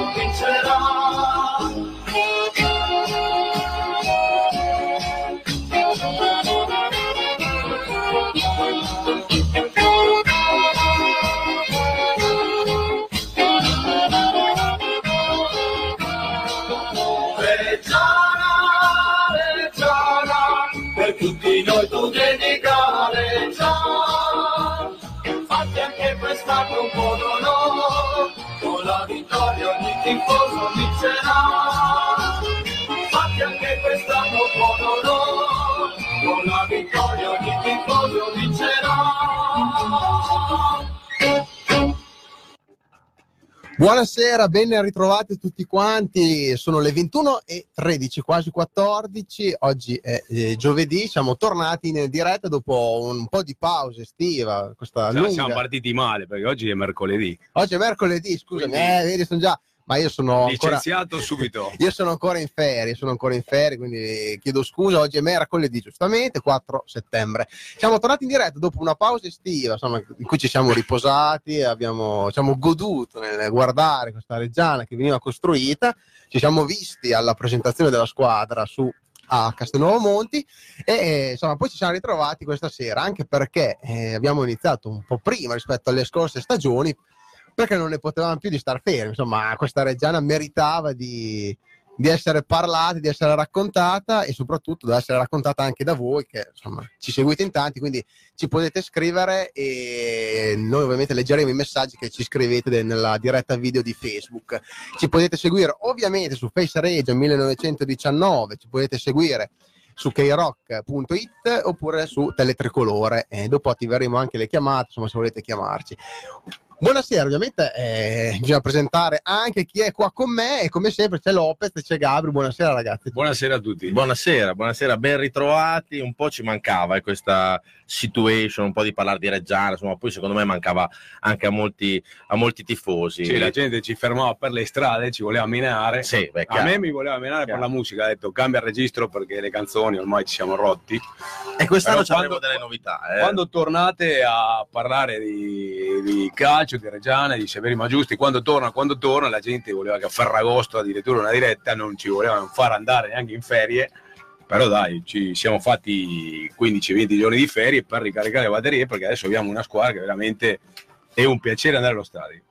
vittoria ogni tifoso vincerà. Reggiana, d'onore, con la vittoria ogni tifoso vincerà. Buonasera, ben ritrovati tutti quanti. Sono le 21 e 13, quasi 14. Oggi è eh, giovedì, siamo tornati in diretta dopo un po' di pausa estiva. Questa Cioè, lunga... siamo partiti male perché oggi è mercoledì. Oggi è mercoledì, scusami, Quindi- eh, vedi, sono già. Ma io sono ancora. Licenziato subito. Io sono ancora in ferie, sono ancora in ferie, quindi chiedo scusa. Oggi è mercoledì, giustamente, 4 settembre. Siamo tornati in diretta dopo una pausa estiva, insomma, in cui ci siamo riposati, abbiamo diciamo, goduto nel guardare questa reggiana che veniva costruita. Ci siamo visti alla presentazione della squadra su a Castelnuovo Monti e insomma poi ci siamo ritrovati questa sera anche perché eh, abbiamo iniziato un po' prima rispetto alle scorse stagioni perché non ne potevamo più di star fermi. Insomma questa Reggiana meritava di, di essere parlata, di essere raccontata e soprattutto di essere raccontata anche da voi che insomma ci seguite in tanti quindi ci potete scrivere e noi ovviamente leggeremo i messaggi che ci scrivete nella diretta video di Facebook. Ci potete seguire ovviamente su Face Regia 1919 ci potete seguire su krock.it oppure su Teletricolore e dopo attiveremo anche le chiamate insomma se volete chiamarci Buonasera, ovviamente eh, bisogna presentare anche chi è qua con me e come sempre c'è Lopez e c'è Gabri. Buonasera ragazzi. Buonasera a tutti. Buonasera, buonasera, ben ritrovati. Un po' ci mancava eh, questa situation, un po' di parlare di Reggiana, insomma, poi secondo me mancava anche a molti, a molti tifosi. Sì, la gente ci fermava per le strade, ci voleva menare. Sì, beh, A me mi voleva menare per Chiaro. la musica, ha detto cambia il registro perché le canzoni ormai ci siamo rotti. E quest'anno Però avremo delle novità. eh. Quando tornate a parlare di, di calcio, di Reggiana, di Severi Maggiusti, quando torna, quando torna, la gente voleva che a Ferragosto addirittura una diretta, non ci volevano far andare neanche in ferie. Però dai, ci siamo fatti 15-20 giorni di ferie per ricaricare le batterie perché adesso abbiamo una squadra che veramente è un piacere andare allo stadio.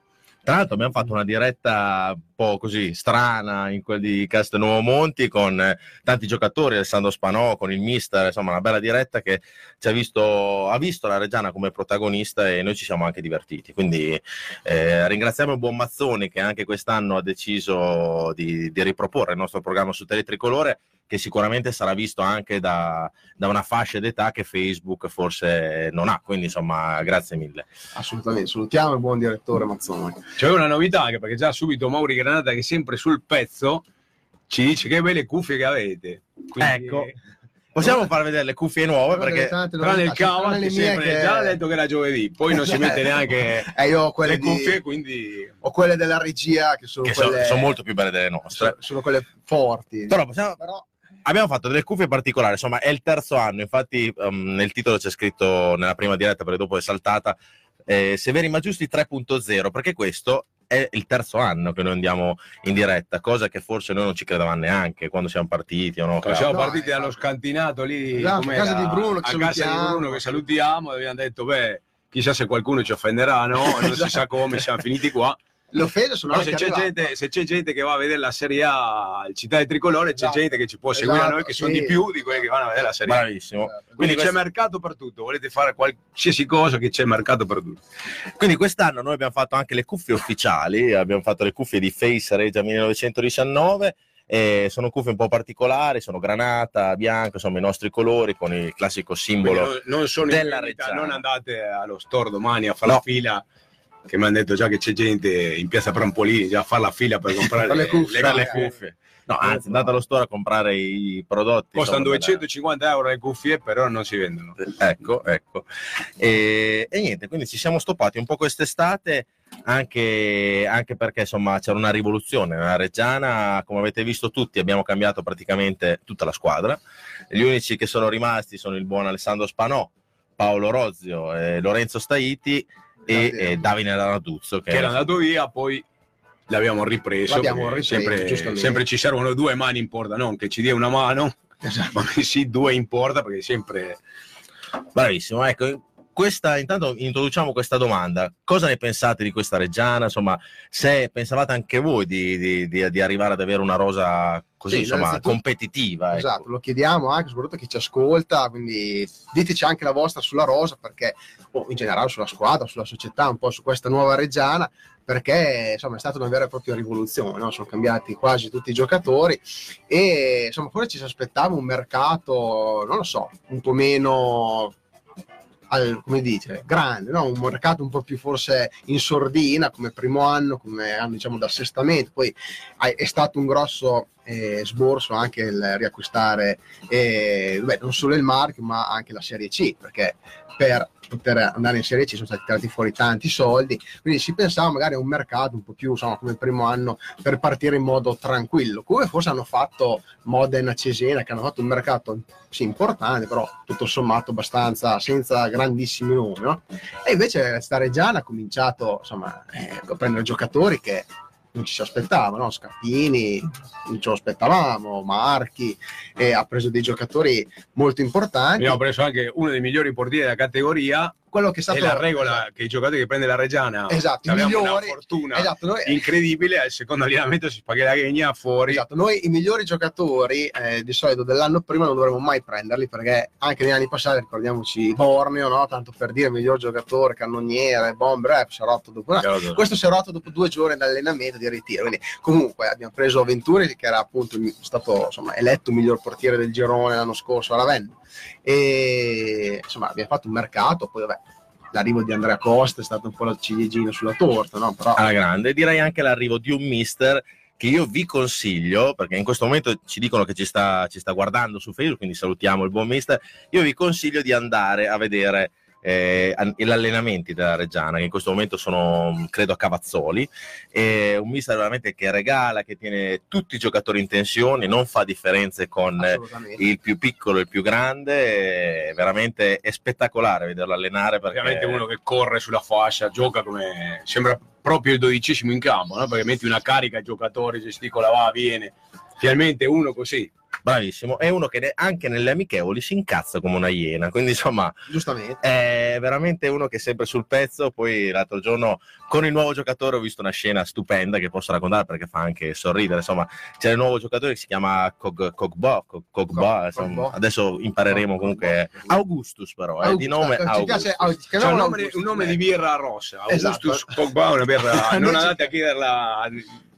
Tra l'altro abbiamo fatto una diretta un po' così strana in quel di Castelnuovo Monti con eh, tanti giocatori, Alessandro Spanò, con il mister, insomma una bella diretta che ci ha visto, ha visto la Reggiana come protagonista e noi ci siamo anche divertiti. Quindi eh, ringraziamo il buon Mazzoni che anche quest'anno ha deciso di, di riproporre il nostro programma su Teletricolore che sicuramente sarà visto anche da, da una fascia d'età che Facebook forse non ha. Quindi insomma grazie mille. Assolutamente, salutiamo il buon direttore Mazzoni. C'è una novità anche perché già subito Mauri Granata che è sempre sul pezzo ci dice che belle cuffie che avete. Quindi, Ecco. Possiamo far vedere le cuffie nuove perché Tranne il novità, cava tranne che sempre che- già ha detto che era giovedì, poi non si mette neanche Eh, io ho quelle, le di- cuffie, quindi ho quelle della regia che sono che sono, quelle, sono molto più belle delle nostre. sono, sono quelle forti. Però possiamo- Però abbiamo fatto delle cuffie particolari, insomma è il terzo anno, infatti um, nel titolo c'è scritto nella prima diretta perché dopo è saltata eh, Severi ma giusti 3.0 perché questo è il terzo anno che noi andiamo in diretta, cosa che forse noi non ci credevamo neanche quando siamo partiti o no. Quando siamo no, partiti eh, dallo scantinato lì Esatto, a com'era? casa di Bruno, che a casa di salutiamo. Bruno che salutiamo e abbiamo detto beh chissà se qualcuno ci offenderà no non si sa come siamo finiti qua le offese sono però se c'è, gente, se c'è gente che va a vedere la Serie A il Città del Tricolore c'è Esatto. gente che ci può seguire a Esatto, noi che sono sì. di più di quelli che vanno a vedere la Serie A Bravissimo. Esatto. quindi c'è questo- mercato per tutto volete fare qualsiasi cosa che c'è mercato per tutto Quindi quest'anno noi abbiamo fatto anche le cuffie ufficiali, abbiamo fatto le cuffie di Face Regia 1919. e sono cuffie un po' particolari, sono granata, bianco, insomma i nostri colori con il classico simbolo. Quindi non, non sono della Reggiana. non andate allo store domani a fare No. la fila che mi hanno detto già che c'è gente in piazza Prampolini già a fare la fila per comprare Per le cuffie. per le cuffie. No, anzi, andate allo store a comprare i prodotti. costano insomma, 250 euro le cuffie però non si vendono Ecco, ecco. E, e niente, quindi ci siamo stoppati un po' quest'estate anche, anche perché insomma c'era una rivoluzione nella Reggiana, come avete visto tutti abbiamo cambiato praticamente tutta la squadra. Gli unici che sono rimasti sono il buon Alessandro Spanò, Paolo Rozio, eh, Lorenzo Staiti e eh, Davide Ranatuzzo che, che era andato via poi l'abbiamo ripreso. L'abbiamo perché ripreso, sempre, sempre ci servono due mani in porta, non che ci dia una mano, ma che sì, due in porta perché sempre Bravissimo, ecco. Questa, intanto introduciamo questa domanda. Cosa ne pensate di questa Reggiana? Insomma, se pensavate anche voi di, di- di- di arrivare ad avere una rosa così, Sì, insomma, competitiva. ecco. Esatto, lo chiediamo anche soprattutto a chi ci ascolta, quindi diteci anche la vostra sulla rosa, perché in generale sulla squadra, sulla società, un po' su questa nuova Reggiana, perché insomma è stata una vera e propria rivoluzione, no? sono cambiati quasi tutti i giocatori e insomma forse ci si aspettava un mercato, non lo so, un po' meno al- come dice, grande, no? un mercato un po' più forse in sordina come primo anno, come anno diciamo d'assestamento, poi è stato un grosso eh, sborso anche il riacquistare eh, beh, non solo il marchio ma anche la Serie C, perché per poter andare in Serie C sono stati tirati fuori tanti soldi, quindi si pensava magari a un mercato un po' più insomma, come il primo anno per partire in modo tranquillo, come forse hanno fatto Modena Cesena, che hanno fatto un mercato sì, importante, però tutto sommato abbastanza senza grandissimi nomi. no? E invece sta Reggiana ha cominciato insomma, eh, a prendere giocatori che non ci si aspettava, no? Scappini, non ce lo aspettavamo, Marchi, e ha preso dei giocatori molto importanti. abbiamo preso anche uno dei migliori portieri della categoria. Quello che è stato È la regola che i giocatori che prende la Reggiana Esatto, i abbiamo una migliori. fortuna Esatto, noi, incredibile. Al secondo allenamento si spaghe la ghegna fuori. Esatto, noi i migliori giocatori eh, di solito dell'anno prima non dovremmo mai prenderli perché anche negli anni passati, ricordiamoci Borneo, no? tanto per dire miglior giocatore, cannoniere, bomber, eh, si è rotto dopo una... Questo si è rotto dopo due giorni di allenamento di ritiro. Quindi, comunque, abbiamo preso Venturi, che era appunto stato insomma, eletto miglior portiere del girone l'anno scorso a Ravenna. E insomma, abbiamo fatto un mercato. Poi, vabbè, l'arrivo di Andrea Costa è stato un po' la ciliegina sulla torta, no? Però, alla grande. Direi anche l'arrivo di un mister che io vi consiglio, perché in questo momento ci dicono che ci sta, ci sta guardando su Facebook, quindi salutiamo il buon mister. Io vi consiglio di andare a vedere eh, an- gli allenamenti della Reggiana, che in questo momento sono, credo, a Cavazzoli. È un mister veramente che regala, che tiene tutti i giocatori in tensione, non fa differenze con eh, il più piccolo e il più grande. È veramente è spettacolare vederlo allenare perché Ovviamente uno che corre sulla fascia, gioca come sembra proprio il dodicesimo in campo, no? perché metti una carica ai giocatori, gesticola, va, viene. Finalmente uno così. Bravissimo. È uno che anche nelle amichevoli si incazza come una iena. Quindi, insomma, Giustamente. è veramente uno che è sempre sul pezzo. Poi l'altro giorno con il nuovo giocatore ho visto una scena stupenda che posso raccontare perché fa anche sorridere. Insomma, c'è il nuovo giocatore che si chiama Cog- Cogbo. Cog- Cogbo, Cogbo. adesso impareremo comunque Augustus, però, eh, di nome Ci Augustus. piace, ah, C'è un nome, Augustus, un nome eh. di birra rossa. Esatto. Augustus Pogba è una birra. non andate a chiederla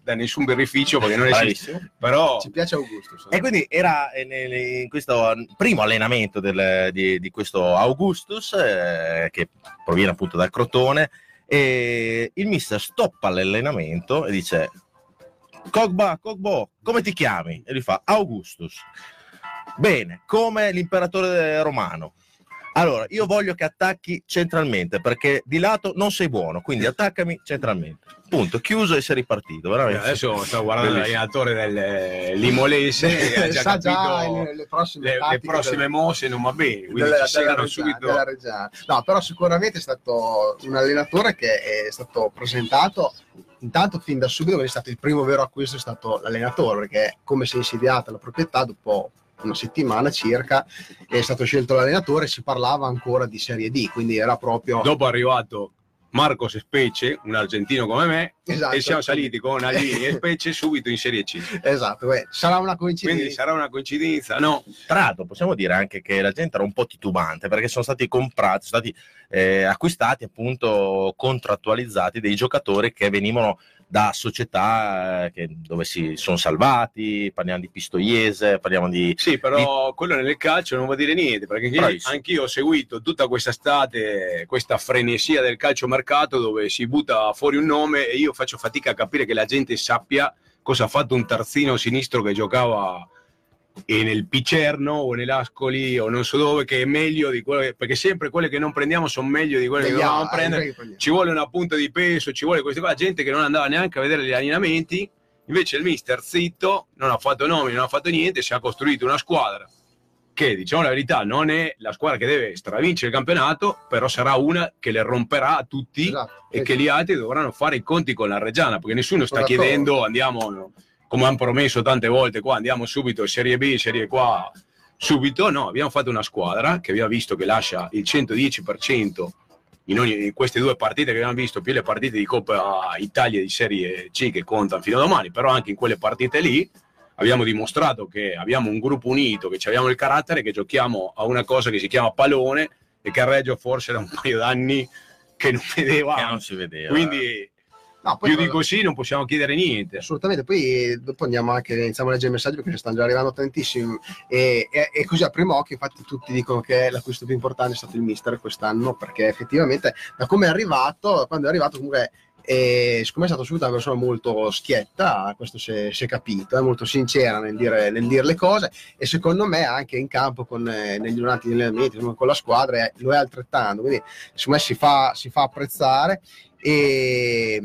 da nessun birrificio perché non esiste. Però Ci piace Augustus. E quindi era eh, nel- in questo primo allenamento del- di, di questo Augustus, eh, che proviene appunto dal Crotone, e il mister stoppa l'allenamento e dice Cogba, Cogbo, come ti chiami? E lui fa Augustus. Bene, come l'imperatore romano. Allora, io voglio che attacchi centralmente perché di lato non sei buono, quindi attaccami centralmente. Punto, chiuso e sei ripartito. Veramente. adesso sto guardando l'allenatore del eh, Limolese che ha già sa già capito le, le prossime, le, le prossime del- mosse non va bene, quindi della, ci della subito. della. No, però sicuramente è stato un allenatore che è stato presentato intanto fin da subito è stato il primo vero acquisto è stato l'allenatore perché come si è insediata la proprietà dopo una settimana circa è stato scelto l'allenatore si parlava ancora di Serie D quindi era proprio Dopo è arrivato Marcos Specie, un argentino come me, Esatto. e siamo saliti con Alvini e Specie subito in Serie C. esatto beh, sarà una coincidenza Quindi sarà una coincidenza? No, Tra l'altro possiamo dire anche che la gente era un po' titubante perché sono stati comprati, sono stati eh, acquistati appunto contrattualizzati dei giocatori che venivano da società eh, che- dove si sono salvati, parliamo di Pistoiese, parliamo di... sì, però quello nel calcio non vuol dire niente, perché Bravissimo. anch'io ho seguito tutta quest'estate questa frenesia del calciomercato dove si butta fuori un nome e io faccio fatica a capire che la gente sappia cosa ha fatto un terzino sinistro che giocava nel Picerno o nell'Ascoli o non so dove che è meglio di quello che, perché sempre quelle che non prendiamo sono meglio di quelle che Degli dobbiamo prendere che prendiamo. ci vuole una punta di peso, ci vuole queste cose, gente che non andava neanche a vedere gli allenamenti, invece il mister zitto, non ha fatto nomi, non ha fatto niente, si è costruito una squadra che diciamo la verità non è la squadra che deve stravincere il campionato, però sarà una che le romperà a tutti Esatto. e che gli altri dovranno fare i conti con la Reggiana, perché nessuno sta chiedendo andiamo, come hanno promesso tante volte qua, andiamo subito Serie B, Serie qua, subito, no, abbiamo fatto una squadra che abbiamo visto che lascia il 110% in, ogni, in queste due partite che abbiamo visto, più le partite di Coppa Italia di Serie C che contano fino a domani, però anche in quelle partite lì abbiamo dimostrato che abbiamo un gruppo unito, che abbiamo il carattere, che giochiamo a una cosa che si chiama pallone e che a Reggio forse da un paio d'anni che non vedeva. Che non si vedeva. Quindi No, poi più di così non possiamo chiedere niente. Assolutamente, poi eh, dopo andiamo anche, iniziamo a leggere i messaggi perché ne stanno già arrivando tantissimi e, e- e così a primo occhio infatti tutti dicono che l'acquisto più importante è stato il mister quest'anno perché effettivamente da come è arrivato, quando è arrivato comunque e siccome è stato subito una persona molto schietta, questo si è, si è capito, è molto sincera nel dire, nel dire le cose e secondo me anche in campo con, eh, negli durante gli allenamenti con la squadra è- lo è altrettanto, quindi secondo me si fa, si fa apprezzare e,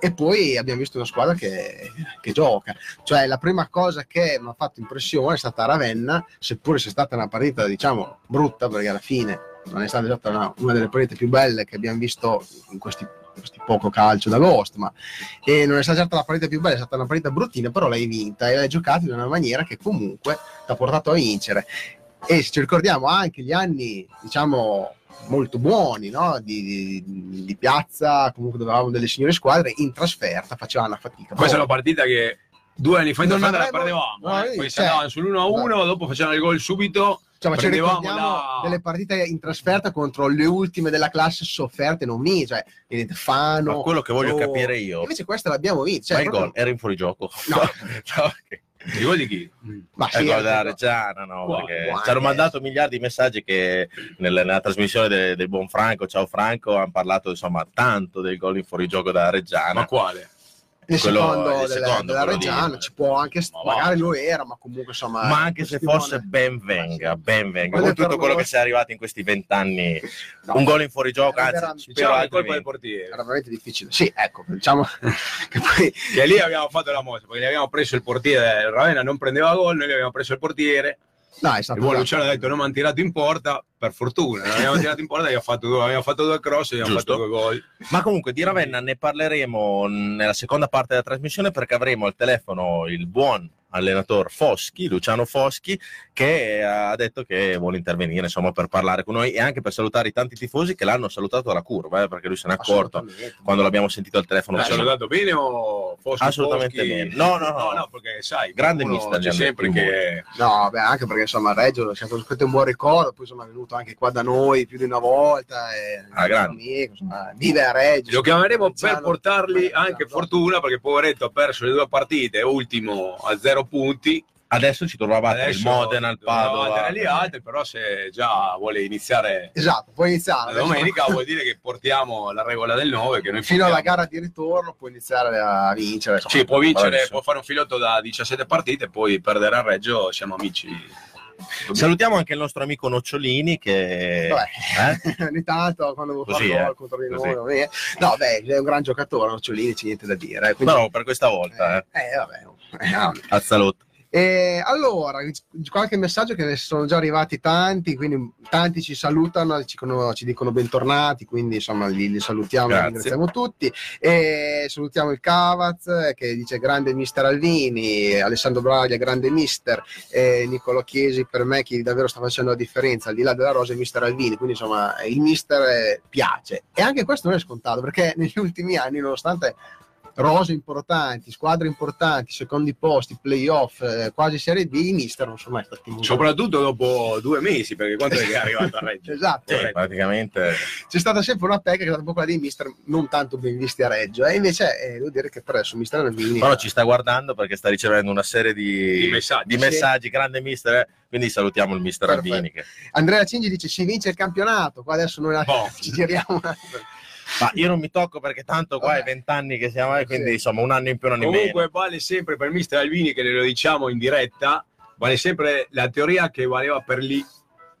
e poi abbiamo visto una squadra che, che gioca, cioè la prima cosa che mi ha fatto impressione è stata Ravenna, seppure sia stata una partita diciamo brutta perché alla fine non è stata una, una delle partite più belle che abbiamo visto in questi, questi poco calcio d'agosto, ma e non è stata certo la partita più bella, è stata una partita bruttina, però l'hai vinta e l'hai giocata in una maniera che comunque ti ha portato a vincere. E se ci ricordiamo anche gli anni, diciamo, molto buoni no? di, di- di piazza, comunque dove avevamo delle signore squadre, in trasferta facevano una fatica. Questa è una partita che due anni fa in trasferta la perdevamo, no, eh. poi si cioè, andavano sull'1-1, dopo facevano il gol subito. Cioè, ma ci prendevamo ricordiamo la- delle partite in trasferta contro le ultime della classe sofferte non vinte, cioè Fano. Ma quello che voglio Roma. capire io, Invece questa l'abbiamo vinta. Cioè, ma il proprio- gol era in fuorigioco? No. No, che- Di chi? Ma il sì, gol della ecco, Reggiana, no? Qua- Perché qua ci hanno è- mandato miliardi di messaggi che nella, nella trasmissione de- del buon Franco, ciao Franco, hanno parlato insomma tanto del gol in fuorigioco della Reggiana. Ma quale? Nel quello- secondo, il della, secondo, della quello di- Reggiana ci può anche, Ma magari lo era, ma comunque insomma. Ma è anche se fosse ben venga, ben venga, con è tutto quello che sei arrivato in questi vent'anni, No, un gol in fuorigioco, anzi, veramente- spero Diciamo è colpa del portiere. Era veramente difficile. Sì, ecco, diciamo che poi Che lì abbiamo fatto la mossa, perché gli abbiamo preso il portiere, il Ravenna non prendeva gol, noi gli abbiamo preso il portiere, no, è stato buon bravo. Luciano ha detto non mi hanno tirato in porta, per fortuna, non abbiamo tirato in porta, abbiamo fatto due, abbiamo fatto due cross e abbiamo Giusto. fatto due gol. Ma comunque di Ravenna ne parleremo nella seconda parte della trasmissione perché avremo al telefono il buon allenatore Foschi, Luciano Foschi, che ha detto che vuole intervenire insomma per parlare con noi e anche per salutare i tanti tifosi che l'hanno salutato alla curva, eh, perché lui se n'è accorto quando l'abbiamo sentito al telefono. L'ha salutato bene o Foschi? Assolutamente Foschi? bene. No, no, no. no, perché sai, Grande mister, c'è sempre che... No, beh, anche perché insomma Reggio è stato scritto un buon ricordo, poi insomma è venuto anche qua da noi più di una volta. E, Ah, grande. amico, insomma, vive a Reggio. Lo chiameremo per Luciano, anche fortuna perché poveretto ha perso le due partite, ultimo a zero punti. Adesso ci trovate il Adesso Modena, il dovevamo Padova. battere gli altri, però se già vuole iniziare Esatto, puoi la iniziare. domenica vuol dire che portiamo la regola del 9 che noi Fino alla portiamo. gara di ritorno puoi iniziare a vincere. insomma. Sì, può vincere, Bravissimo. può fare un filotto da 17 partite e poi perdere a Reggio, siamo amici. Salutiamo anche il nostro amico Nocciolini che... Vabbè, ogni tanto quando vuoi Così, fare eh. contro di noi, no, beh, è un gran giocatore, Nocciolini, c'è niente da dire. eh, quindi- Però per questa volta, eh. eh, vabbè. Eh, no. Azzalotto. E allora, qualche messaggio che ne sono già arrivati tanti, quindi tanti ci salutano, ci, dicono- ci dicono bentornati, quindi insomma li, li salutiamo, Grazie. li ringraziamo tutti. E salutiamo il Cavaz eh, che dice grande mister Alvini, Alessandro Braglia, grande mister, e Nicolo Chiesi per me che davvero sta facendo la differenza, al di là della rosa è mister Alvini, quindi insomma il mister eh, piace. E anche questo non è scontato perché negli ultimi anni, nonostante rose importanti, squadre importanti, secondi posti, playoff, eh, quasi Serie B, i mister non sono mai stati molto. Soprattutto dopo due mesi, perché quanto è che è arrivato a Reggio? Esatto, Sì, praticamente c'è stata sempre una pecca che è stata un po' quella dei mister non tanto ben visti a Reggio, e invece eh, devo dire che per adesso il mister Alvini però ci sta guardando perché sta ricevendo una serie di, Di messaggi. di messaggi, grande mister, eh. quindi salutiamo il mister. Albini. Che... Andrea Cingi dice si vince il campionato, qua adesso noi Boh. ci giriamo un attimo. Ma io non mi tocco perché tanto qua Vabbè. è vent'anni che siamo, eh, quindi Sì. insomma un anno in più, anno in meno. Comunque vale sempre per mister Albini, che lo diciamo in diretta, vale sempre la teoria che valeva per gli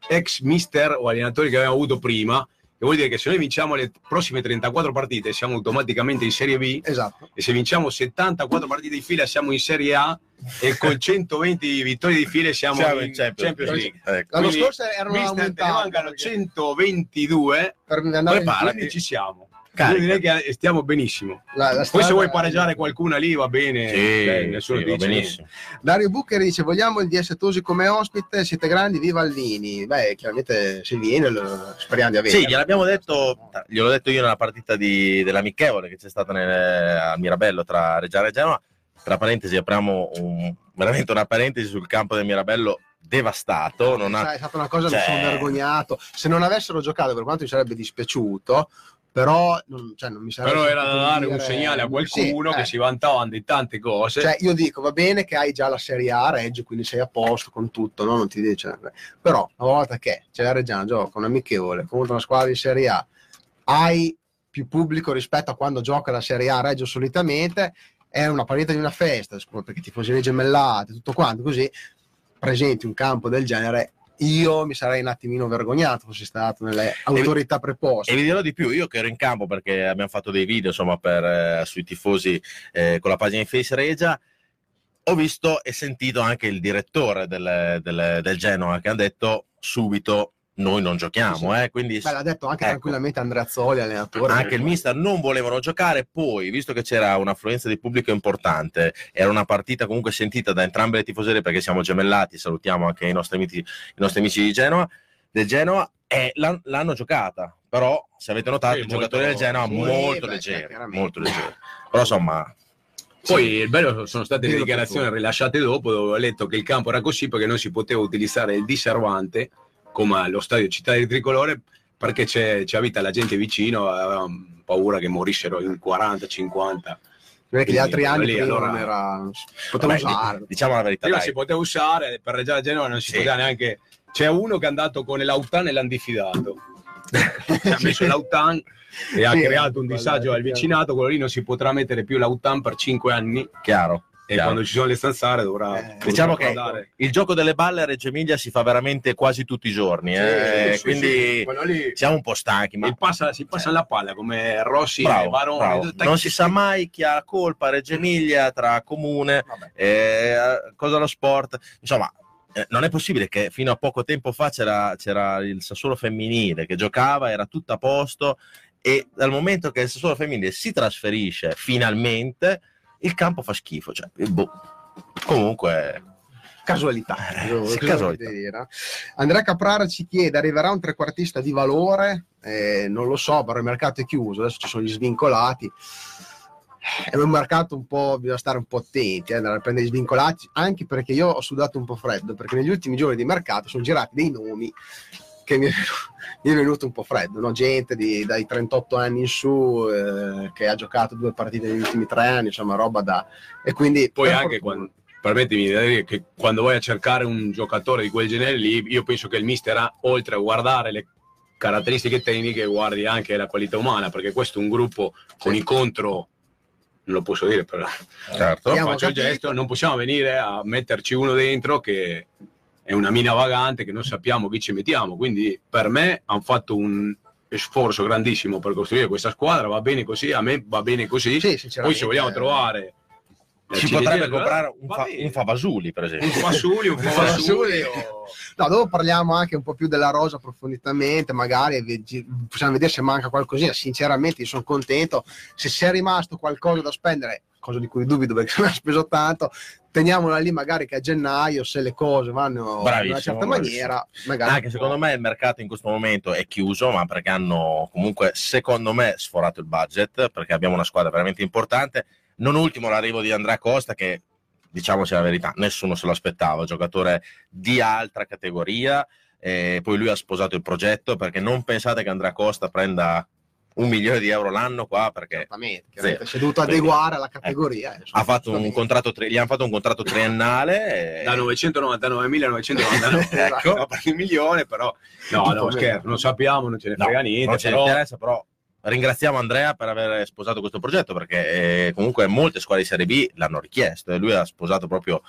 ex mister o allenatori che abbiamo avuto prima, che vuol dire che se noi vinciamo le prossime 34 partite siamo automaticamente in Serie B Esatto, e se vinciamo 74 partite di fila siamo in Serie A e col 120 vittorie di file siamo, Siamo in in Champions Champions League. Ecco. L'anno Quindi, scorso erano Mister, te ne aumentati. mancano perché 122 Per andare in Preparati. quindi ci siamo Carica. Io direi che stiamo benissimo la- la poi strada- se vuoi pareggiare qualcuna lì va bene Sì, cioè, nessuno sì, dice benissimo. Dario Buccheri dice vogliamo il DS Tosi come ospite, siete grandi, viva Allini. Beh, chiaramente se viene lo- speriamo di avere. Sì, gliel'abbiamo detto, gliel'ho detto io nella partita di, dell'amichevole che c'è stata nel- a Mirabello tra Reggiana e Genova. Tra parentesi, apriamo un- veramente una parentesi sul campo del Mirabello devastato. Non ha, è stata una cosa, cioè- mi sono vergognato. Se non avessero giocato, per quanto mi sarebbe dispiaciuto, però non, cioè, non mi sarebbe però era da dare un dire- segnale a qualcuno Sì, che eh. si vantavano di tante cose Cioè, io dico, va bene che hai già la Serie A a Reggio, quindi sei a posto con tutto, no? non ti dice. Però, una volta che c'è la Reggiana, gioca un amichevole contro una squadra di Serie A, hai più pubblico rispetto a quando gioca la Serie A a Reggio solitamente, è una partita di una festa, perché tifoserie gemellate, tutto quanto, così presenti un campo del genere, io mi sarei un attimino vergognato fossi stato nelle autorità preposte. E vi dirò di più, io che ero in campo perché abbiamo fatto dei video insomma per, eh, sui tifosi eh, con la pagina di Face Regia, ho visto e sentito anche il direttore del, del- del Genoa che ha detto subito noi non giochiamo, Sì, sì. eh, quindi Beh, l'ha detto anche Ecco. tranquillamente Andrea Zoli, allenatore. anche il mister non volevano giocare, poi visto che c'era un'affluenza di pubblico importante, era una partita comunque sentita da entrambe le tifoserie perché siamo gemellati, salutiamo anche i nostri amici, i nostri amici di Genova, del Genoa, e l'han- l'hanno giocata, però se avete notato Sì, i giocatori del Genoa sì, molto beh, leggeri, molto leggeri, però insomma Poi il bello sono state le dichiarazioni rilasciate dopo dove ho letto che il campo era così perché non si poteva utilizzare il diservante come allo stadio Città del Tricolore perché c'è, c'è abita la gente vicino, avevano paura che morissero in 40, 50. Non è che gli altri anni Lì, allora- non era... poteva vabbè, usare. di- diciamo la verità, Prima dai. si poteva usare, per Reggiana Genova non si Sì. poteva neanche... C'è uno che è andato con l'Autan e l'hanno diffidato. ha messo l'Autan e ha Sì, creato un disagio al vicinato, quello lì non si potrà mettere più l'Autan per 5 anni chiaro. E chiaro. quando ci sono le stanzare dovrà... Eh, Diciamo che guardare. il gioco delle balle a Reggio Emilia si fa veramente quasi tutti i giorni, eh, Sì, sì, quindi sì, siamo un po' stanchi, ma passa- si passa la palla come Rossi e Bravo, Barone. bravo. Non si sa mai chi ha colpa a Reggio Emilia tra comune, eh, cosa lo sport. Insomma, eh, non è possibile che fino a poco tempo fa c'era, c'era il Sassuolo femminile che giocava, era tutto a posto e dal momento che il Sassuolo femminile si trasferisce finalmente, il campo fa schifo. Cioè, boh. Comunque, Casualità. Eh, casualità. Andrea Caprara ci chiede, arriverà un trequartista di valore? Eh, non lo so, però il mercato è chiuso, adesso ci sono gli svincolati. È un mercato un po', bisogna stare un po' attenti, eh, andare a prendere gli svincolati, anche perché io ho sudato un po' freddo, perché negli ultimi giorni di mercato sono girati dei nomi che mi è, mi è venuto un po' freddo, no? gente di- dai 38 anni in su eh, che ha giocato due partite negli ultimi tre anni, insomma roba da... E quindi Poi anche fortuna- quando, permettimi di dire che quando vai a cercare un giocatore di quel genere lì, io penso che il mister ha, oltre a guardare le caratteristiche tecniche, guardi anche la qualità umana, perché questo è un gruppo con Sì. incontro, non lo posso dire, però certo. Faccio il capito. gesto, non possiamo venire a metterci uno dentro che è una mina vagante, che non sappiamo chi ci mettiamo, quindi per me hanno fatto un sforzo grandissimo per costruire questa squadra, va bene così, a me va bene così, Sì, poi se vogliamo eh, trovare... Si potrebbe comprare un, fa- un Favasuli, per esempio. un Fasuli, un Fasuli. Fasuli. No, dopo parliamo anche un po' più della rosa approfonditamente, magari possiamo vedere se manca qualcosina. Sinceramente, sono contento. Se c'è rimasto qualcosa da spendere, cosa di cui dubito perché se ne ha speso tanto, teniamola lì magari che a gennaio, se le cose vanno in una Bravissimo, certa bravissimo. maniera, magari. Anche secondo me il mercato in questo momento è chiuso, ma perché hanno comunque, secondo me, sforato il budget, perché abbiamo una squadra veramente importante. Non ultimo l'arrivo di Andrea Costa, che diciamoci la verità, nessuno se lo aspettava, giocatore di altra categoria. E poi lui ha sposato il progetto perché non pensate che Andrea Costa prenda un milione di euro l'anno qua perché si è dovuto adeguare alla categoria. eh, ha fatto un contratto, tri- gli hanno fatto un contratto triennale. e- da 999.999 Ecco. no, per il milione però no no scherzo non sappiamo non ce ne No, frega niente non ce ne però interessa, però ringraziamo Andrea per aver sposato questo progetto perché eh, comunque molte squadre di Serie B l'hanno richiesto e lui ha sposato proprio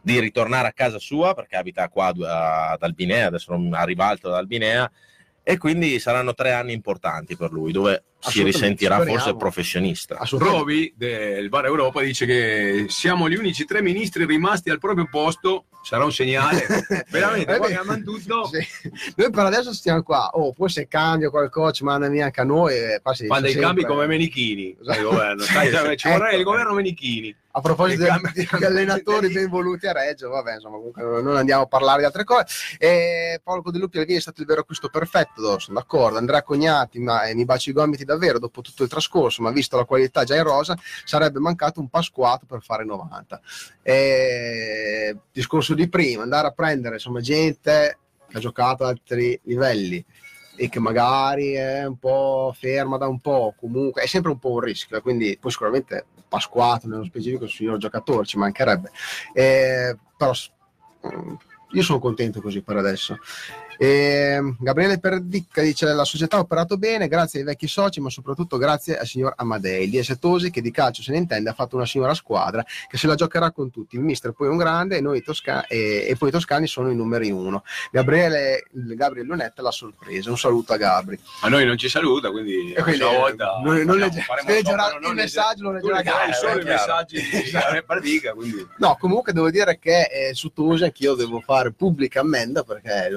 di ritornare a casa sua perché abita qua a- ad Albinea, adesso non arriva alto ad Albinea e quindi saranno tre anni importanti per lui, dove si risentirà forse professionista. Roby del Bar Europa dice che siamo gli unici tre ministri rimasti al proprio posto. Sarà un segnale. Veramente, Eh qua beh, chiamano tutto. sì. Noi per adesso stiamo qua. Oh, poi se cambia qualcosa ci manda via anche a noi. E passi Fanno dei sempre- cambi come Menichini. Esatto. Il governo. Sai, sai, ci vorrà Ecco. il governo Menichini. A proposito cambi- degli allenatori ben voluti a Reggio, vabbè, insomma, comunque non andiamo a parlare di altre cose. E Paolo Codeluppi Alvini è stato il vero acquisto perfetto, sono d'accordo. Andrea Cognati ma, eh, mi baci i gomiti davvero dopo tutto il trascorso, ma visto la qualità già in rosa, sarebbe mancato un pasquato per fare 90. E, discorso di prima, andare a prendere insomma, gente che ha giocato ad altri livelli e che magari è un po' ferma da un po', comunque è sempre un po' un rischio, eh, quindi poi sicuramente Pasquato nello specifico un signor giocatore, ci mancherebbe. Eh, però io sono contento così per adesso. E, Gabriele Perdicca dice la società ha operato bene grazie ai vecchi soci ma soprattutto grazie al signor Amadei DS Tosi che di calcio se ne intende ha fatto una signora squadra che se la giocherà con tutti. Il mister poi è un grande e, noi tosca- e, e poi i toscani sono i numeri uno. Gabriele Gabriele Lunetta l'ha sorpresa. Un saluto a Gabri. A noi non ci saluta, quindi, quindi, la prossima volta non- non legge- leggerà il non messaggio, tu leggerà leggerai Gabri, solo i messaggi di Gabriele Pardica, quindi. No, comunque devo dire che eh, su Tosi anch'io devo fare pubblica ammenda perché è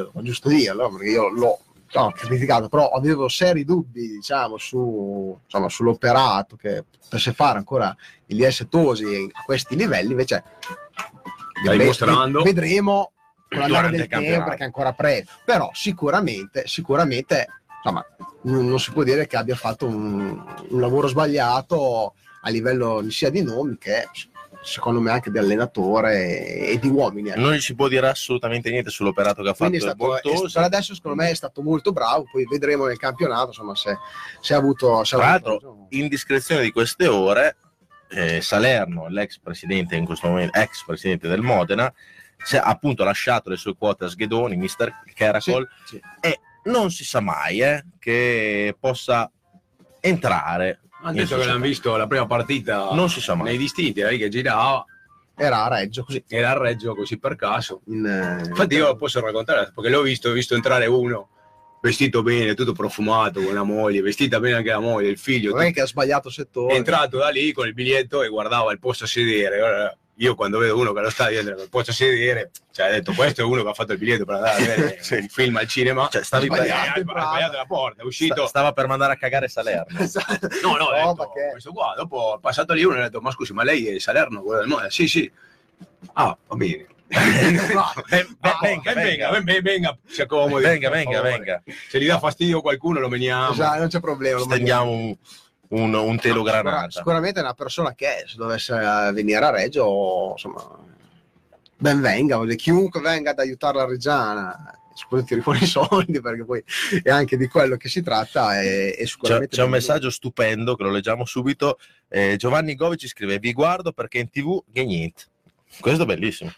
giusto dirlo, perché io l'ho no, criticato, però avevo seri dubbi, diciamo, su, insomma, sull'operato che potesse fare ancora il DS Tosi a questi livelli, invece vedremo con l'andare del tempo perché è ancora pre, però sicuramente, sicuramente, insomma, non, non si può dire che abbia fatto un, un lavoro sbagliato a livello sia di nomi che secondo me anche di allenatore e, di uomini. ecco. Non si può dire assolutamente niente sull'operato che ha fatto Quindi il stato, per adesso secondo me è stato molto bravo, poi vedremo nel campionato insomma se, se ha avuto... Se Tra l'altro, indiscrezione di queste ore, eh, Salerno, l'ex presidente in questo momento, ex presidente del Modena, si è appunto lasciato le sue quote a Sghedoni, mister Caracol, Sì, sì. e non si sa mai eh, che possa entrare. In detto che l'hanno visto la prima partita Non si sa mai. nei distinti, lì che girava, Era a Reggio così. era a Reggio così per caso. In, eh, Infatti io posso raccontare perché l'ho visto, ho visto entrare uno vestito bene, tutto profumato con la moglie, vestita bene anche la moglie, il figlio, non è che ha sbagliato settore. è entrato da lì con il biglietto e guardava il posto a sedere. Io quando vedo uno che lo sta nel posto a sedere, cioè ha detto questo è uno che ha fatto il biglietto per andare a vedere Sì. il film al cinema. Cioè, stavi sbagliato, ha sbagliato la porta, è uscito. sta- stava per mandare a cagare Salerno. Esatto. No, no, No, detto, perché- questo qua, dopo è passato lì uno e ha detto, ma scusi, ma lei è Salerno, Modena? Sì, sì. Ah, va bene. Ben- ben- Ah, venga, venga, venga. ben- ben- venga, si accomodi. Venga, per venga, favore. venga. Se gli dà fastidio qualcuno lo meniamo. Esatto, non c'è problema. lo Stendiamo un, un, telo granata. Sicuramente è una persona che se dovesse eh, venire a Reggio, insomma, ben venga, chiunque venga ad aiutare la Reggiana, sicuramente tiri fuori i soldi perché poi è anche di quello che si tratta e, e C'è, sicuramente... c'è un messaggio stupendo che lo leggiamo subito. Eh, Giovanni Govi ci scrive: Vi guardo perché in tv che niente. Questo è bellissimo.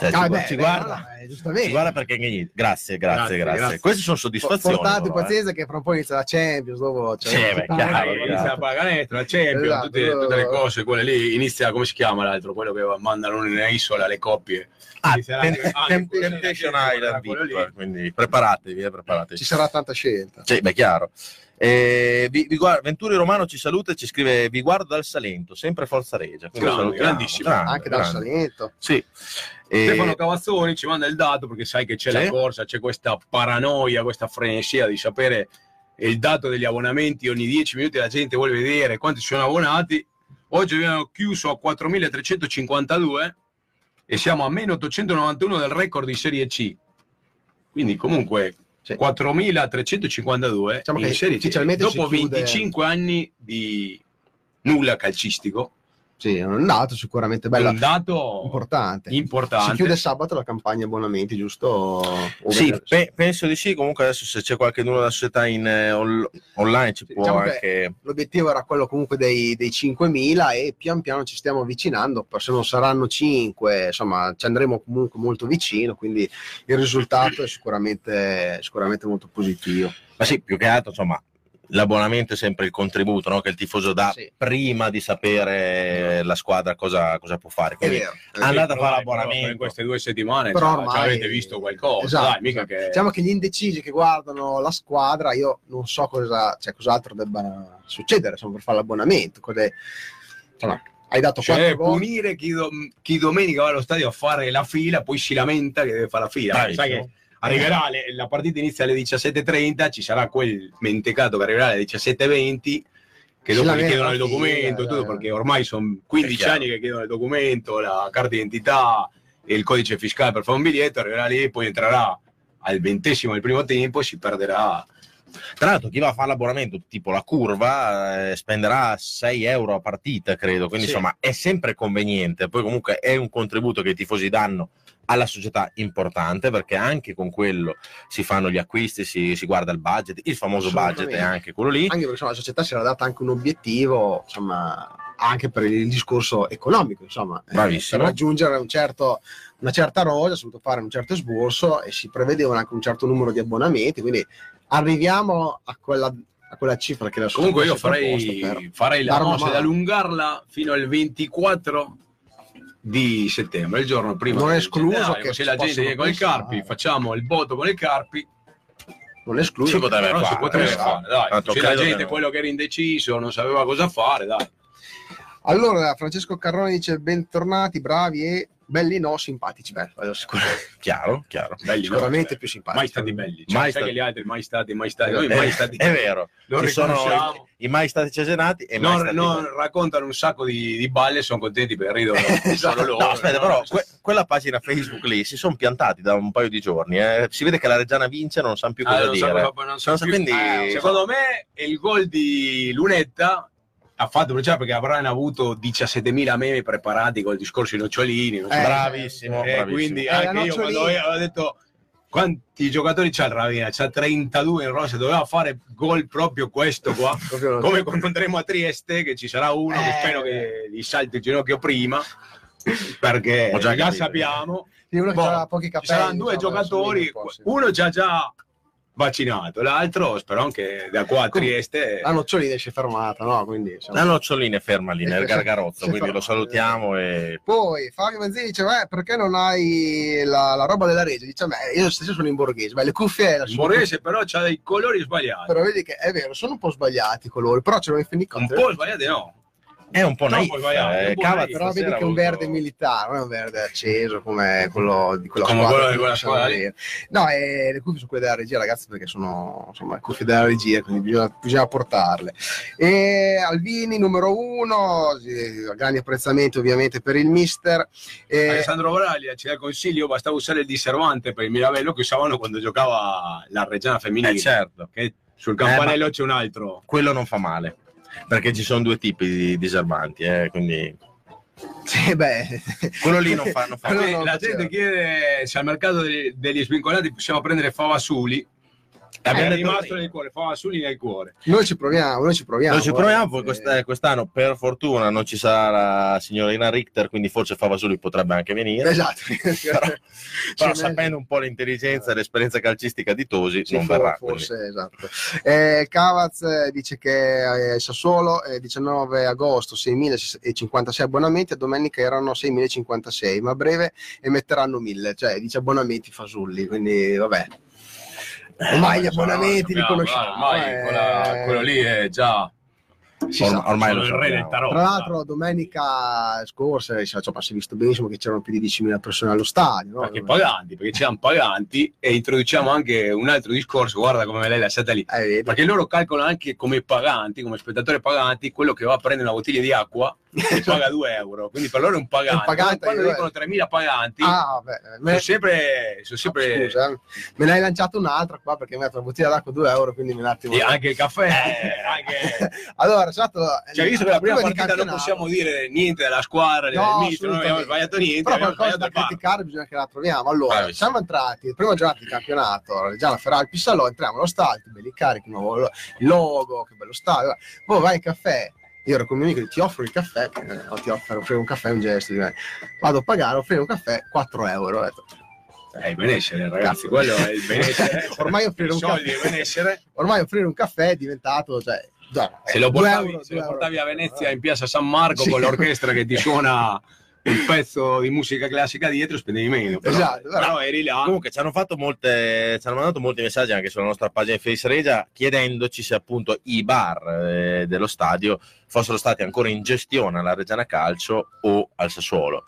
Cioè, Ah, ci, beh, ci beh, guarda, eh, giustamente. ci guarda perché. Grazie, grazie, Grazie, grazie. grazie. Queste sono soddisfazioni. Portate però, eh. pazienza che fra un po' inizia la Champions, dopo... Sì, beh, chiaro, Ah, inizia la paganetto, la Champions, Esatto. tutte, tutte le cose, quelle lì, inizia, come si chiama l'altro, quello che mandano in isola le coppie. Ah, lì, Temptation Island quindi preparatevi, eh, preparatevi. Ci sarà tanta scelta. Sì, beh, chiaro. Eh, vi, vi guarda- Venturi Romano ci saluta e ci scrive: Vi guardo dal Salento, sempre Forza Regia. Grande, grandissimo. Grande, Anche dal grande. Salento. Sì. Eh, Stefano Cavazzoni ci manda il dato perché sai che c'è Sì. la corsa, c'è questa paranoia, questa frenesia di sapere il dato degli abbonamenti. Ogni 10 minuti la gente vuole vedere quanti sono abbonati. Oggi abbiamo chiuso a 4.352 e siamo a meno 891 del record di Serie C. Quindi comunque Sì. 4.352 Diciamo in che Serie C. Dopo chiude- 25 anni di nulla calcistico, Sì, è un dato sicuramente è bello, un dato importante. importante. Si chiude sabato la campagna abbonamenti, giusto? O Sì, pe- penso di sì. Comunque, adesso se c'è qualche della società in, eh, on- online ci Sì, può diciamo che- anche. L'obiettivo era quello comunque dei, dei 5.000 e pian piano ci stiamo avvicinando, se non saranno 5, insomma ci andremo comunque molto vicino, quindi il risultato è sicuramente, sicuramente molto positivo. Ma sì, più che altro, insomma, l'abbonamento è sempre il contributo no? che il tifoso dà Sì. prima di sapere la squadra cosa, cosa può fare. È Quindi vero. andate a fare dai, però l'abbonamento. Per queste due settimane Però già, ormai- già avete visto qualcosa. Esatto, dai, mica esatto. che... Diciamo che gli indecisi che guardano la squadra, io non so cosa, cioè, cos'altro debba succedere insomma, per fare l'abbonamento. cos'è- Insomma, hai dato Cioè, punire chi, do- chi domenica va allo stadio a fare la fila, poi si lamenta che deve fare la fila. Bravissimo. Sai che arriverà, le- la partita inizia alle 17.30, ci sarà quel mentecato che arriverà alle 17.20 che dopo gli chiedono il documento, tutto, perché ormai sono È 15 chiaro. anni che chiedono il documento, la carta d'identità e il codice fiscale per fare un biglietto, arriverà lì, poi entrerà al ventesimo del primo tempo e si perderà. Tra l'altro, chi va a fare l'abbonamento, tipo la curva, eh, spenderà 6 euro a partita, credo. Quindi, Sì. insomma, è sempre conveniente. Poi, comunque, è un contributo che i tifosi danno alla società importante perché anche con quello si fanno gli acquisti, si, si guarda il budget, il famoso budget è anche quello lì. Anche perché insomma, la società si era data anche un obiettivo, insomma, anche per il discorso economico, insomma, Eh, Bravissimo. per raggiungere un certo, una certa rosa, si è dovuto fare un certo esborso e si prevedevano anche un certo numero di abbonamenti, quindi arriviamo a quella, a quella cifra che la società Comunque io farei, farei la mossa mano. allungarla fino al 24 di settembre, il giorno prima. Non è escluso che si la gente viene con i carpi, facciamo il voto con i carpi, non è escluso. Si potrebbe però si fare, potrebbe eh, fare, dai. tanto Così la gente, no. quello che era indeciso, non sapeva cosa fare, dai. Allora, Francesco Carroni dice bentornati, bravi e belli no, simpatici. Beh, quello Chiaro, chiaro. Belli, no? sicuramente Cioè, più simpatici. Mai stati belli. Cioè, Mai stati- gli altri mai stati, mai stati, noi Eh, mai stati. È vero. Ci sono i, i mai stati cesenati e Non, stati non raccontano un sacco di, di balle, sono contenti perché ridono loro. No, aspetta, però que- quella pagina Facebook lì si sono piantati da un paio di giorni. eh. Si vede che la Reggiana vince, non sanno più Ah, cosa non so dire. cosa- non so Non so, più- quindi- Eh, secondo me il gol di Lunetta ha fatto bruciare perché avranno avuto 17.000 meme preparati col discorso di Nocciolini. so. Eh, bravissimo, Eh, bravissimo. quindi Eh, anche io quando ho detto quanti giocatori c'ha il Ravina? C'ha 32 in rosa, doveva fare gol proprio questo qua. Come quando andremo a Trieste, che ci sarà uno che Eh. spero che gli salti il ginocchio prima, perché Ho già già, capito. sappiamo. Che Boh, Ci capelli. saranno due insomma, giocatori, uno già già vaccinato, l'altro spero anche da qua a Trieste. La Nocciolini si è fermata, no? Quindi, insomma. La nocciolina è ferma lì nel gargarozzo, è quindi lo fermata. salutiamo e Poi Fabio Manzini dice: Beh, perché non hai la, la roba della Regia? Dice: Beh, io stesso sono in borghese, beh, le cuffie la Il Borghese però c'ha dei colori sbagliati. Però vedi che è vero, sono un po' sbagliati i colori, però ce l'ho in Un po' sbagliati no. È un po' No, naif. avanti, eh, Cava. Però vedi che è un verde militare, non è un verde acceso come quello di quella Come squadra. quello squadra. No, e le cuffie sono quelle della regia, ragazzi, perché sono insomma le cuffie della regia, quindi bisogna, bisogna portarle. E Alvini, numero uno, grandi apprezzamenti ovviamente per il mister. E- Alessandro Braglia ci dà consiglio, bastava usare il disservante per il Miravello che usavano quando giocava la Reggiana femminile. Eh, certo, Che sul campanello Eh, c'è un altro. quello non fa male. Perché ci sono due tipi di diserbanti, eh, quindi sì, beh, quello lì non fa, non fa non la gente chiede se al mercato degli, degli svincolati possiamo prendere Favasuli. Eh, abbiamo detto rimasto nel cuore, Favasuli nel cuore. noi ci proviamo, noi ci proviamo. Noi ci proviamo, poi eh. quest- quest'anno per fortuna non ci sarà la signorina Richter, quindi forse Favasuli potrebbe anche venire. Esatto. Però, però sapendo un po' l'intelligenza e l'esperienza calcistica di Tosi, Sì, non for- verrà. Forse, esatto. Eh, Cavaz eh, dice che eh, Sassuolo eh, 19 agosto 6.056 abbonamenti, a domenica erano 6.056, ma a breve emetteranno 1.000, cioè dice abbonamenti fasulli, quindi vabbè. Ormai gli abbonamenti li conosciamo. Ormai eh. quella- quello lì è già Si Orm- ormai sono lo il re. Tra l'altro domenica scorsa eh, insomma, si è visto benissimo che c'erano più di 10.000 persone allo stadio. no? perché paganti, perché c'erano paganti e introduciamo anche un altro discorso, guarda come me l'hai lasciata lì. Eh, vedi. Perché loro calcolano anche come paganti, come spettatore paganti, quello che va a prendere una bottiglia di acqua e paga 2 euro. Quindi per loro è un pagante. Un pagante Quando di dicono 3.000 paganti, Ah, vabbè, me- sono sempre... Sono sempre Scusa, eh. me ne hai lanciato un'altra qua perché mi ha detto la bottiglia d'acqua 2 euro, quindi un attimo. e anche il caffè. anche... Allora, esatto, Cioè, visto che la prima partita non possiamo dire niente della squadra, No, del mister, non abbiamo sbagliato niente, Però qualcosa da criticare bisogna che la troviamo. Allora, Bravissimo. siamo entrati, prima giornata di campionato, già la Ferrari Pissalò, entriamo allo stadio, belli carichi, nuovo logo, che bello stadio. Poi vai in caffè, io ero con mio amico, ti offro il caffè, eh, o ti offro offrire un caffè, è un gesto di me. Vado a pagare, offrire un caffè, 4 euro. Ho detto, Eh, il benessere, ragazzi, quello è il benessere. Ormai offrire soldi caffè- benessere. Ormai offrire un caffè è diventato, cioè, già, Se eh, lo portavi, euro, se lo portavi euro. a Venezia in piazza San Marco Sì. con l'orchestra che ti suona un pezzo di musica classica dietro, spendevi meno. Però, Esatto, però- però eri là. Comunque ci hanno fatto molte, ci hanno mandato molti messaggi anche sulla nostra pagina di Face Regia chiedendoci se appunto i bar eh, dello stadio fossero stati ancora in gestione alla Reggiana Calcio o al Sassuolo.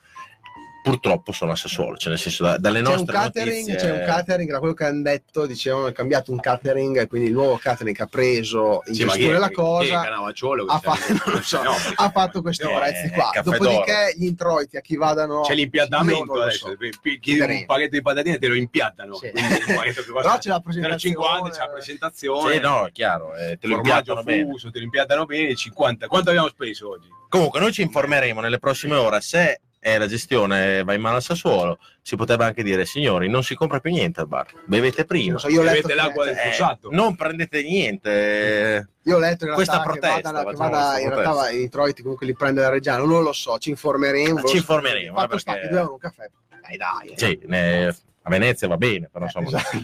Purtroppo sono al Sassuolo, cioè nel senso da- dalle C'è un, nostre catering, notizie... c'è un catering, da quello che hanno detto, dicevano è cambiato un catering, e quindi il nuovo catering che ha preso in Sì, gestione la cosa che ha, c'è- fa- non lo so, No, ha fatto questi no, prezzi qua. Dopodiché gli introiti a chi vadano... C'è l'impiattamento adesso, so. chiedi un pacchetto di patatine te lo impiattano. Sì. Che Però c'è la presentazione. 0,50, c'è la presentazione. Sì, no, è chiaro, eh, te lo formaggio impiattano bene. te lo impiattano bene, 50. Quanto abbiamo speso oggi? Comunque noi ci informeremo nelle prossime ore se eh, la gestione va in mano al Sassuolo, si potrebbe anche dire signori non si compra più niente al bar, bevete prima. Non so, io ho letto Bevete che- l'acqua del Eh, fossato. non prendete niente. Io ho letto in realtà Questa che protesta, vada, che vada- in realtà protesta. va- i introiti comunque li prende la Reggiano, non lo so, ci informeremo. Ci informeremo, Fatto eh, sta perché- che due euro un caffè. Dai, dai. eh. Sì, ne- a Venezia va bene, però insomma. Esatto.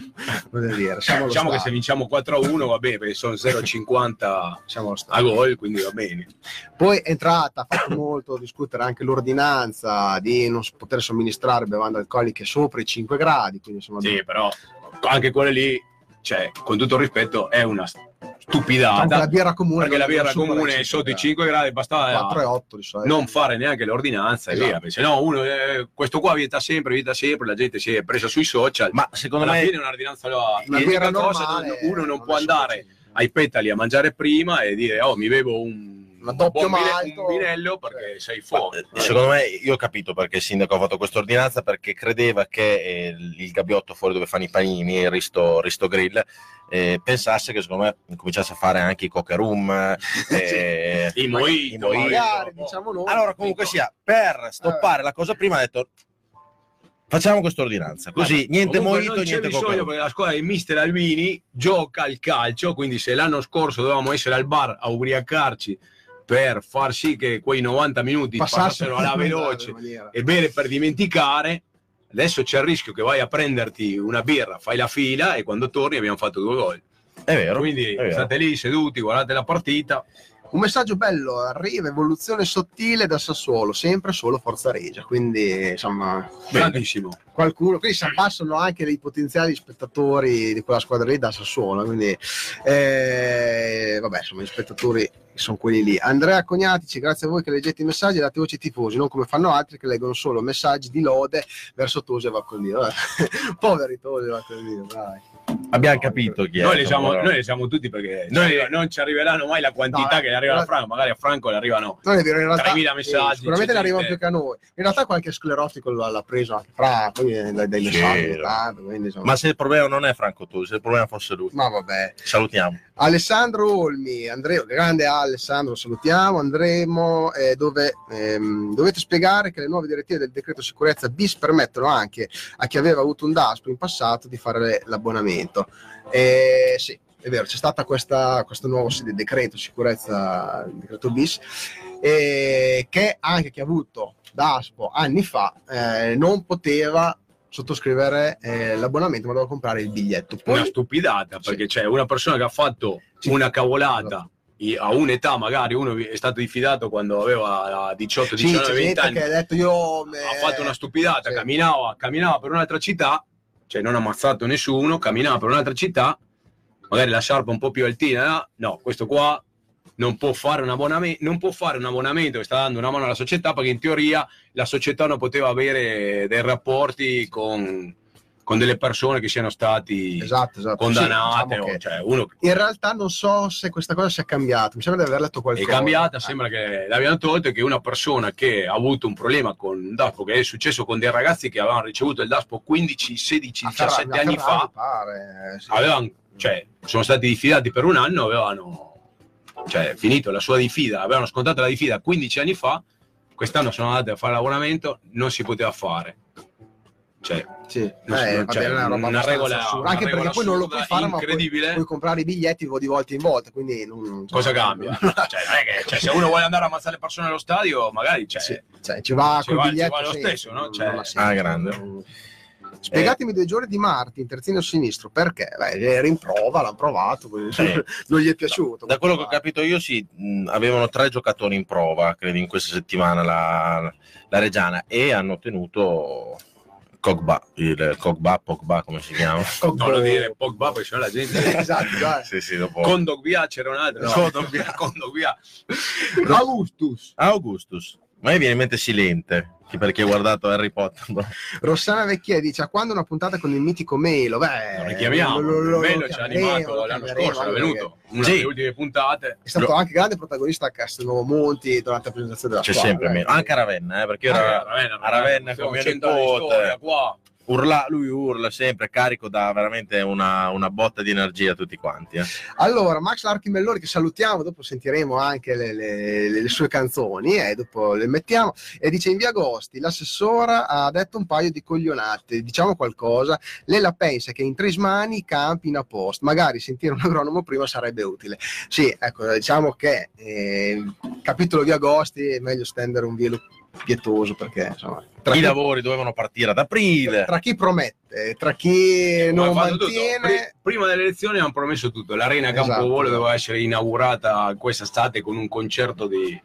Dire, siamo allo Diciamo che se vinciamo 4 a 1 va bene perché sono 0,50 siamo allo a gol, quindi va bene. Poi è entrata, ha fatto molto discutere anche l'ordinanza di non poter somministrare bevande alcoliche sopra i 5 gradi, quindi sono Sì, però anche quelle lì, cioè, con tutto il rispetto, è una diciamo che la stupidata. birra comune Perché la non- birra non comune sotto i 5 5 gradi, bastava 4 e 8 di solito. non fare neanche l'ordinanza e Esatto. via. Perché se no, uno, eh, questo qua vieta sempre, vieta sempre, la gente si è presa sui social. Ma secondo alla me fine un'ordinanza lo ha. Una birra cosa, normale, uno non è può andare ai petali a mangiare prima e dire oh mi bevo un, Una doppio un malto. un vinello perché sei Ma, fuori. eh, secondo me, io ho capito perché il sindaco ha fatto questa ordinanza perché credeva che eh, il gabbiotto fuori dove fanno i panini, il Risto, Risto Grill, eh, pensasse che secondo me cominciasse a fare anche i coca room. eh, I mojito, i. Magari, diciamo noi. Allora, comunque sia, per stoppare la cosa prima ha detto facciamo questa ordinanza, così niente mojito, non c'è niente bisogno coca room. perché la squadra di Mister Albini gioca al calcio, quindi se l'anno scorso dovevamo essere al bar a ubriacarci per far sì che quei 90 minuti passassero alla veloce e bere per dimenticare, adesso c'è il rischio che vai a prenderti una birra, fai la fila e quando torni abbiamo fatto due gol. È vero, Quindi è vero. state lì seduti, guardate la partita. Un messaggio bello, arriva evoluzione sottile da Sassuolo, sempre solo Forza Regia, quindi insomma Grandissimo. qualcuno, quindi si abbassano anche i potenziali spettatori di quella squadra lì da Sassuolo, quindi eh, vabbè insomma gli spettatori sono quelli lì. Andrea Cognatici, grazie a voi che leggete i messaggi e date voce ai tifosi, non come fanno altri che leggono solo messaggi di lode verso Tosi e Vacconino. Poveri Tosi e Vacconino, dai. Abbiamo capito chi è. Noi le, siamo, però. noi le siamo tutti perché Noi- non ci arriveranno mai la quantità No, che le arriva a eh, Franco, magari a Franco le arrivano. Non è vero, in realtà 3.000 messaggi, sicuramente c'è ne arrivano gente- più che a noi. In realtà qualche sclerotico l'ha, preso anche fra, poi eh, dai, messaggi tanto, quindi, insomma. Ma se il problema non è Franco tu, se il problema fosse lui, Ma vabbè. salutiamo. Alessandro Olmi, Andrea, grande Alessandro, salutiamo. Andremo eh, dove ehm, dovete spiegare che le nuove direttive del decreto sicurezza bis permettono anche a chi aveva avuto un DASPO in passato di fare l'abbonamento. Eh, sì, è vero, c'è questa, questo nuovo sì, decreto sicurezza, il decreto bis, eh, che anche chi ha avuto DASPO anni fa eh, non poteva sottoscrivere eh, l'abbonamento ma doveva comprare il biglietto. Poi, una stupidata perché c'è una persona che ha fatto Sì. una cavolata i- a un'età magari uno è stato diffidato quando aveva 18 Sì, 19 c'è 20 gente anni che ha fatto una stupidata sì. camminava, camminava per un'altra città cioè non ha ammazzato nessuno camminava per un'altra città magari la sciarpa un po' più altina no questo qua non può fare un abbonamento non può fare un abbonamento che sta dando una mano alla società perché in teoria la società non poteva avere dei rapporti con, con delle persone che siano stati esatto, esatto. condannate Sì, diciamo o- cioè uno in realtà non so se questa cosa sia cambiata mi sembra di aver letto è qualcosa cambiata, Eh, sembra che l'abbiano tolto che una persona che ha avuto un problema con il DASPO, che è successo con dei ragazzi che avevano ricevuto il DASPO 15, 16, a Ferrari- 17 a anni fa, pare, sì. avevano, cioè, sono stati diffidati per un anno, avevano cioè, finito la sua diffida, avevano scontato la diffida 15 anni fa, quest'anno sono andati a fare l'abbonamento, non si poteva fare. Cioè, Sì, Non- eh, cioè, bene, è una roba una regola- assurda. una anche regola perché poi non lo puoi fare ma puoi, puoi comprare i biglietti di volta in volta quindi non, cosa cambia? cioè, non è che, cioè, se uno vuole andare a ammazzare le persone allo stadio, magari cioè, Sì, cioè, ci va Ci col va- ci biglietto va lo sì, stesso, no? Cioè-. Ah, grande. Spiegatemi due giorni di Martin, terzino sinistro, perché? Beh, era in prova, l'hanno provato, Sì. non gli è piaciuto. Da quello che ho capito io, sì, mh, avevano tre giocatori in prova, credo, in questa settimana la, la Reggiana e hanno tenuto Cogba, il Cogba, Pogba, come si chiama? Non lo dire, Pogba, poi c'è la gente. esatto, dai. sì, sì, dopo. Condogbia c'era un altro. No. Condogbia. Condogbia. Augustus. Augustus. A me viene in mente Silente, perché ho guardato Harry Potter. no? Rossana Vecchia dice: A quando una puntata con il mitico Melo? Beh, Lo richiamiamo. lo- lo- lo Bello ci ha animato l'anno scorso, è venuto. Una Sì. delle ultime puntate. È stato anche grande protagonista a Castelnuovo Monti durante la presentazione della C'è squadra, sempre eh. meno. Anche a Ravenna, eh, perché io Ah, era- Ravenna, a Ravenna Stiamo con mio nipote. storia qua. Urla, lui urla sempre, carico da veramente una, una botta di energia a tutti quanti. eh. Allora, Max Larchimellori che salutiamo, dopo sentiremo anche le, le- le sue canzoni e dopo le mettiamo. E dice in via Agosti, l'assessora ha detto un paio di coglionate, diciamo qualcosa, lei la pensa che in Trismani campi in a post, magari sentire un agronomo prima sarebbe utile. Sì, ecco, diciamo che eh, capitolo via Agosti è meglio stendere un velo pietoso perché insomma, tra I chi, lavori dovevano partire ad aprile. tra chi promette, tra chi non mantiene... Pri- Prima delle elezioni hanno promesso tutto. L'arena Esatto. Campovolo doveva essere inaugurata quest'estate con un concerto di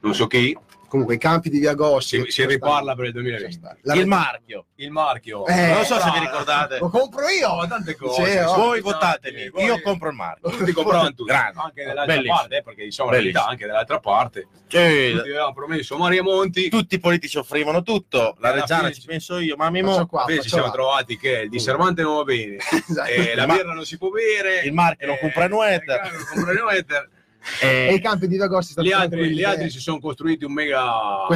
non so chi. Comunque i campi di via Agosti... Si, si riparla per il 2020. La- Il marchio. Il marchio. Eh, non so se vi bravo. ricordate. Lo compro io! No, tante cose. Sì, oh. Voi votatemi, Voi- io compro il marchio. Tutti compravano tutti. Grande. Anche dall'altra Bellissimo. parte, eh, perché diciamo la Bellissimo. verità, anche dall'altra parte. Sì, Tutti avevano promesso Maria Monti. tutti i politici offrivano tutto, la Reggiana ci penso io, ma Mimo, qua, Invece siamo là. trovati che il disservante non va bene, Esatto. e la birra non si può bere, il marchio non eh, compra nueter. nueter. E i eh, campi di stanno Gli altri, gli eh. altri si sono costruiti un mega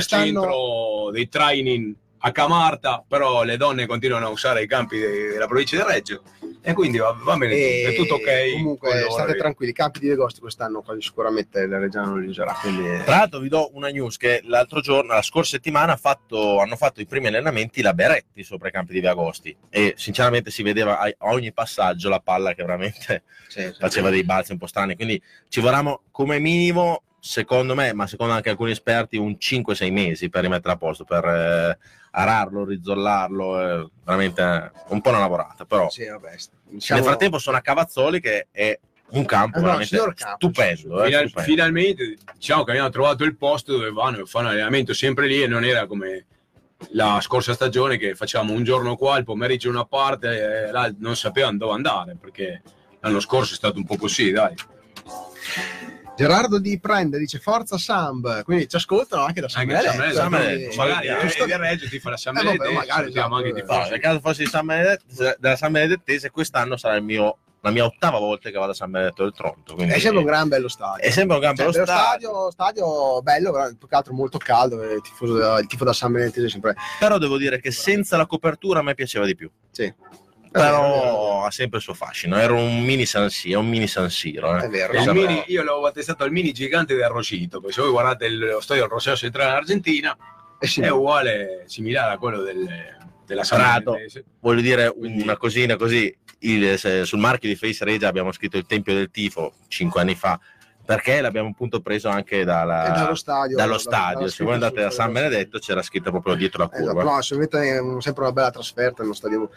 centro dei training a Camarta, però le donne continuano a usare i campi de- della provincia di Reggio e quindi va, va bene, E è tutto ok. Comunque state tranquilli, i campi di via Agosti quest'anno quasi sicuramente la Reggiana non li userà. Quindi... Tra l'altro vi do una news che l'altro giorno, la scorsa settimana, fatto- hanno fatto i primi allenamenti la Beretti sopra i campi di Via Agosti e sinceramente si vedeva a ogni passaggio la palla che veramente Sì, sì. faceva dei balzi un po' strani, quindi ci vorranno come minimo, secondo me, ma secondo anche alcuni esperti, un 5-6 mesi per rimettere a posto, per eh, ararlo, rizzollarlo, eh, veramente eh, un po' una lavorata, però Sì, vabbè, diciamo- nel frattempo sono a Cavazzoli che è un campo Eh no, veramente campo, stupendo, eh, Final- stupendo. finalmente diciamo che abbiamo trovato il posto dove vanno e fanno allenamento sempre lì e non era come la scorsa stagione che facciamo un giorno qua, il pomeriggio una parte e là non sapevano dove andare perché l'anno scorso è stato un po' così, dai. Gerardo Di Prende dice Forza Samb, quindi ci ascoltano anche da San Anche Benedetto, San Benedetto, magari eh, eh, giusto- di Reggio ti fa la San Eh, Benedetto, magari, salutiamo anche i esatto. No, nel caso fosse di San Benedetto, della San Benedettese, quest'anno sarà il mio, la mia ottava volta che vado a San Benedetto del Tronto. Quindi È sempre un gran bello stadio. è sempre un gran Cioè, bello stadio, stadio, stadio bello, però più che altro molto caldo. Il tifo, il tifo da San Benedetto è sempre. però devo dire che senza la copertura a me piaceva di più. Sì. Però ha sempre il suo fascino. Era un mini San Siro, un mini San Siro. eh. È vero. Esatto. mini- io l'avevo battezzato al mini gigante del Rosito, perché se voi guardate il- lo stadio del Rosario Centrale in Argentina eh sì, è uguale, similare a quello del- della Prato. Voglio dire Quindi- una cosina così. il- sul marchio di Face Regia abbiamo scritto il Tempio del Tifo cinque anni fa. Perché l'abbiamo appunto preso anche dalla- è dallo stadio. dallo da- stadio. Se voi andate a San Benedetto c'era scritto proprio dietro la Esatto, curva. no, assolutamente è sempre una bella trasferta, uno stadio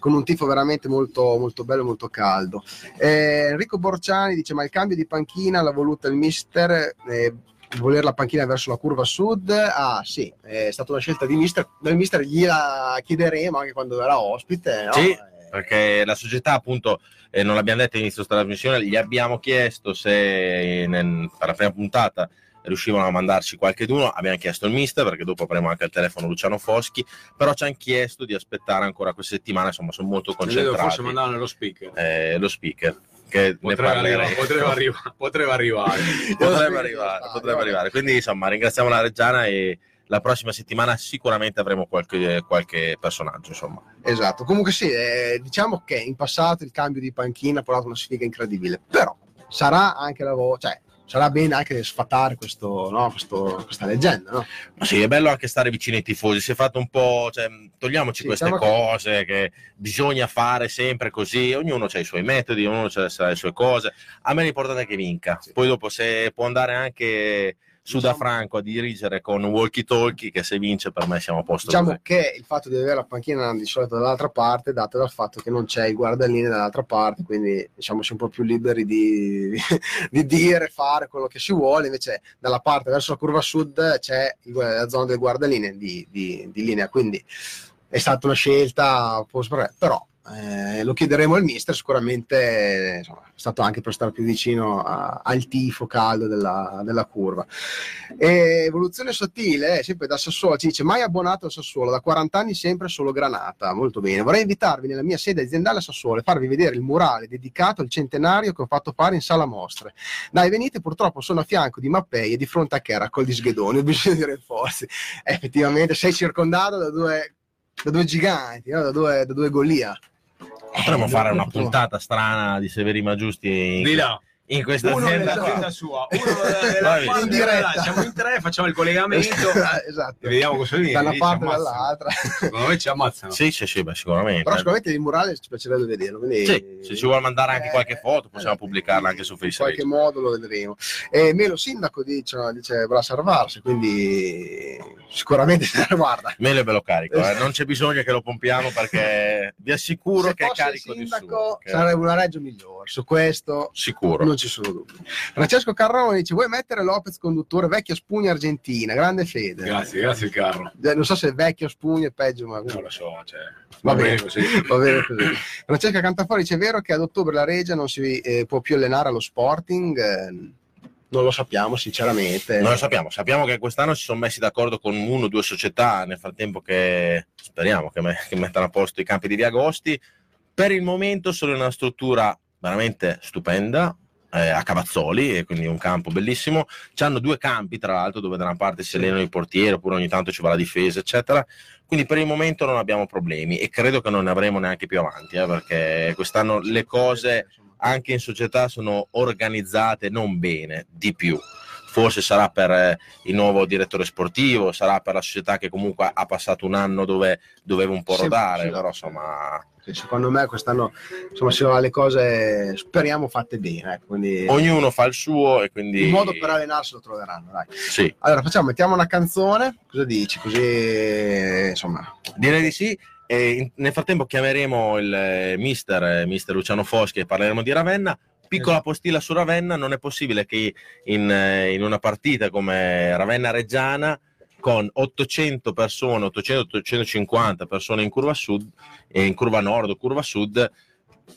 con un tifo veramente molto, molto bello, molto caldo. Eh, Enrico Borciani dice: Ma il cambio di panchina l'ha voluta il mister. eh, voler la panchina verso la curva sud ah sì è stata una scelta di mister del mister gliela chiederemo anche quando verrà ospite no? Sì. Eh, perché la società appunto eh, non l'abbiamo detto all'inizio della trasmissione gli abbiamo chiesto se nel- per la prima puntata riuscivano a mandarci qualcheduno abbiamo chiesto il mister perché dopo avremo anche al telefono Luciano Foschi però ci hanno chiesto di aspettare ancora questa settimana insomma sono molto concentrati forse mandavano lo speaker. eh, lo speaker che ne Potrebbe arrivare, potrebbe arrivare, potrebbe arrivare. potrebbe arrivare, potrebbe arrivare. Quindi insomma ringraziamo la Reggiana e la prossima settimana sicuramente avremo qualche, qualche personaggio insomma. Esatto, comunque sì, eh, diciamo che in passato il cambio di panchina ha portato una sfiga incredibile, però sarà anche la vo- cioè sarà bene anche sfatare questo, no, questo- questa leggenda, no? Ma sì, è bello anche stare vicino ai tifosi. Si è fatto un po', cioè, togliamoci Sì, queste diciamo che- cose che... bisogna fare sempre così. Ognuno ha i suoi metodi, ognuno ha le sue cose. A me l'importante è che vinca. Sì. Poi dopo, se può andare anche su da Franco a dirigere con walkie talkie che se vince per me siamo a posto Diciamo così. che il fatto di avere la panchina di solito dall'altra parte è dato dal fatto che non c'è il guardalinee dall'altra parte, quindi diciamo si un po' più liberi di, di dire, fare quello che si vuole, invece dalla parte verso la curva sud c'è la zona del guardalinee di, di- linea, quindi è stata una scelta, però eh, lo chiederemo al mister, sicuramente insomma, è stato anche per stare più vicino a- al tifo caldo della, della curva. E evoluzione sottile, eh, sempre da Sassuolo, ci dice mai abbonato al Sassuolo, da 40 anni sempre solo Granata, molto bene. Vorrei invitarvi nella mia sede aziendale a Sassuolo e farvi vedere il murale dedicato al centenario che ho fatto fare in sala mostre. Dai, venite, purtroppo sono a fianco di Mappei e di fronte a Keracol di Sghedoni, ho bisogno di rinforzi. Effettivamente sei circondato da due, da due giganti, no? da, due, da due Golia. Potremmo Eh, fare una puntata strana di Severi Giusti in, Di là. In questa Uno azienda. nell'azienda sua, uno della parte in della- diretta. Siamo in tre, facciamo il collegamento esatto. e vediamo cosa viene. Da una lì ci parte dall'altra. Secondo me ci ammazzano. Sì, sì, sì, beh, sicuramente. Però sicuramente il murale ci piacerebbe vederlo. Quindi, Sì, se ci vuole mandare anche Eh, qualche foto, possiamo eh, pubblicarla anche su in Facebook. qualche modo lo vedremo. E Melo Sindaco dice, dice vorrà salvarsi, quindi sicuramente se ne guarda. Melo è bello carico, eh, non c'è bisogno che lo pompiamo perché vi assicuro Se che è carico di sindaco su. che- sarebbe una reggio migliore, su questo Sicuro. non ci sono dubbi. Francesco Carrone dice vuoi mettere Lopez conduttore vecchia spugna argentina, grande fede. Grazie, grazie il carro. Eh, Non so se è vecchio spugna è peggio, ma Non lo so, cioè, Va va bene. bene così. Va bene così. Francesca Cantafori dice: È vero che ad ottobre la Regia non si eh, può più allenare allo Sporting? Eh, non lo sappiamo, sinceramente. Non lo sappiamo, sappiamo che quest'anno si sono messi d'accordo con uno o due società nel frattempo che speriamo che, me- che mettano a posto i campi di Via Agosti. Per il momento sono in una struttura veramente stupenda, eh, a Cavazzoli, e quindi un campo bellissimo. C'hanno due campi, tra l'altro, dove da una parte si allenano i portieri, oppure ogni tanto ci va la difesa, eccetera. Quindi per il momento non abbiamo problemi e credo che non ne avremo neanche più avanti, eh, perché quest'anno le cose anche in società sono organizzate non bene, di più. Forse sarà per eh, il nuovo direttore sportivo, sarà per la società che comunque ha passato un anno dove doveva un po' rodare, sì. però insomma Secondo me quest'anno insomma, si va le cose, speriamo fatte bene. ecco, quindi ognuno fa il suo e quindi il modo per allenarsi lo troveranno. Dai. sì, Allora facciamo, mettiamo una canzone. Cosa dici? Così insomma. direi di sì. E nel frattempo chiameremo il eh, mister, eh, mister Luciano Foschi e parleremo di Ravenna. Piccola Esatto. postilla su Ravenna, non è possibile che in, eh, in una partita come Ravenna-Reggiana con 800 persone, 800-850 persone in curva sud, e in curva nord o curva sud,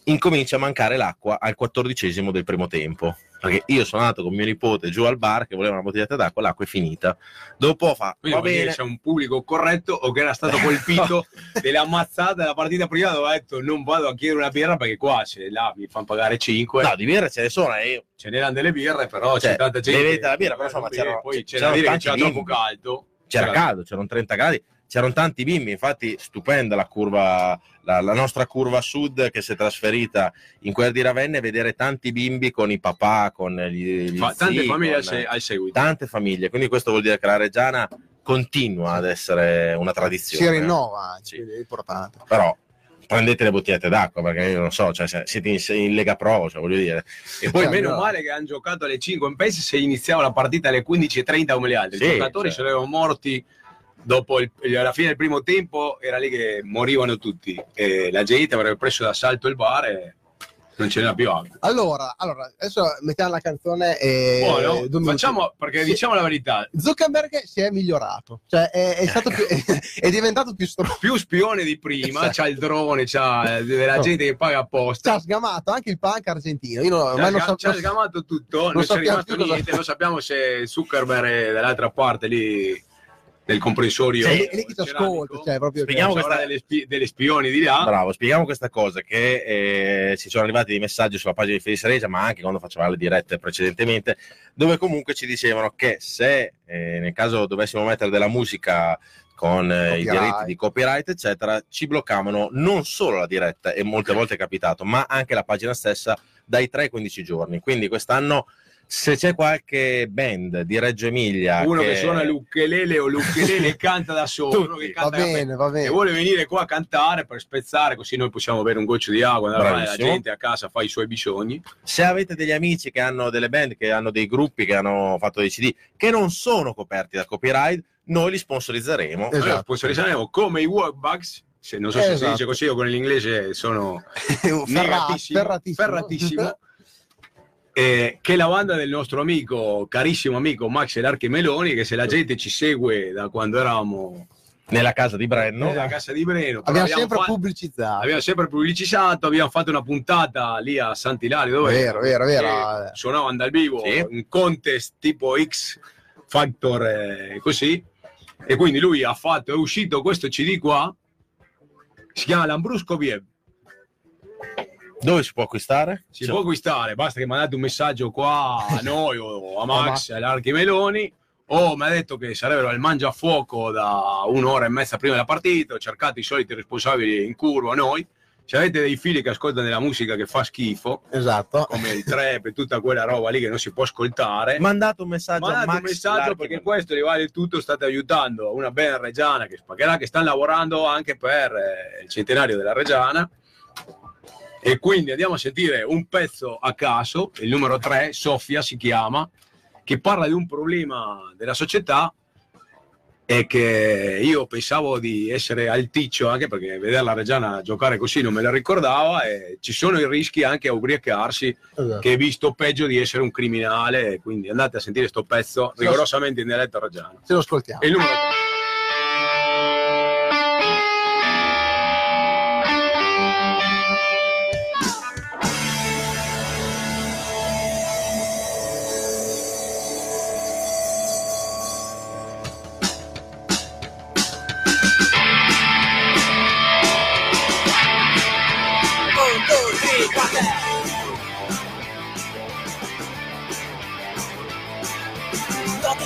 incomincia a mancare l'acqua al quattordicesimo del primo tempo. Perché io sono andato con mio nipote giù al bar che voleva una bottiglietta d'acqua, l'acqua è finita. Dopo fa, Quindi va bene, c'è un pubblico corretto o che era stato colpito delle ammazzate della partita prima dove ha detto non vado a chiedere una birra perché qua c'è, là mi fanno pagare 5 no, di birra ce ne sono e io ce n'erano delle birre però Cioè, c'è tanta gente bevete la birra, però, insomma, c'erano- poi dire che tanti c'era troppo caldo. C'era caldo, c'erano 30 gradi, c'erano tanti bimbi, infatti stupenda la curva, la, la nostra curva sud che si è trasferita in quella di Ravenna e vedere tanti bimbi con i papà, con gli, gli Fa- zii, tante famiglie con- al, se- al seguito tante famiglie, quindi questo vuol dire che la Reggiana continua ad essere una tradizione. Si rinnova, Sì. è importante. Però prendete le bottigliette d'acqua perché io non so, cioè, siete in, in Lega Pro, cioè, voglio dire. e poi Cioè, meno no. male che hanno giocato alle 5 in pensi se iniziava la partita alle 15.30 come gli altri Sì, i giocatori cioè. l'avevano morti dopo il, alla fine del primo tempo era lì che morivano tutti e la gente avrebbe preso d'assalto il bar e non ce n'era più acqua Allora, allora, adesso mettiamo la canzone e Buono, due facciamo perché Sì. diciamo la verità Zuckerberg si è migliorato, cioè è, è stato più, è diventato più stronzo. più spione di prima, Esatto. c'ha il drone, c'ha eh, della No. gente che paga Ci ha apposta. sgamato anche il punk argentino. Io non, non ha, so- ci ha sgamato tutto, non, c'è sappiamo rimasto più cosa- niente, non sappiamo se Zuckerberg è dall'altra parte lì del comprensorio. Sì, è lì ascolta, cioè proprio Spieghiamo questa- delle, spi- delle spioni di là. Bravo, spieghiamo questa cosa che eh, ci sono arrivati dei messaggi sulla pagina di Felice Regia, ma anche quando facevamo le dirette precedentemente, dove comunque ci dicevano che se eh, nel caso dovessimo mettere della musica con eh, i Copyright. diritti di copyright, eccetera, ci bloccavano non solo la diretta, e molte volte è capitato, ma anche la pagina stessa dai 3 ai 15 giorni. Quindi quest'anno Se c'è qualche band di Reggio Emilia Uno che, suona l'ukelele o l'ukelele e canta da solo, uno che Va canta da bene, va e bene. vuole venire qua a cantare per spezzare, così noi possiamo bere un goccio di acqua, andare la gente a casa fa i suoi bisogni. se avete degli amici che hanno delle band, che hanno dei gruppi, che hanno fatto dei CD, che non sono coperti da copyright, noi li sponsorizzeremo. Esatto. Allora, sponsorizzeremo come i Workbugs, se non so se si Esatto. dice così, io con l'inglese sono Ferra- negatissimo, ferratissimo. ferratissimo. Eh, che è la banda del nostro amico, carissimo amico Max Elarchi Meloni, che se la gente ci segue da quando eravamo Nella casa di Brenno. nella casa di Breno, però Abbiamo sempre fatto- pubblicizzato. abbiamo sempre pubblicizzato, abbiamo fatto una puntata lì a Sant'Ilario dove Vero, vero, vero. che suonavano dal vivo Sì. un contest tipo X Factor eh, così e quindi lui ha fatto, è uscito questo CD qua si chiama Lambrusco Viev Dove si può acquistare? si Cioè, può acquistare, basta che mandate un messaggio qua a noi o a Max, all'Archi Meloni, o mi ha detto che sarebbero al mangiafuoco da un'ora e mezza prima della partita, ho cercato i soliti responsabili in curva noi, se avete dei figli che ascoltano della musica che fa schifo, Esatto. come il trap e tutta quella roba lì che non si può ascoltare, Mandate un messaggio a mandate Max un messaggio perché questo gli vale tutto, state aiutando una band reggiana che spaccherà, che stanno lavorando anche per eh, il centenario della Reggiana. E quindi andiamo a sentire un pezzo a caso, il numero 3, Sofia si chiama, che parla di un problema della società e che io pensavo di essere alticcio anche perché vedere la Reggiana giocare così non me la ricordava e ci sono i rischi anche a ubriacarsi esatto. che è visto peggio di essere un criminale quindi andate a sentire sto pezzo rigorosamente in dialetto reggiano. Ce lo ascoltiamo. Il numero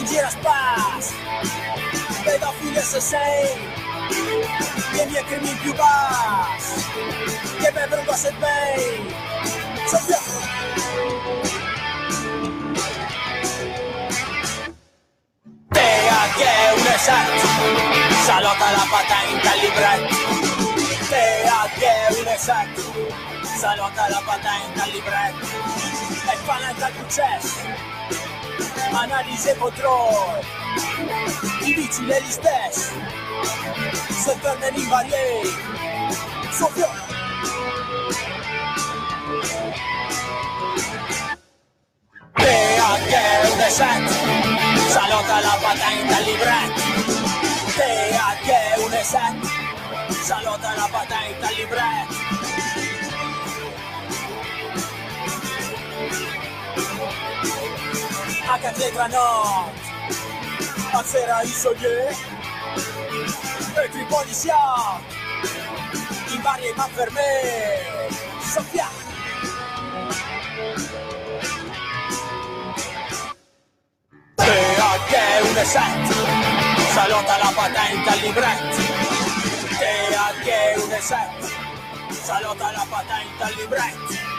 Tot in gira spas Pedofili assassini Vieni a crimi più bassi Che bevono qua se bei Sappiamo Tea che è un esatto. Salota la al libretto Tea che è un esatto. Salota la patente al libretto E panetta al successo Analisi e controllo I vici negli stessi Se tornano in varieri Soffio Tea che è un esatto Salota la patente al libretto Tea che è un esatto Salota la patente al E tripoli siamo In varie ma per me. Sofia. Tea che è un esatto. Salota la patente al libretto. Tea che è un esatto. Salota la patente al libretto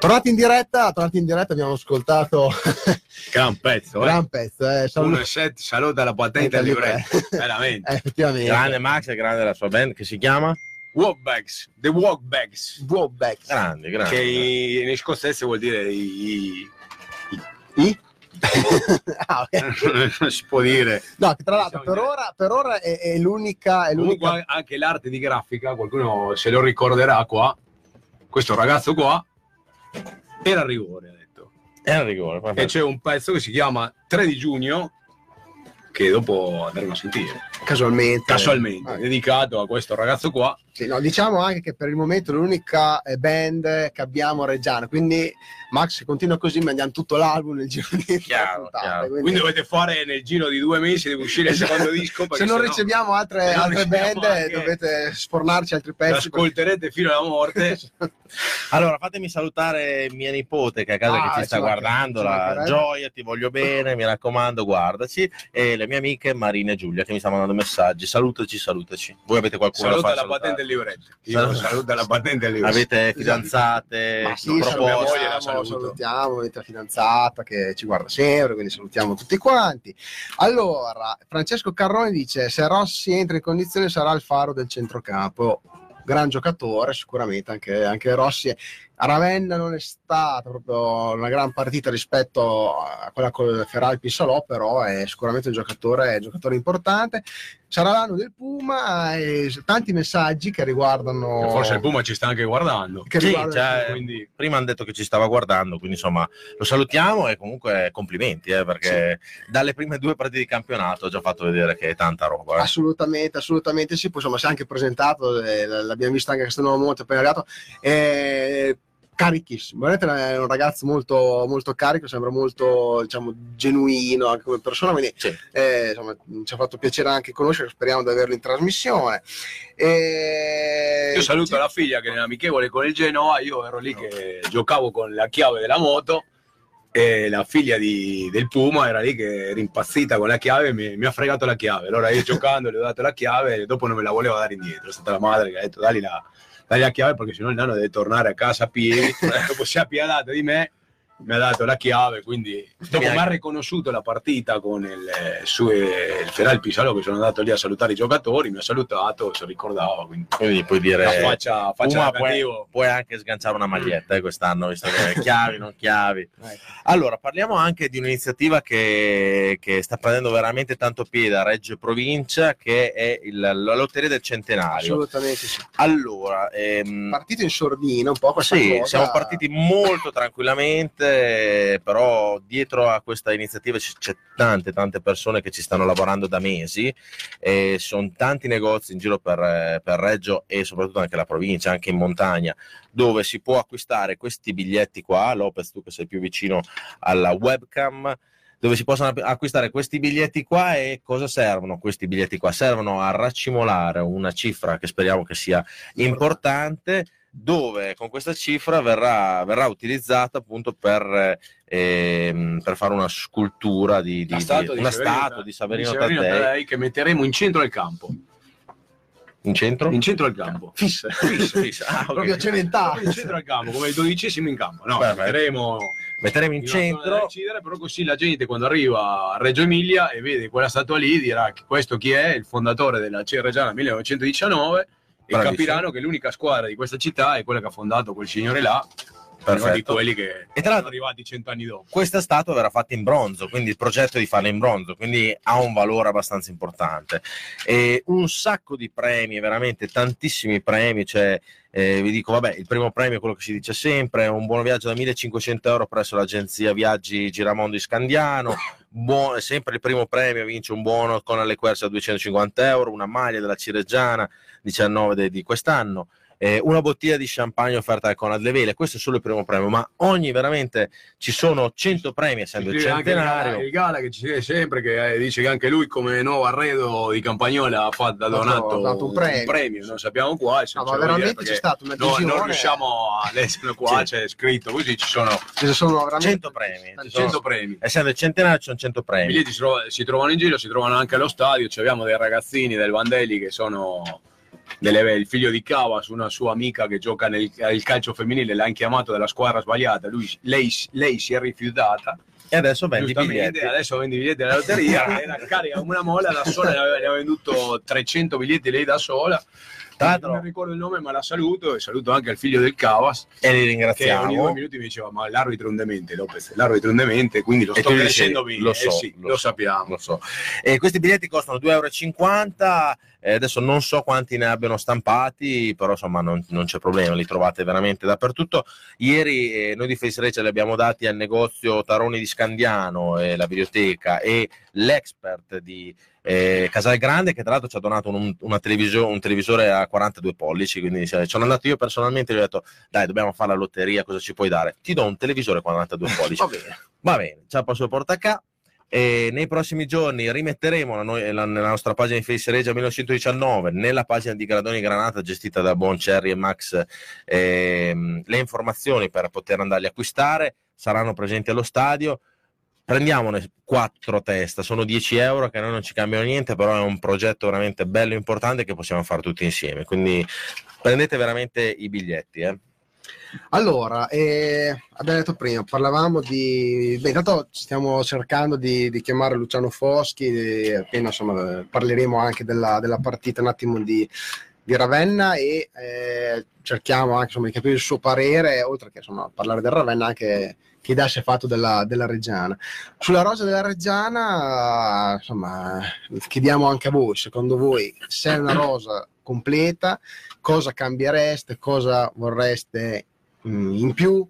Tornati in diretta, tornati in diretta abbiamo ascoltato Gran pezzo, un eh. gran pezzo. Eh, saluto- 1 e 7, saluta la patente al libretto. Veramente. Eh, effettivamente. Grande Max e grande la sua band che si chiama? Walkbacks, the walkbacks, Drawbacks. Grande, grande. che in, in scozzese vuol dire i, I? Ah, ok. non si può dire. No, che tra l'altro Diciamo per che- ora, per ora è, è l'unica, è l'unica Comunque anche l'arte di grafica, qualcuno se lo ricorderà qua, questo ragazzo qua era rigore, ha detto. Un rigore. E perfetto. c'è un pezzo che si chiama 3 di giugno, che dopo andremo a sentire, casualmente. casualmente, Ah, dedicato a questo ragazzo qua. sì, no, diciamo anche che per il momento è l'unica eh, band che abbiamo a Reggiano, quindi Max se continua così mandiamo tutto l'album nel giro di Chiaro, puntate, chiaro. quindi Quindi dovete fare nel giro di due mesi, deve uscire il secondo disco. se perché non riceviamo altre, non altre riceviamo band anche- dovete sfornarci altri pezzi. ascolterete fino alla morte. Allora, fatemi salutare mia nipote che è a casa Ah, che ci sta guardando, la mancherebbe. Gioia, ti voglio bene, mi raccomando, guardaci. E le mie amiche Marina e Giulia che mi stanno mandando messaggi. Salutaci, salutaci. Voi avete qualcuno Saluta da la far patente libretto. Io saluto la patente libretto. Avete fidanzate? Ma sì, proposte? la salutiamo, salutiamo la fidanzata che ci guarda sempre, quindi salutiamo tutti quanti. Allora, Francesco Carrone dice: Se Rossi entra in condizione sarà il faro del centrocampo. Gran giocatore, sicuramente anche, anche Rossi. A Ravenna non è stata proprio una gran partita rispetto a quella con Feralpi Salò, però è sicuramente un giocatore, un giocatore importante. Sarà l'anno del Puma e tanti messaggi che riguardano. Forse il Puma ci sta anche guardando. Che Sì, riguardano- cioè, Quindi prima hanno detto che ci stava guardando, quindi insomma lo salutiamo e comunque complimenti, eh, perché dalle prime due partite di campionato ha già fatto vedere che è tanta roba. eh. Assolutamente, assolutamente sì. Poi insomma si è anche presentato, eh, l'abbiamo visto anche a Castelnuovo Monte appena arrivato. eh, carichissimo, veramente è un ragazzo molto, molto carico, sembra molto diciamo, genuino anche come persona, quindi Sì. eh, insomma, ci ha fatto piacere anche conoscere, speriamo di averlo in trasmissione. E... io saluto la figlia che nell'amichevole con il Genoa, io ero lì che giocavo con la chiave della moto e la figlia di- del Puma era lì che era impazzita con la chiave e mi, mi ha fregato la chiave. Allora io giocando le ho dato la chiave e dopo non me la voleva dare indietro. È stata la madre che ha detto dagli la, dagli la chiave perché sennò il nano deve tornare a casa a piedi. dopo si è appiadato di me, mi ha dato la chiave, quindi dopo mi ha riconosciuto la partita con il, su, eh, il Feral Pisalo che sono andato lì a salutare i giocatori, mi ha salutato, si ricordava, quindi Quindi puoi dire... la faccia, faccia puoi, puoi anche sganciare una maglietta eh, quest'anno, visto che chiavi, non chiavi. Allora, parliamo anche di un'iniziativa che, che sta prendendo veramente tanto piede a Reggio e Provincia, che è il- la Lotteria del Centenario. Assolutamente sì. Allora, ehm, Partito in sordina un po' questa sì, cosa. siamo partiti molto tranquillamente, però dietro a questa iniziativa c'è tante, tante persone che ci stanno lavorando da mesi, e sono tanti negozi in giro per, per Reggio e soprattutto anche la provincia, anche in montagna, dove si può acquistare questi biglietti qua, Lopez tu che sei più vicino alla webcam, dove si possono acquistare questi biglietti qua e cosa servono questi biglietti qua? Servono a raccimolare una cifra che speriamo che sia importante dove con questa cifra verrà, verrà utilizzata appunto per, ehm, per fare una scultura di, di- statua di una Severino- statua di Saverino di Severino Taddei Taddei che metteremo in centro del campo. in centro? In centro del campo. fissa. Fissa, fissa. Ah, ok. Proprio cementale. In centro del campo, come il dodicesimo in campo. No, Perfetto. metteremo Metteremo in centro decidere, però così la gente quando arriva a Reggio Emilia e vede quella statua lì dirà che questo chi è, il fondatore della C Reggiana 1919 Bravissimo. capiranno che l'unica squadra di questa città è quella che ha fondato quel signore là, uno di quelli che E tra sono arrivati cent'anni dopo. questa statua verrà fatta in bronzo, quindi il progetto è di farla in bronzo, quindi ha un valore abbastanza importante. E un sacco di premi, veramente tantissimi premi, cioè, eh, vi dico, vabbè, il primo premio è quello che si dice sempre, un buono viaggio da 1500 euro presso l'agenzia Viaggi Giramondo di Scandiano, buo- sempre il primo premio vince un buono con alle Quercia da 250 euro, una maglia della Cireggiana 19 de- di quest'anno, eh, una bottiglia di champagne offerta al Conad Levele, questo è solo il primo premio, ma ogni veramente ci sono 100 premi essendo il Scrive anche il centenario. Gala, il Gala che ci scrive sempre che eh, dice che anche lui come nuovo arredo di Campagnola ha fatto, dato- donato ha dato un premio. non sappiamo qua se No, ce ma veramente c'è stata una no, visione. non riusciamo a leggerlo qua Sì. c'è scritto così ci sono Ce sono veramente 100 premi. Ci sono- 100 premi Essendo il centenario ci sono 100 i premi. biglietti si, trova- si trovano in giro si trovano anche allo stadio ci abbiamo dei ragazzini del Vandelli che sono delle- il figlio di Cavas una sua amica che gioca nel il calcio femminile l'hanno chiamato dalla squadra sbagliata lui, lei, lei si è rifiutata E adesso vendi biglietti. adesso vendi biglietti della lotteria era carica come una molla da sola ne aveva venduto 300 biglietti lei da sola Tra non l'altro, mi ricordo il nome ma la saluto e saluto anche il figlio del Cavas e li che ogni due ringraziamo. minuti mi diceva ma l'arbitro è un demente Lopez l'arbitro è un demente quindi lo sto crescendo bene lo Eh so, sì, lo lo, sappiamo Lo so. E questi biglietti costano 2,50 euro. eh, adesso non so quanti ne abbiano stampati, però insomma non, non c'è problema, li trovate veramente dappertutto. Ieri eh, noi di Face Rage li abbiamo dati al negozio Taroni di Scandiano, eh, la videoteca, e l'expert di eh, Casal Grande, che tra l'altro ci ha donato un, una televisio- un televisore a 42 pollici. Quindi cioè, sono andato io personalmente e gli ho detto: Dai, dobbiamo fare la lotteria, cosa ci puoi dare? Ti do un televisore a 42 pollici. Va bene. Va bene, ciao sul portacà. E nei prossimi giorni rimetteremo la, noi- la- nella nostra pagina di Face Regia 1919, nella pagina di Gradoni Granata gestita da Bon Cherry e Max, ehm, le informazioni per poter andarli a acquistare saranno presenti allo stadio. Prendiamone quattro testa, sono 10 euro che a noi non ci cambiano niente, però è un progetto veramente bello e importante che possiamo fare tutti insieme, quindi prendete veramente i biglietti. Eh. Allora, eh, abbiamo detto prima, parlavamo di... Beh, intanto stiamo cercando di, di chiamare Luciano Foschi, appena insomma parleremo anche della, della partita un attimo di, di Ravenna e eh, cerchiamo anche insomma, di capire il suo parere, oltre che insomma, parlare del Ravenna, anche che si è fatto della, della Reggiana. Sulla rosa della Reggiana, insomma, chiediamo anche a voi, secondo voi, se è una rosa completa, cosa cambiereste, cosa vorreste mh, in più,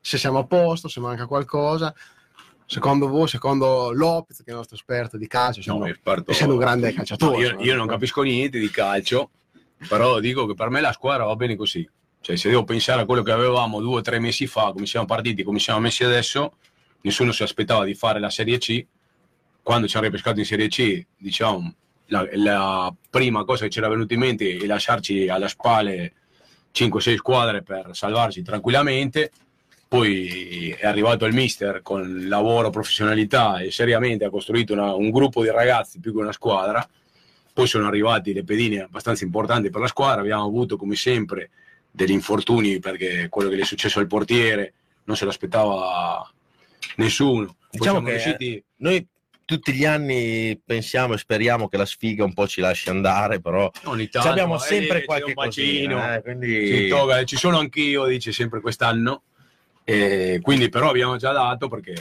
se siamo a posto, se manca qualcosa. Secondo voi, secondo Lopez, che è il nostro esperto di calcio, essendo, No, io parto- essendo un grande calciatore. io, insomma. io non capisco niente di calcio, però dico che per me la squadra va bene così. Cioè, se devo pensare a quello che avevamo due o tre mesi fa, come siamo partiti, come siamo messi adesso, nessuno si aspettava di fare la Serie C. Quando ci hanno ripescato in Serie C, diciamo, la, la prima cosa che ci era venuta in mente è lasciarci alle spalle 5-6 squadre per salvarci tranquillamente. Poi è arrivato il mister con lavoro, professionalità e seriamente ha costruito una- un gruppo di ragazzi più che una squadra. Poi sono arrivati le pedine abbastanza importanti per la squadra. Abbiamo avuto, come sempre, degli infortuni perché quello che gli è successo al portiere non se l'aspettava nessuno. Poi Diciamo che riusciti- Noi tutti gli anni pensiamo e speriamo che la sfiga un po' ci lasci andare, però tanto, abbiamo eh, sempre c'è qualche bacino. cosina, eh, quindi... Toga, ci sono anch'io, dice sempre quest'anno. E quindi però abbiamo già dato perché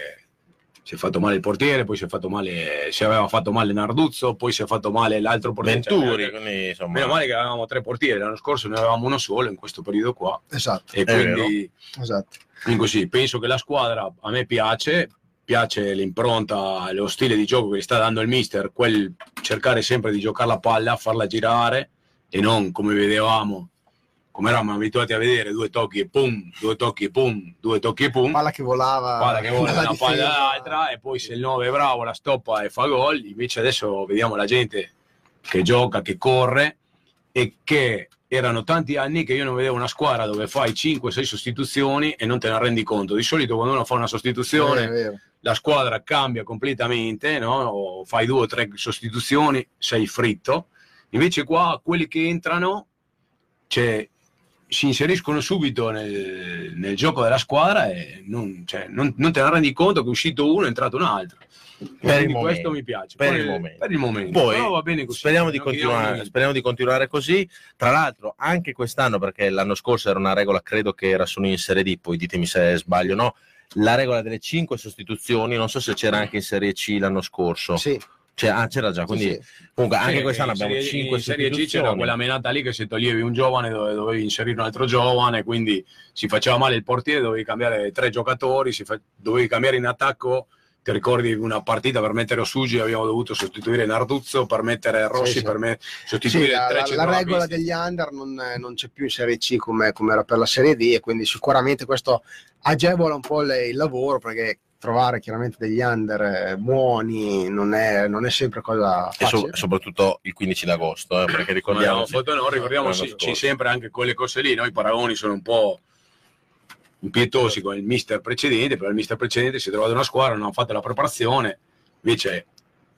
si è fatto male il portiere, poi si è fatto male, si aveva fatto male Narduzzo, poi si è fatto male l'altro portiere. Venturi, Cioè, quindi insomma... Meno male che avevamo tre portieri, l'anno scorso ne avevamo uno solo in questo periodo qua. Esatto, E quindi, esatto. quindi così, penso che la squadra a me piace, piace l'impronta, lo stile di gioco che gli sta dando il mister, quel cercare sempre di giocare la palla, farla girare e non come vedevamo, come eravamo abituati a vedere, due tocchi e pum, due tocchi e pum, due tocchi e pum. Palla che volava, Palla che vola da dalla una palla difesa. all'altra e poi se il 9 è bravo la stoppa e fa gol, invece adesso vediamo la gente che gioca, che corre e che erano tanti anni che io non vedevo una squadra dove fai 5-6 sostituzioni e non te ne rendi conto. Di solito quando uno fa una sostituzione vero. la squadra cambia completamente, no? O fai due o tre sostituzioni, sei fritto. Invece qua quelli che entrano cioè, si inseriscono subito nel, nel gioco della squadra e non, cioè, non- non te ne rendi conto che è uscito uno e è entrato un altro. Per il momento. questo mi piace. Per il momento. per il momento. Poi Però va bene così. speriamo di, speriamo di continuare così. Tra l'altro, anche quest'anno, perché l'anno scorso era una regola, credo che era solo in Serie D, poi ditemi se sbaglio o no. La regola delle 5 sostituzioni, non so se c'era anche in Serie C l'anno scorso. Sì, Cioè, ah, c'era già, quindi sì, sì. comunque anche Sì, quest'anno abbiamo Serie- 5 in Serie C c'era quella menata lì che se toglievi un giovane dove dovevi inserire un altro giovane, quindi si faceva male il portiere, dovevi cambiare tre giocatori, si fa- dovevi cambiare in attacco. Ti ricordi una partita per mettere Osugi abbiamo dovuto sostituire Narduzzo per mettere Rossi, Sì, sì. per me Sì, sostituire la, tre la- la centrocampisti. regola degli under non, non c'è più in Serie C come, come era per la Serie D e quindi sicuramente questo agevola un po' le- il lavoro perché trovare chiaramente degli under eh, buoni non è, non è sempre cosa E so- facile. soprattutto il 15 d'agosto, eh, perché ricordiamo Ma no, foto no, ricordiamoci sempre anche quelle cose lì. Noi i paragoni sono un po' impietosi con il mister precedente, però il mister precedente si è trovato una squadra, non ha fatto la preparazione. Invece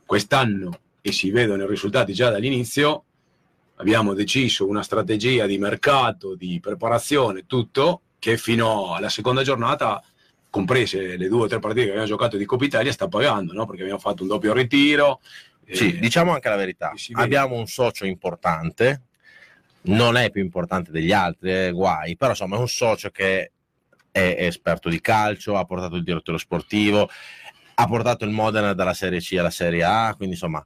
quest'anno, e si vedono i risultati già dall'inizio, abbiamo deciso una strategia di mercato, di preparazione, tutto, che fino alla seconda giornata, comprese le due o tre partite che abbiamo giocato di Coppa Italia, sta pagando, no? perché abbiamo fatto un doppio ritiro. Sì, eh, diciamo anche la verità. Abbiamo un socio importante, non è più importante degli altri, eh, guai, però insomma è un socio che è esperto di calcio, ha portato il direttore sportivo, ha portato il Modena dalla Serie C alla Serie A, quindi insomma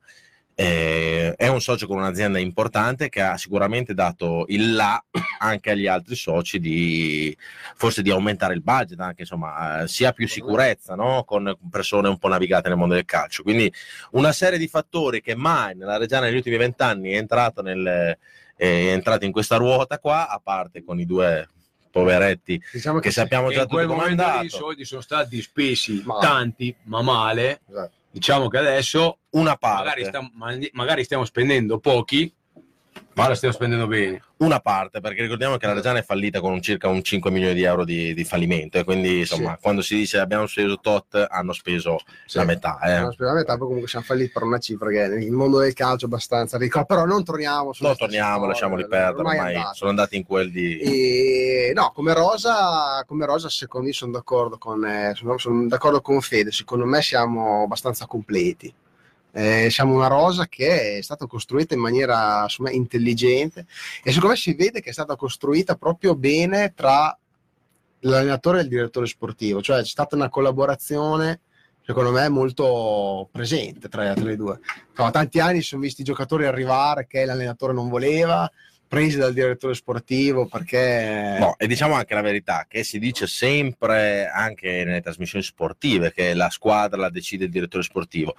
eh, è un socio con un'azienda importante che ha sicuramente dato il là anche agli altri soci di forse di aumentare il budget, anche insomma eh, sia più sicurezza no? con persone un po' navigate nel mondo del calcio. Quindi una serie di fattori che mai nella Reggiana negli ultimi vent'anni è entrato, nel, è entrato in questa ruota qua, a parte con i due poveretti Diciamo che sappiamo E già tutto come i soldi sono stati spesi Ma- tanti, ma male. Esatto. Diciamo che adesso Una parte. magari, sta- ma- magari stiamo spendendo pochi, Ma la stiamo spendendo bene. una parte, perché ricordiamo che la Reggiana è fallita con un circa un 5 milioni di euro di, di fallimento e quindi insomma Sì. quando si dice abbiamo speso tot hanno speso Sì. la metà. eh. No, speriamo la metà, poi comunque siamo falliti per una cifra che nel mondo del calcio è abbastanza ricca, però non torniamo su Non torniamo, lasciamoli perdere, ormai sono andati in quel di... E, no, come Rosa, come Rosa, secondo me sono d'accordo con, eh, sono, sono d'accordo con Fede. Secondo me siamo abbastanza completi. Eh, siamo una rosa che è stata costruita in maniera me, intelligente e secondo me si vede che è stata costruita proprio bene tra l'allenatore e il direttore sportivo, cioè c'è stata una collaborazione secondo me molto presente tra, tra i due. No, tanti anni sono visti i giocatori arrivare che l'allenatore non voleva, presi dal direttore sportivo perché No, e diciamo anche la verità, che si dice sempre anche nelle trasmissioni sportive che la squadra la decide il direttore sportivo.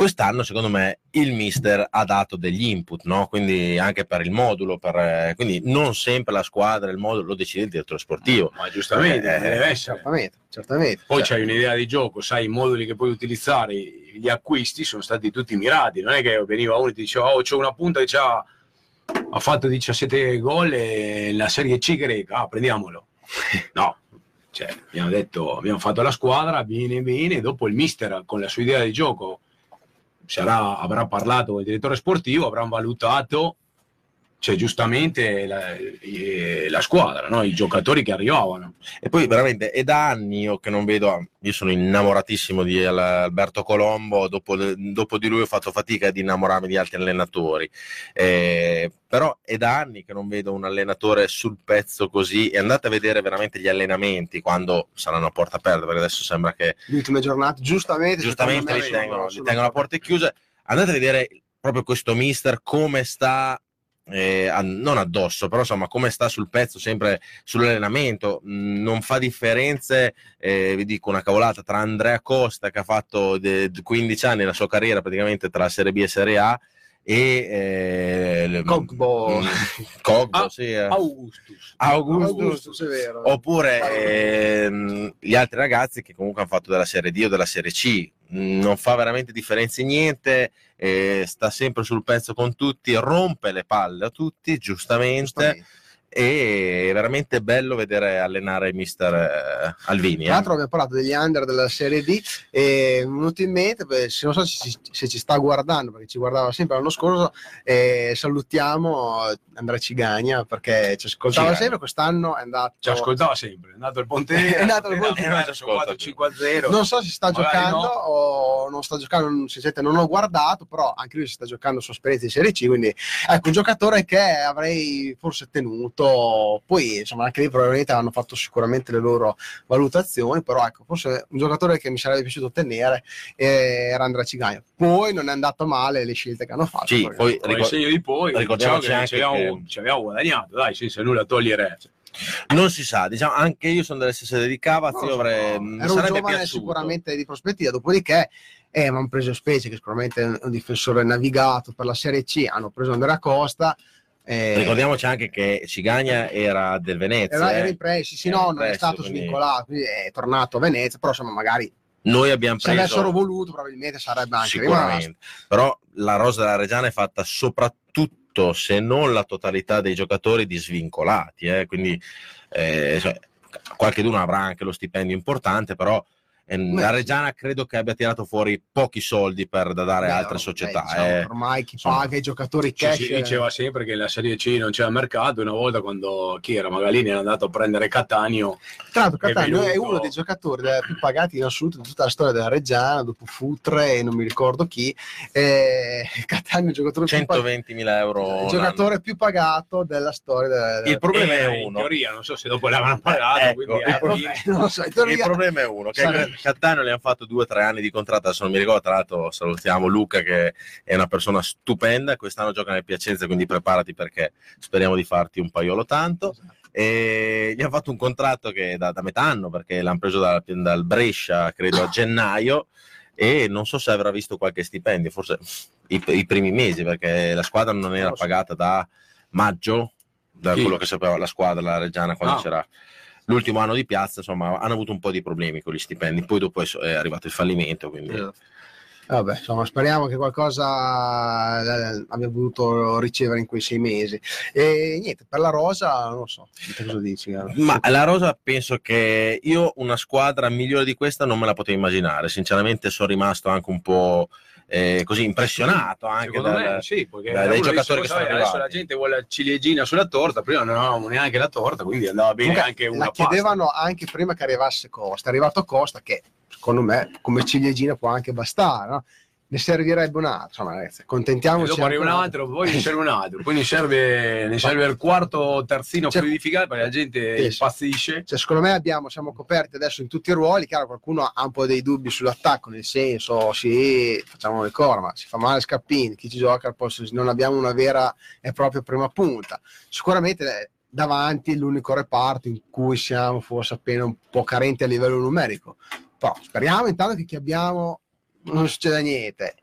Quest'anno, secondo me, il mister ha dato degli input, no? Quindi anche per il modulo, per, eh, quindi non sempre la squadra, il modulo lo decide il direttore sportivo. Ma giustamente, Eh, deve essere. certamente, certamente. Poi Cioè, c'hai un'idea di gioco, sai i moduli che puoi utilizzare, gli acquisti sono stati tutti mirati, non è che veniva uno e ti diceva oh c'ho una punta che ha fatto 17 gol e la Serie C greca, ah prendiamolo. No, cioè, abbiamo detto, abbiamo fatto la squadra, bene bene, dopo il mister con la sua idea di gioco sarà- avrà parlato il direttore sportivo, avranno valutato cioè, giustamente la, la squadra, no? i giocatori che arrivavano. E poi veramente è da anni io che non vedo, io sono innamoratissimo di Al- Alberto Colombo, dopo, dopo di lui ho fatto fatica ad innamorarmi di altri allenatori, Eh, però è da anni che non vedo un allenatore sul pezzo così e andate a vedere veramente gli allenamenti quando saranno a porta aperta, perché adesso sembra che le ultime giornate, giustamente, giustamente li tengono, li tengono a porte chiuse, andate a vedere proprio questo mister come sta eh, a- non addosso, però insomma come sta sul pezzo, sempre sull'allenamento, mh, non fa differenze, eh, vi dico una cavolata, tra Andrea Costa che ha fatto de- 15 anni la sua carriera praticamente tra Serie B e Serie A e eh, Cogbo. Cogbo, Ah, sì, eh. Augustus. Augustus. Augustus, è vero. Oppure ehm, gli altri ragazzi che comunque hanno fatto della Serie D o della Serie C, non fa veramente differenze niente, eh, sta sempre sul pezzo con tutti, rompe le palle a tutti, giustamente, Giustamente. E è veramente bello vedere allenare il mister eh, Alvini. Tra eh. l'altro abbiamo parlato degli under della Serie D e venuto in mente, se non so se, ci- se ci sta guardando, perché ci guardava sempre l'anno scorso, eh, salutiamo Andrea Cigagna perché ci ascoltava Cigagna. sempre, quest'anno è andato... Ci ascoltava sempre, è andato al Ponte È andato al Ponte- Eh, non ci ascolta più. 5-0. Non so se sta Magari giocando no. o non sta giocando, sinceramente non ho guardato, però anche lui si sta giocando sua esperienza in Serie C, quindi ecco un giocatore che avrei forse tenuto, poi insomma anche lì probabilmente hanno fatto sicuramente le loro valutazioni, però ecco forse un giocatore che mi sarebbe piaciuto tenere eh, era Andrea Cigagna. Poi non è andato male le scelte che hanno fatto. Sì, poi Con il ricor- segno di poi, ricordiamoci diciamo che anche ci abbiamo, ci abbiamo guadagnato, dai, senza nulla togliere. non si sa, diciamo, anche io sono delle stesse di Cavazzi, Non lo so, avrei, mi era un sarebbe giovane piaciuto. sicuramente di prospettiva, dopodiché eh, mi hanno preso Specie, che sicuramente è un- un difensore navigato per la Serie C, hanno preso Andrea Costa. Eh, Ricordiamoci anche che Cigagna era del Venezia. era, era eh. in prestito, sì, no, non è stato quindi- svincolato, è tornato a Venezia, però insomma magari Noi abbiamo se preso avessero voluto probabilmente sarebbe anche rimasto. sicuramente. Però la rosa della Reggiana è fatta soprattutto, se non la totalità dei giocatori, di svincolati. eh, Quindi eh, cioè, qualcheduno avrà anche lo stipendio importante, però la. Reggiana credo che abbia tirato fuori pochi soldi per da dare a Beh, altre beh, società. diciamo, eh. ormai chi Insomma, paga i giocatori cash si diceva sempre che la Serie C non c'era mercato. Una volta quando chi era Magalini era andato a prendere Cattaneo, Tra l'altro è Cattaneo è, venuto- uno dei giocatori da- più pagati in assoluto di tutta la storia della Reggiana, dopo Futre e non mi ricordo chi. Eh, Cattaneo è il giocatore, più, pag- 120.000 euro. il l'anno. giocatore più pagato della storia della, Il problema Eh, è in uno. teoria, non so se dopo l'avranno pagato. Ecco, quindi il alla problema- fine- non lo so, in Il teoria- problema è uno, che Sarebbe- Cattaneo le hanno fatto due o tre anni di contratto, adesso non mi ricordo, tra l'altro salutiamo Luca che è una persona stupenda, quest'anno gioca nel Piacenza, quindi preparati perché speriamo di farti un paiolo tanto. E gli hanno fatto un contratto che è da, da metà anno perché l'hanno preso dal, dal Brescia, credo a gennaio, e non so se avrà visto qualche stipendio, forse i, i primi mesi, perché la squadra non era pagata da maggio, da Chi? quello che sapeva la squadra, la Reggiana, quando Ah. c'era l'ultimo anno di piazza, insomma, hanno avuto un po' di problemi con gli stipendi. Poi dopo è, arrivato il fallimento, quindi Esatto. Vabbè, insomma, speriamo che qualcosa eh, abbia voluto ricevere in quei sei mesi. E niente, per la Rosa, non lo so, cosa dici? Gara? Ma la Rosa penso che io una squadra migliore di questa non me la potevo immaginare. Sinceramente sono rimasto anche un po' eh, così impressionato anche Secondo dal- me sì, perché dai- giocatori che sono "Sai, adesso la arrivati." gente vuole la ciliegina sulla torta, prima non avevamo neanche la torta, quindi andava bene Comunque, anche una la pasta. chiedevano anche prima che arrivasse Costa. È arrivato Costa che secondo me come ciliegina può anche bastare, no? Ne servirebbe un altro, insomma, ragazzi, E accontentiamoci. dopo arriva un altro, poi ne serve un altro, poi ne serve, ne serve il quarto terzino Cioè- fluidificato perché la gente Sì, impazzisce. Cioè, secondo me abbiamo, siamo coperti adesso in tutti i ruoli. Chiaro, qualcuno ha un po' dei dubbi sull'attacco, nel senso, sì, facciamo le corna, ma si fa male Scappini, chi ci gioca al posto, non abbiamo una vera e propria prima punta. Sicuramente eh, davanti l'unico reparto in cui siamo forse appena un po' carenti a livello numerico. Però speriamo intanto che chi abbiamo non succeda niente.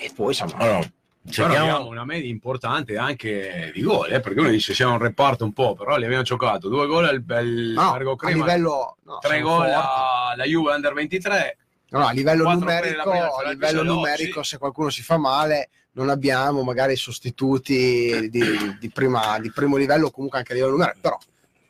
E poi insomma, Allora, cerchiamo- abbiamo una media importante anche di gol, eh, perché uno dice siamo un reparto un po', però li abbiamo giocato. Due gol al bel no, Largo Crema, livello, no, tre gol alla Juve Under 23, No, no, a livello numerico, prima, a livello numerico se qualcuno si fa male, non abbiamo magari sostituti di, di prima, di primo livello comunque anche a livello numerico, però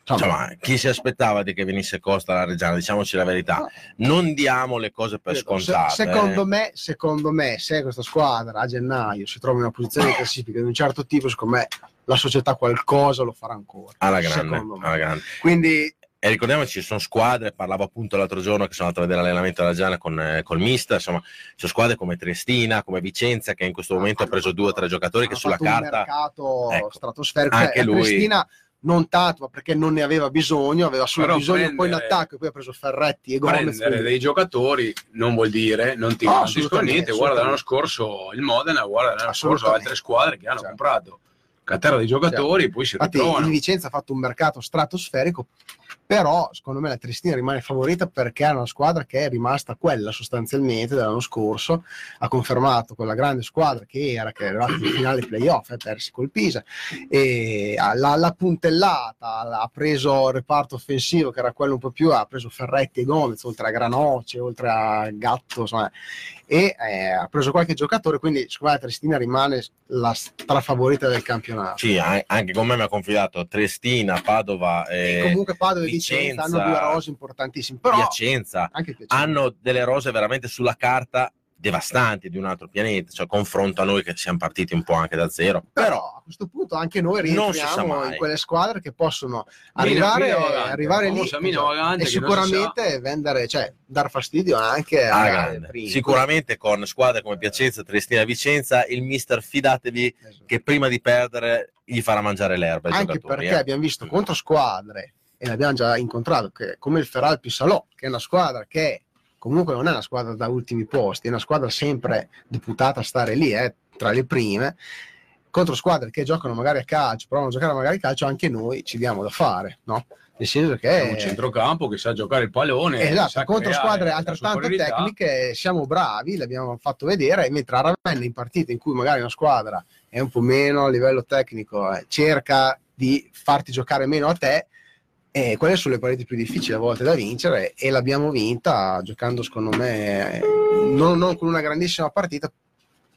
insomma, chi si aspettava di che venisse Costa alla Reggiana, diciamoci la verità, non diamo le cose per ripeto, se- scontate. secondo, eh. me, secondo me, se questa squadra a gennaio si trova in una posizione di classifica di un certo tipo, secondo me la società qualcosa lo farà ancora. alla grande, alla grande. Quindi E ricordiamoci, ci sono squadre, parlavo appunto l'altro giorno che sono andato a vedere l'allenamento della Giana con eh, col mister, insomma, ci sono squadre come Triestina, come Vicenza, che in questo momento ha preso due o tre giocatori che sulla fatto un carta... mercato Ecco. stratosferico. Anche Cioè, lui- Cristina non tanto, ma perché non ne aveva bisogno, aveva solo Però bisogno poi in prendere- attacco e poi ha preso Ferretti e Gomez. prendere quindi- dei giocatori non vuol dire non ti assolutamente, niente, guarda l'anno scorso il Modena, guarda l'anno scorso altre squadre che hanno Certo. comprato caterra di giocatori, poi si Infatti ritrovano. il Vicenza ha fatto un mercato stratosferico, però secondo me la Tristina rimane favorita perché è una squadra che è rimasta quella sostanzialmente dell'anno scorso, ha confermato quella grande squadra che era, che è arrivata in finale playoff, eh, persi col Pisa, e ha- l'ha, puntellata, ha preso il reparto offensivo che era quello un po' più, ha preso Ferretti e Gomez, oltre a Granoce, oltre a Gatto, insomma, e eh, ha preso qualche giocatore, quindi la Tristina rimane la strafavorita del campionato. Sì, anche con me mi ha confidato Triestina, Padova E e comunque Padova e Vicenza hanno due rose importantissime, però Piacenza. Piacenza. Hanno delle rose veramente sulla carta devastanti di un altro pianeta, cioè confronto a noi che siamo partiti un po' anche da zero. però a questo punto anche noi rientriamo in quelle squadre che possono Mina- arrivare, mina vagante, arrivare lì mina esatto, e sicuramente vendere, cioè dar fastidio anche alla alle grande. Sicuramente con squadre come Piacenza, Triestina, Vicenza, il mister fidatevi Esatto. che prima di perdere gli farà mangiare l'erba anche perché eh. abbiamo visto contro squadre e l'abbiamo già incontrato che, come il Feralpi Salò che è una squadra che comunque non è una squadra da ultimi posti è una squadra sempre deputata a stare lì eh, tra le prime contro squadre che giocano magari a calcio provano a giocare magari a calcio anche noi ci diamo da fare no? nel senso È che un centrocampo che sa giocare il pallone, Esatto, sa contro creare squadre altrettanto tecniche siamo bravi, l'abbiamo fatto vedere, mentre a Ravenna in partite in cui magari una squadra è un po' meno a livello tecnico, eh, cerca di farti giocare meno a te, e quelle sono le partite più difficili a volte da vincere e l'abbiamo vinta giocando secondo me non, non con una grandissima partita,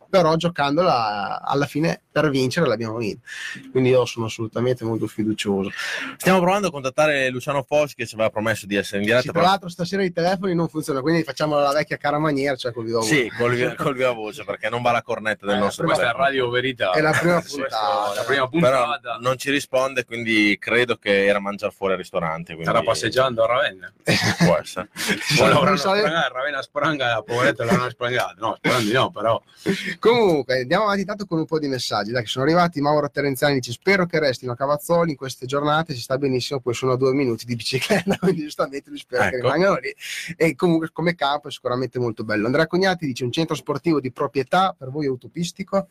però giocandola alla fine per vincere l'abbiamo vinta. Quindi io sono assolutamente molto fiducioso. Stiamo provando a contattare Luciano Foschi che ci aveva promesso di essere in diretta. Sì, tra l'altro stasera i telefoni non funzionano, quindi facciamo la vecchia cara maniera, cioè col video Sì, col, via- col via voce perché non va la cornetta del Eh, nostro Questa è. Radio Verità. È la prima Questa puntata. è la prima Però puntata. non ci risponde, quindi credo che era mangiare fuori al ristorante. Quindi... Starà passeggiando a Ravenna. Può essere. Ravenna spranga, la poveretta l'hanno sprangata. No, sperando di no, però. Comunque, andiamo avanti tanto con un po' di messaggi. Dai, che sono arrivati. Mauro Terenziani dice: Spero che restino a Cavazzoli in queste giornate. Si sta benissimo, poi sono a due minuti di bicicletta. Quindi, giustamente, lui spera che Ecco. rimangano lì. E comunque, come campo, è sicuramente molto bello. Andrea Cognati dice: Un centro sportivo di proprietà per voi utopistico?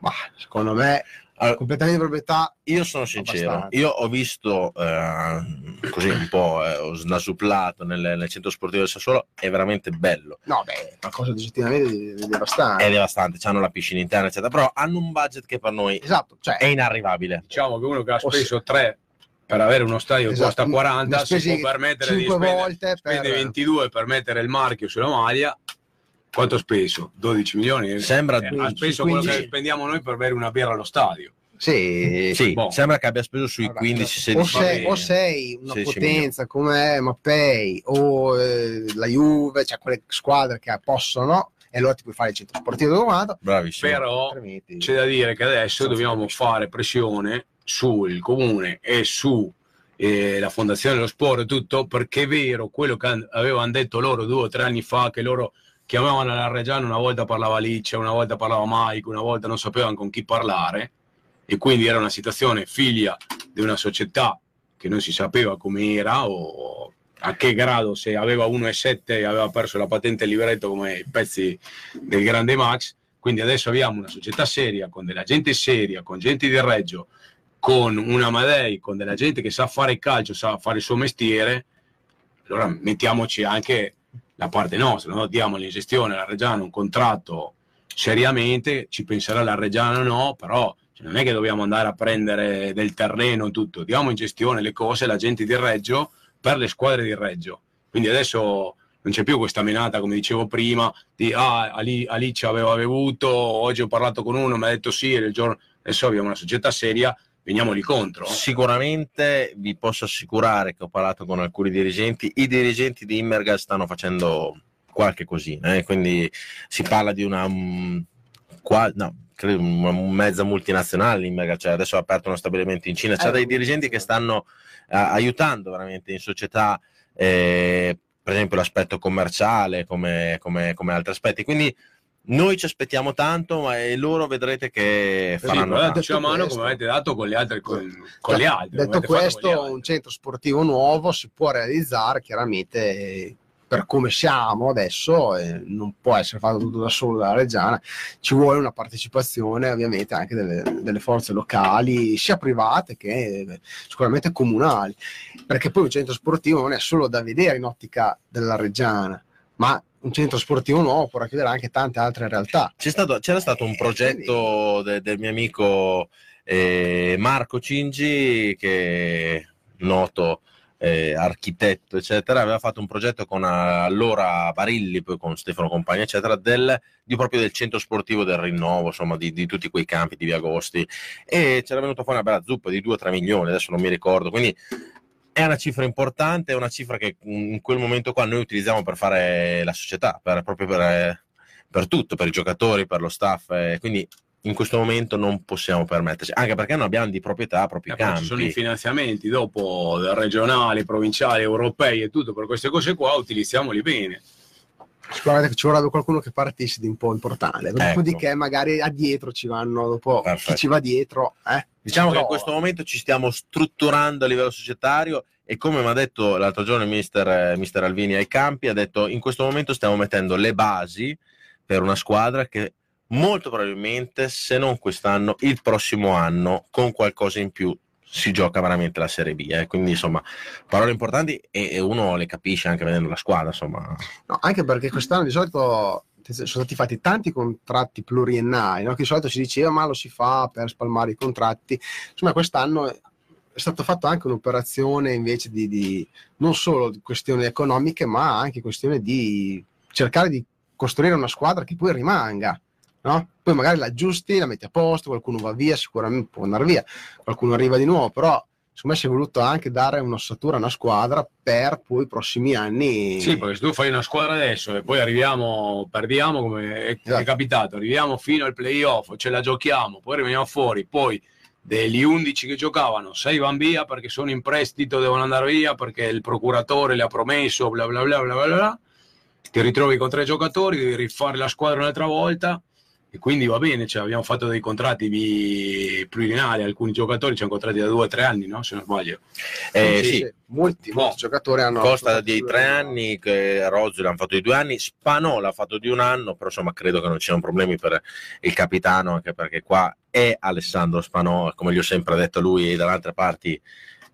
Ma secondo me, Allora, completamente di proprietà. io sono sincero, Abbastanza. io ho visto eh, così un po', eh, ho snasuplato nel, nel centro sportivo del Sassuolo, è veramente bello. No, beh, è una cosa oggettivamente devastante. È devastante, hanno la piscina interna, eccetera, però hanno un budget che per noi Esatto, cioè, è inarrivabile. Diciamo che uno che ha speso 3 per avere uno stadio che Esatto. costa 40 Ne si può permettere di cinque spendere, volte per- spende 22 per mettere il marchio sulla maglia quanto ha speso? 12 milioni? Sembra Eh, ha 15, speso quello 15. che spendiamo noi per bere una birra allo stadio. Sì, Sì, Boh. sembra che abbia speso sui Vabbè, 15-16 o, sei, milioni. o sei una 16 potenza come Mappei o eh, la Juve, cioè quelle squadre che possono, e allora ti puoi fare il centro sportivo quanto. Bravissimo. Però c'è da dire che adesso Senza dobbiamo fare pressione sul comune e su eh, la fondazione dello sport e tutto perché è vero quello che avevano detto loro due o tre anni fa che loro chiamavano la Reggiana una volta parlava Licia una volta parlava Mike una volta non sapevano con chi parlare e quindi era una situazione figlia di una società che non si sapeva com'era o a che grado se aveva 1,7 e aveva perso la patente e il libretto come i pezzi del grande Max quindi adesso abbiamo una società seria, con della gente seria, con gente di Reggio, con una Madei, con della gente che sa fare calcio, sa fare il suo mestiere. Allora mettiamoci anche la parte nostra, no? diamo in gestione alla Reggiana un contratto seriamente, ci penserà la Reggiana o no, però cioè, non è che dobbiamo andare a prendere del terreno tutto, diamo in gestione le cose alla gente di Reggio per le squadre di Reggio. Quindi adesso non c'è più questa menata, come dicevo prima, di ah, Ali, Ali aveva bevuto, oggi ho parlato con uno, mi ha detto sì, e il giorno... adesso abbiamo una società seria, veniamoli contro. Sicuramente vi posso assicurare che ho parlato con alcuni dirigenti, i dirigenti di Immergal stanno facendo qualche cosina, eh, quindi si parla di una, mm, qua- no, credo una mezza multinazionale Immergal, cioè adesso ha aperto uno stabilimento in Cina, c'è Eh, dei dirigenti che stanno eh, aiutando veramente in società, eh, per esempio l'aspetto commerciale come, come- come altri aspetti, quindi noi ci aspettiamo tanto ma e loro vedrete che Sì, faranno dateci la mano questo- come avete dato con le altre, con, con le altre. Detto con le questo, altre. un centro sportivo nuovo si può realizzare chiaramente eh, per come siamo adesso, eh, non può essere fatto tutto da solo dalla Reggiana, ci vuole una partecipazione ovviamente anche delle, delle forze locali, sia private che eh, sicuramente comunali, perché poi un centro sportivo non è solo da vedere in ottica della Reggiana, ma un centro sportivo nuovo può racchiudere anche tante altre realtà. C'è stato- c'era stato un progetto de- del mio amico eh, Marco Cingi, che è noto eh, architetto, eccetera, aveva fatto un progetto con eh, allora Barilli, poi con Stefano Compagni, eccetera, del, di proprio del centro sportivo del rinnovo, insomma, di, di tutti quei campi di Via Agosti. E c'era venuta fuori una bella zuppa di 2-3 milioni, adesso non mi ricordo. Quindi è una cifra importante, è una cifra che in quel momento qua noi utilizziamo per fare la società, per- proprio per, per tutto, per i giocatori, per lo staff. eh, quindi in questo momento non possiamo permetterci, anche perché non abbiamo di proprietà proprio Eh, campi. ci sono i finanziamenti dopo regionali, provinciali, europei e tutto per queste cose qua, utilizziamoli bene. Sicuramente ci vorrebbe qualcuno che partisse di un po' importante, Ecco. dopodiché magari a dietro ci vanno dopo Perfetto. chi ci va dietro. Eh? Diciamo che in No. questo momento ci stiamo strutturando a livello societario e come mi ha detto l'altro giorno il mister, eh, mister Alvini ai campi, ha detto in questo momento stiamo mettendo le basi per una squadra che molto probabilmente, se non quest'anno, il prossimo anno, con qualcosa in più, si gioca veramente la Serie B. eh. Quindi insomma, parole importanti e, e uno le capisce anche vedendo la squadra. Insomma, No, anche perché quest'anno di solito sono stati fatti tanti contratti pluriennali, no? che di solito si diceva ma lo si fa per spalmare i contratti. Insomma, quest'anno è stata fatta anche un'operazione invece di, di non solo di questioni economiche, ma anche questione di cercare di costruire una squadra che poi rimanga. No? Poi magari la aggiusti, la metti a posto, qualcuno va via, sicuramente può andare via, qualcuno arriva di nuovo, però secondo me si è voluto anche dare un'ossatura a una squadra per poi i prossimi anni. Sì, perché se tu fai una squadra adesso e poi arriviamo, perdiamo come è, è Esatto. capitato, arriviamo fino al playoff, ce la giochiamo, poi rimaniamo fuori, poi degli 11 che giocavano, 6 vanno via perché sono in prestito, devono andare via perché il procuratore le ha promesso, bla bla bla bla bla bla. Ti ritrovi con tre giocatori, devi rifare la squadra un'altra volta e quindi va bene, cioè, abbiamo fatto dei contratti pluriennali, alcuni giocatori ci hanno contratti da due o tre anni, no? se non sbaglio. Eh, sì, Molti, Boh. molti giocatori hanno. Costa di tre anni, che Rozzi l'hanno fatto di due anni, Spanò l'ha fatto di un anno, però insomma credo che non ci siano problemi per il capitano, anche perché qua è Alessandro Spanò, come gli ho sempre detto lui, e dall'altre parti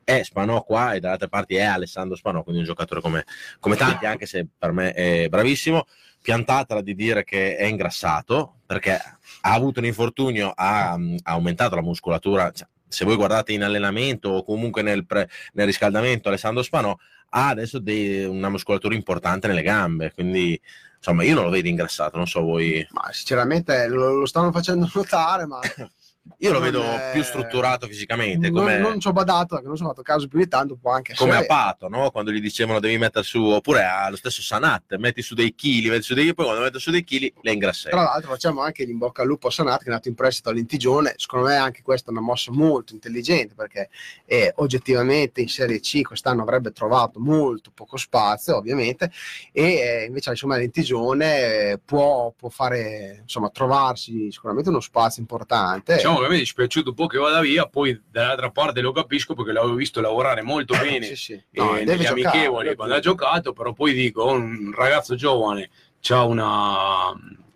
è Spanò qua e dall'altre parti è Alessandro Spanò, quindi un giocatore come, come tanti, anche se per me è bravissimo. Piantatela di dire che è ingrassato perché ha avuto un infortunio, ha, ha aumentato la muscolatura, cioè, se voi guardate in allenamento o comunque nel, pre- nel riscaldamento Alessandro Spanò ha adesso dei- una muscolatura importante nelle gambe, quindi insomma io non lo vedo ingrassato, non so voi. Ma sinceramente lo, lo stanno facendo notare, ma Io lo Non vedo è- più strutturato fisicamente, non, non ci ho badato, perché non ho fatto caso più di tanto, può anche come a essere. Pato, no? quando gli dicevano devi mettere su, oppure allo stesso Sanat, metti su dei chili, metti su dei poi quando mette su dei chili le ingrassai. Tra l'altro facciamo anche l'in bocca al lupo a Sanat che è nato in prestito all'Intigione, secondo me anche questa è una mossa molto intelligente perché eh, oggettivamente in Serie C quest'anno avrebbe trovato molto poco spazio ovviamente e eh, invece insomma l'Intigione può, può fare insomma trovarsi sicuramente uno spazio importante. Diciamo che a me è dispiaciuto un po' che vada via, poi dall'altra parte lo capisco perché l'avevo visto lavorare molto bene Sì, sì. eh, No, negli deve giocare, amichevoli quando ha giocato, però poi dico, un ragazzo giovane c'ha una,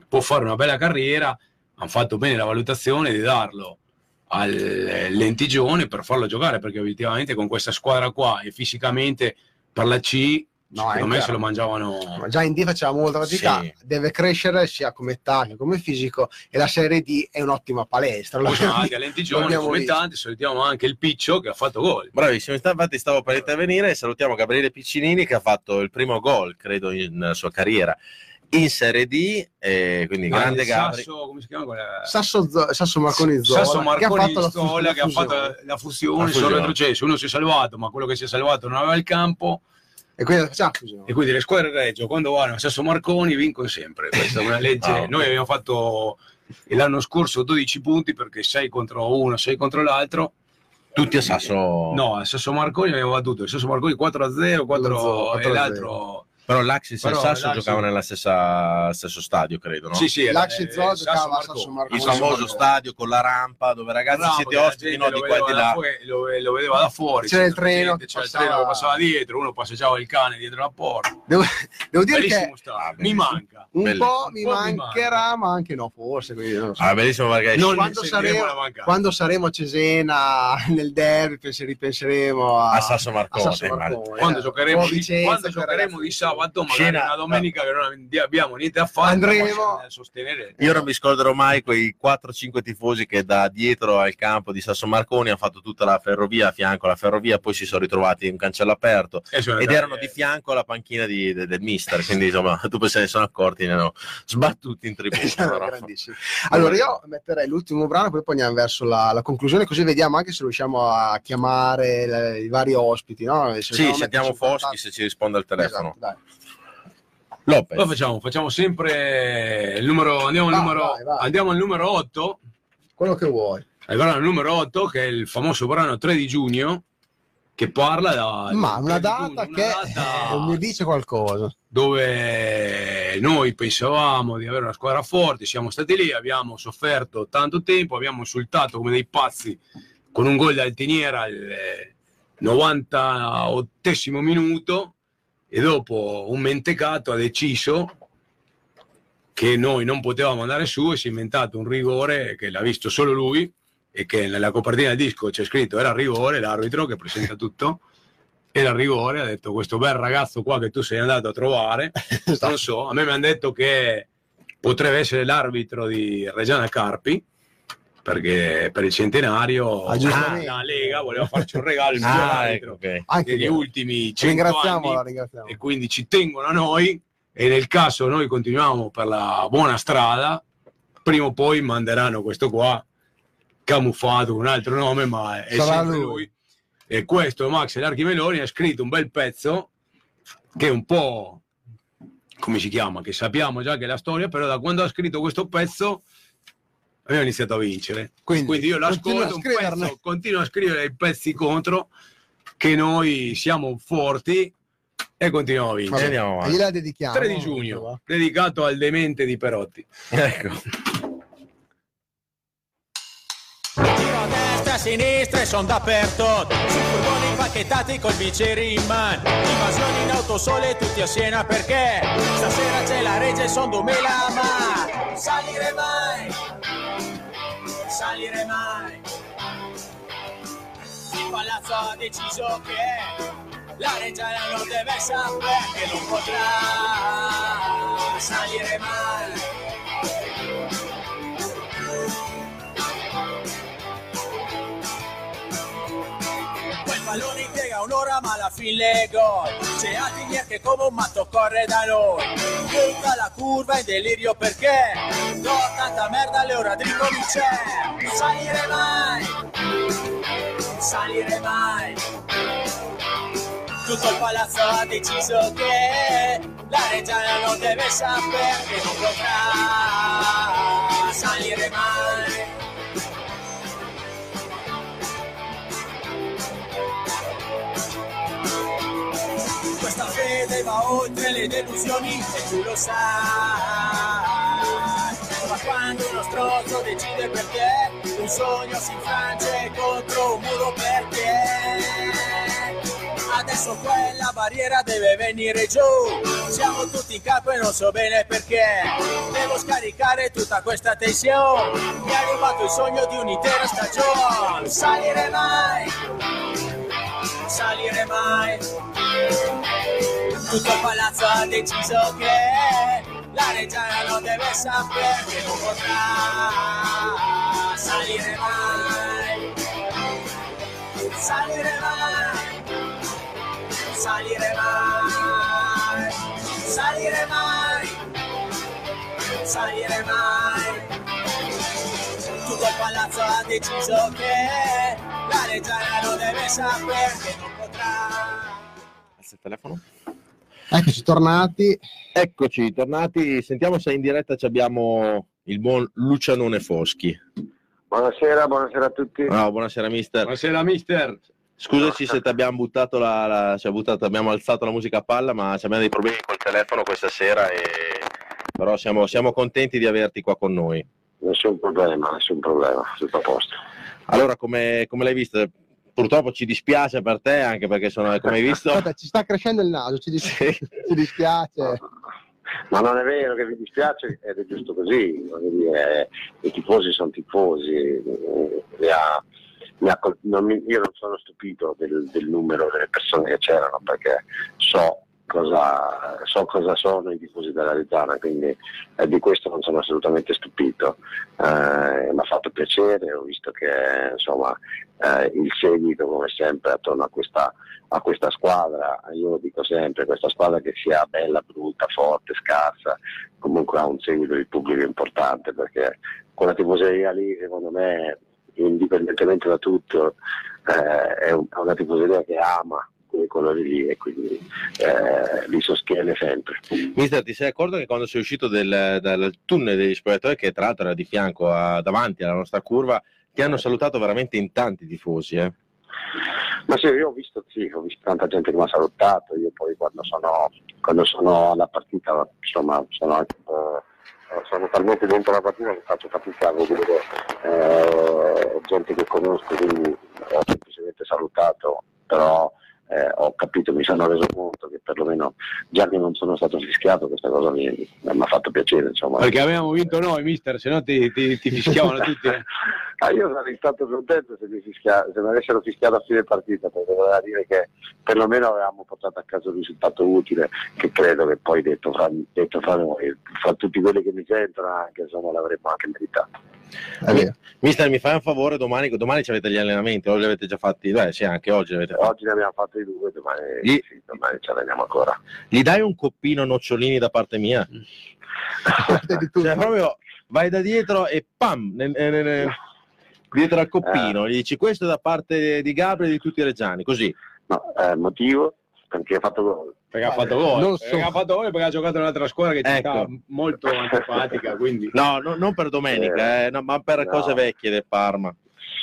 può fare una bella carriera, hanno fatto bene la valutazione di darlo al lentigione per farlo giocare, perché obiettivamente con questa squadra qua e fisicamente per la C, No, secondo me chiaro. se lo mangiavano... Ma già in D faceva molta fatica, Sì. deve crescere sia come età che come fisico e la Serie D è un'ottima palestra. Poi sono l'abbiamo- anche a lentigione, come tanti, salutiamo anche il Piccio che ha fatto gol. Bravissimo, infatti stavo per intervenire e salutiamo Gabriele Piccinini che ha fatto il primo gol, credo, in- nella sua carriera in Serie D, e quindi Ah, grande Gabri. Sasso, come si chiama quella? Sasso, Sasso Marconi Zola, Sasso che ha Marconi fatto la, Stola che ha fusione. fatto la fusione, La fusione. sono retrocesso, uno si è salvato, ma quello che si è salvato non aveva il campo E quindi e quindi le squadre Reggio quando vanno a Sasso Marconi vincono sempre. Questa è una legge. Ah. Noi abbiamo fatto l'anno scorso 12 punti perché 6 contro uno, 6 contro l'altro. Tutti a Sasso. No, a Sasso Marconi abbiamo battuto il Sasso Marconi 4 a 0, 4 4 e l'altro Però l'Axis e il Però Sasso l'Axis- giocavano nella stessa stesso stadio, credo, no? Sì, sì, era- L'Axi eh, Zola Sasso giocava a Marconi. Sasso Marconi. Il famoso stadio con la rampa dove ragazzi Bravo, siete ospiti, no, lo di qua e di vedeva da là. fuori- lo, lo vedeva da fuori. C'era il treno c'era il passava- treno che passava dietro, uno passeggiava il cane dietro la porta. Devo, devo dire Bellissimo che Ah, mi manca. un Bellissimo. po' mi Un po' mi mancherà, ma anche no, forse. so. Ah, bellissimo perché Non quando saremo-. Quando saremo a Cesena nel derby, penso- ripenseremo a, a Sasso Marconi. Marconi. quando eh. giocheremo, di, Vicenza, sabato, magari Scena- una domenica che non abbiamo niente a fare, Andremo- ma sostenere. Io non mi scorderò mai quei 4-5 tifosi che da dietro al campo di Sasso Marconi hanno fatto tutta la ferrovia a fianco alla ferrovia, poi si sono ritrovati in un cancello aperto Eh, ed dai, erano eh, di fianco alla panchina di- de- del mister, quindi insomma dopo se ne sono accorti, ne hanno sbattuti in tribuna. Allora io metterei l'ultimo brano, poi poi andiamo verso la, la conclusione, così vediamo anche se riusciamo a chiamare le- i vari ospiti. No? Se Sì, a sentiamo Foschi contatto. se ci risponde al telefono. Esatto, dai. Lopez. Poi facciamo, facciamo sempre il numero, andiamo al Vai, numero, vai, vai. andiamo al numero 8, Quello che vuoi. al brano numero 8 che è il famoso brano 3 di giugno che parla da Ma una 3 di data giugno, una che data eh, mi dice qualcosa. dove noi pensavamo di avere una squadra forte, siamo stati lì, abbiamo sofferto tanto tempo, abbiamo insultato come dei pazzi con un gol d'altiniera al eh, 98 minuto e dopo un mentecato ha deciso che noi non potevamo andare su e si è inventato un rigore che l'ha visto solo lui e che nella copertina del disco c'è scritto era rigore, l'arbitro che presenta tutto. Era rigore, ha detto questo bel ragazzo qua che tu sei andato a trovare, non so, a me mi hanno detto che potrebbe essere l'arbitro di Reggiana Carpi perché per il centenario Ah, la Lega voleva farci un regalo miglior Ah, ecco, ok. Anche negli io. ultimi 100 Ringraziamola, anni ringraziamo. e quindi ci tengono a noi e nel caso noi continuiamo per la buona strada, prima o poi manderanno questo qua camuffato con un altro nome, ma è Sarà sempre lui. lui. E questo Max Larchimeloni ha scritto un bel pezzo che è un po' come si chiama, che sappiamo già che è la storia, però da quando ha scritto questo pezzo abbiamo iniziato a vincere. Quindi, Quindi io l'ascolto a scriverne. pezzo, continuo a scrivere i pezzi contro che noi siamo forti e continuiamo a vincere. Andiamo E avanti. gliela dedichiamo. 3 di giugno, dedicato al demente di Perotti. Ecco. A destra, a sinistra e son dappertutto Su furgoni impacchettati col bicchieri in mano Invasioni in autosole tutti a Siena perché Stasera c'è la regge e son 2000 ma Non salire mai salire mai. Il palazzo ha deciso che La reggiana non deve sapere Che non potrà salire mai fin le gol. C'è Altinier che come un matto corre da noi. Tutta la curva in delirio perché do tanta merda alle ora di ricominciare. Salire mai, salire mai. Tutto il palazzo ha deciso che la Reggiana non deve sapere che non potrà salire mai. Fede va oltre le delusioni e tu lo sai. Ma quando uno stronzo decide per te, un sogno si infrange contro un muro perché adesso quella barriera deve venire giù. Siamo tutti in capo e non so bene perché. Devo scaricare tutta questa tensione. Mi è arrivato il sogno di un'intera stagione. Salire mai, salire mai. Tutto il palazzo ha deciso che la reggiana non deve sapere che non potrà salire mai. Salire mai salire mai, salire mai, salire mai. Tutto il palazzo ha deciso che la reggiana non deve sapere che non potrà. Il telefono. Eccoci tornati. Eccoci, tornati. Sentiamo se in diretta ci abbiamo il buon Lucianone Foschi. Buonasera, buonasera a tutti. Bravo, buonasera mister. Buonasera mister. Scusaci se ti abbiamo buttato la, la- ci ha buttato- abbiamo alzato la musica a palla, ma abbiamo dei problemi col telefono questa sera e però siamo, siamo contenti di averti qua con noi. Nessun problema, nessun problema, tutto a posto. Allora, come, come l'hai visto? Purtroppo ci dispiace per te, anche perché sono, come hai visto, Aspetta, ci sta crescendo il naso, ci, dis- Sì. ci dispiace. Ma non è vero che vi dispiace, ed è giusto così, dire, i tifosi sono tifosi, eh, mi ha- mi ha col- non mi- io non sono stupito del, del numero delle persone che c'erano perché so cosa, so cosa sono i tifosi della Reggiana, quindi eh, di questo non sono assolutamente stupito. Eh, mi ha fatto piacere, ho visto che insomma, eh, il seguito come sempre attorno a questa, a questa squadra, io lo dico sempre, questa squadra che sia bella, brutta, forte, scarsa, comunque ha un seguito di pubblico importante perché quella tifoseria lì secondo me indipendentemente da tutto eh, è una tifoseria che ama quei colori lì e quindi eh, li sostiene sempre. Mister, ti sei accorto che quando sei uscito del, dal tunnel degli spogliatoi, che tra l'altro era di fianco a- davanti alla nostra curva, ti hanno salutato veramente in tanti tifosi, eh? Ma sì, io ho visto, sì, ho visto tanta gente che mi ha salutato, io poi quando sono, quando sono alla partita, insomma, sono, anche, eh, sono talmente dentro la partita che faccio fatica a vedere eh, gente che conosco, quindi ho semplicemente salutato, però eh, ho capito, mi sono reso conto che perlomeno già che non sono stato fischiato questa cosa mi, mi ha fatto piacere, insomma. Perché avevamo vinto noi, mister, se no ti, ti, ti fischiavano tutti. eh. Ah, io sarei stato contento se mi, fischia- se mi avessero fischiato a fine partita, perché voleva dire che perlomeno avevamo portato a casa un risultato utile, che credo che poi detto fra, detto fra noi, fra tutti quelli che mi sentono anche, insomma, l'avremmo anche meritato. È vero. Mister, mi fai un favore, domani, domani ci avete gli allenamenti, o li avete già fatti? Beh, sì, anche oggi li avete fatti. Oggi ne abbiamo fatti due, domani, Gli- sì, domani ci alleniamo ancora. Gli dai un coppino nocciolini da parte mia? Cioè, proprio vai da dietro e pam, ne- ne- ne- ne- dietro al coppino, gli dici questo è da parte di Gabriele e di tutti i reggiani, così. No, eh, motivo? Perché ha fatto gol. Perché ha fatto gol. Non Perché so. ha fatto gol perché ha giocato in un'altra squadra che ci Ecco. sta molto antipatica, quindi... No, no, non per domenica, eh, no, ma per No. cose vecchie del Parma.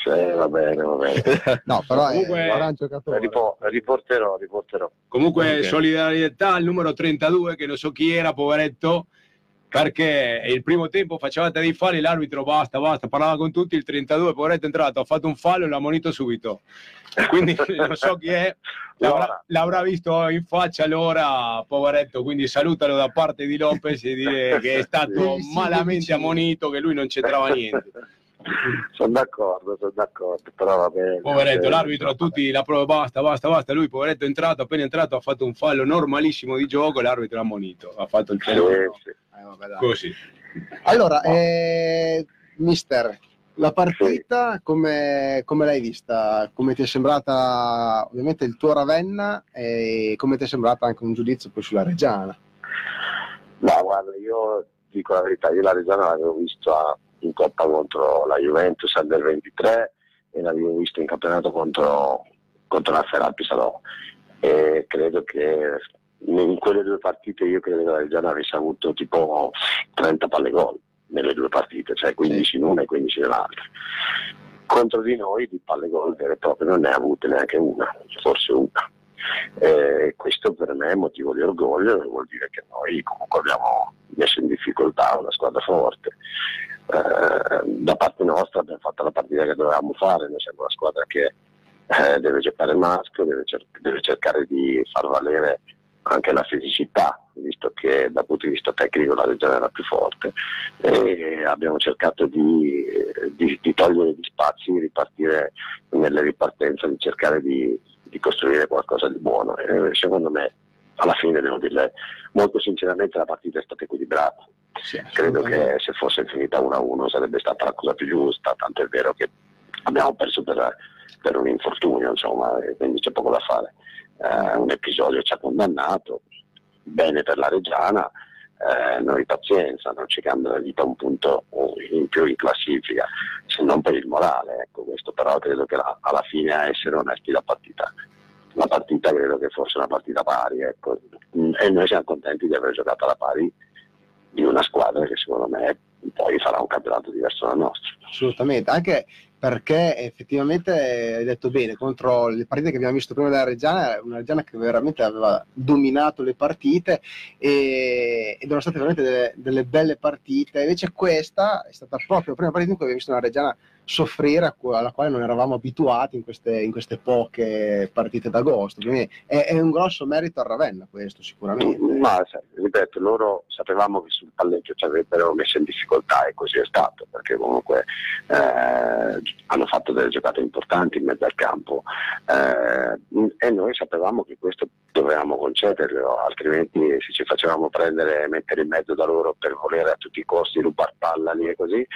Sì, va bene, va bene. No, però è Comunque- un gran giocatore. Ripo- riporterò, riporterò. Comunque Ok. solidarietà al numero 32 che non so chi era, poveretto, perché il primo tempo facevate dei falli, l'arbitro basta, basta, parlava con tutti, il 32 poveretto è entrato, ha fatto un fallo e l'ha ammonito subito. Quindi non so chi è, l'avrà, l'avrà visto in faccia l'ora, poveretto, quindi salutalo da parte di Lopez e dire che è stato malamente ammonito, che lui non c'entrava niente. sono d'accordo, sono d'accordo, però va bene. Poveretto, Eh, l'arbitro a tutti la prova, basta, basta, basta. Lui, poveretto, è entrato, appena entrato, ha fatto un fallo normalissimo di gioco. L'arbitro l'ha ammonito, ha fatto il Sì, fenomeno sì. Eh, vabbè, dai. così. Allora, eh, mister, La partita come, come l'hai vista? Come ti è sembrata ovviamente il tuo Ravenna e come ti è sembrata anche un giudizio poi sulla Reggiana? No, guarda, io dico la verità, io la Reggiana l'avevo vista in Coppa contro la Juventus del 23 e l'avevo vista in campionato contro, contro la Ferrari Salò e credo che in quelle due partite io credo che la Reggiana avesse avuto tipo 30 palle gol nelle due partite, cioè 15 in una e 15 nell'altra. Contro di noi di palle gol vere e proprie non ne ha avute neanche una, forse una. Eh, questo per me è motivo di orgoglio, vuol dire che noi comunque abbiamo messo in difficoltà una squadra forte. Eh, da parte nostra abbiamo fatto la partita che dovevamo fare, noi siamo una squadra che eh, deve giocare maschio, deve, cer- deve cercare di far valere anche la fisicità, visto che dal punto di vista tecnico la regione era più forte. E abbiamo cercato di, di, di togliere gli spazi, di ripartire nelle ripartenze, di cercare di, di costruire qualcosa di buono. E secondo me alla fine devo dire molto sinceramente la partita è stata equilibrata. Sì, Credo che se fosse finita 1-1 sarebbe stata la cosa più giusta, tanto è vero che abbiamo perso per, per un infortunio, insomma, quindi c'è poco da fare. Eh, un episodio ci ha condannato, bene per la Reggiana, eh, noi pazienza, non ci cambia la vita un punto in più in classifica, se non per il morale, ecco, questo però credo che la- alla fine a essere onesti la partita, la partita credo che fosse una partita pari, ecco. Mm, e noi siamo contenti di aver giocato alla pari di una squadra che secondo me poi farà un campionato diverso dal nostro. Assolutamente, anche perché effettivamente hai detto bene, contro le partite che abbiamo visto prima della Reggiana, una Reggiana che veramente aveva dominato le partite e, ed erano state veramente delle, delle belle partite, invece questa è stata proprio la prima partita in cui abbiamo visto una Reggiana soffrire alla quale non eravamo abituati in queste, in queste poche partite d'agosto, quindi è, è un grosso merito a Ravenna questo sicuramente. Ma sai, ripeto, loro sapevamo che sul palleggio ci avrebbero messo in difficoltà e così è stato, perché comunque eh, hanno fatto delle giocate importanti in mezzo al campo eh, e noi sapevamo che questo dovevamo concederlo, altrimenti se ci facevamo prendere e mettere in mezzo da loro per volere a tutti i costi rubare palla lì e così,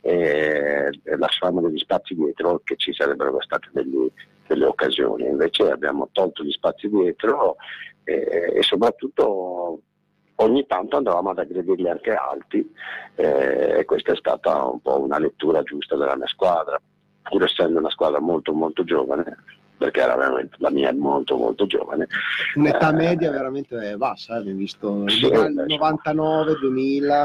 eh, e lasciavamo degli spazi dietro che ci sarebbero state degli- delle occasioni. Invece abbiamo tolto gli spazi dietro e, e soprattutto ogni tanto andavamo ad aggredirli anche alti eh, e questa è stata un po' una lettura giusta della mia squadra, pur essendo una squadra molto molto giovane, perché era veramente la mia è molto molto giovane. Un'età Eh, media veramente bassa, eh, abbiamo visto Sì, nel beh, 99, 2000.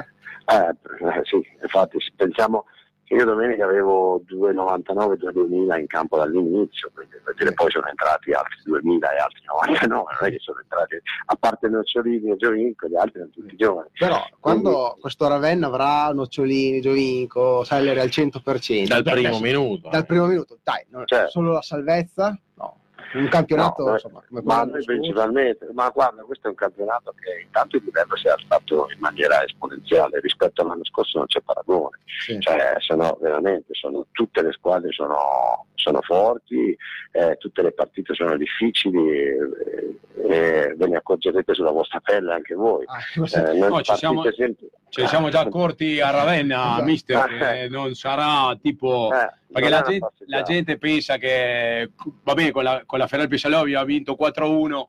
Eh, eh, sì, infatti pensiamo io domenica avevo 2,99, 2,2000 in campo dall'inizio, quindi per dire, poi sono entrati altri 2.000 e altri 99, non è che sono entrati, a parte Nocciolini e Giovinco, gli altri erano tutti giovani. Però quando questo Ravenna avrà Nocciolini, Giovinco, Seller al 100%, Dal primo adesso- minuto. dal primo minuto, dai, no, Certo. solo la salvezza? No, un campionato No, insomma, come ma noi principalmente, ma guarda, questo è un campionato che intanto il livello si è alzato in maniera esponenziale, rispetto all'anno scorso non c'è paragone, Sì. cioè sono veramente, sono, tutte le squadre sono, sono forti, eh, tutte le partite sono difficili eh, e ve ne accorgerete sulla vostra pelle anche voi. Ah. Eh, noi No, ci siamo- sempre- Ci siamo già accorti a Ravenna, Esatto. mister, che non sarà tipo... Eh, Perché la gente, la gente pensa che, va bene, con la, con la Ferrari Pisalò abbiamo vinto 4-1,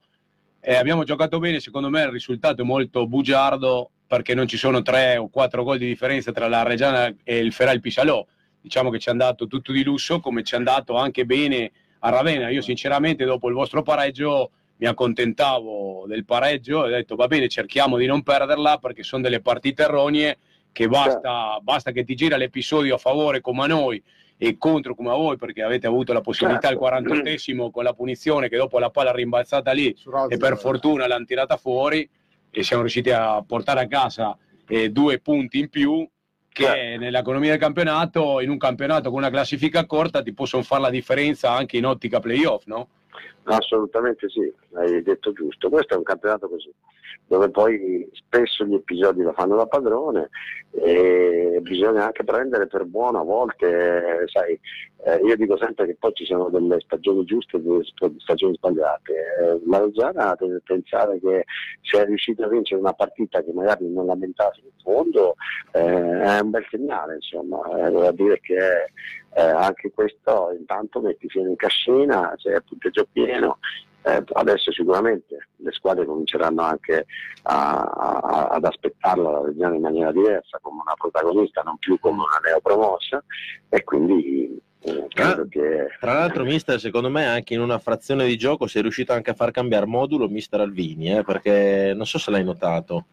eh, abbiamo giocato bene, secondo me il risultato è molto bugiardo perché non ci sono tre o quattro gol di differenza tra la Reggiana e il Ferrari Pisalò. Diciamo che ci è andato tutto di lusso, come ci è andato anche bene a Ravenna. Io sinceramente dopo il vostro pareggio mi accontentavo del pareggio e ho detto va bene, cerchiamo di non perderla perché sono delle partite erronee che basta, basta che ti gira l'episodio a favore come a noi e contro come a voi perché avete avuto la possibilità Certo. al 48esimo con la punizione che dopo la palla rimbalzata lì Su Rozzi, e per eh, fortuna l'hanno tirata fuori e siamo riusciti a portare a casa eh, due punti in più che Certo. nell'economia del campionato, in un campionato con una classifica corta, ti possono fare la differenza anche in ottica playoff, no? Assolutamente sì, hai detto giusto. Questo è un campionato così, dove poi spesso gli episodi lo fanno da padrone e bisogna anche prendere per buono a volte, sai, eh, io dico sempre che poi ci sono delle stagioni giuste e delle stagioni sbagliate. Eh, la Reggiana deve pensare che se è riuscita a vincere una partita che magari non lamentava in fondo eh, è un bel segnale, insomma, eh, dire che eh, anche questo intanto metti fino in cascina, c'è il punteggio pieno, eh, adesso sicuramente le squadre cominceranno anche a, a, ad aspettarla la Reggiana in maniera diversa, come una protagonista, non più come una neopromossa e quindi eh, credo che... Tra l'altro, mister, secondo me anche in una frazione di gioco si è riuscito anche a far cambiare modulo mister Alvini, eh, perché non so se l'hai notato.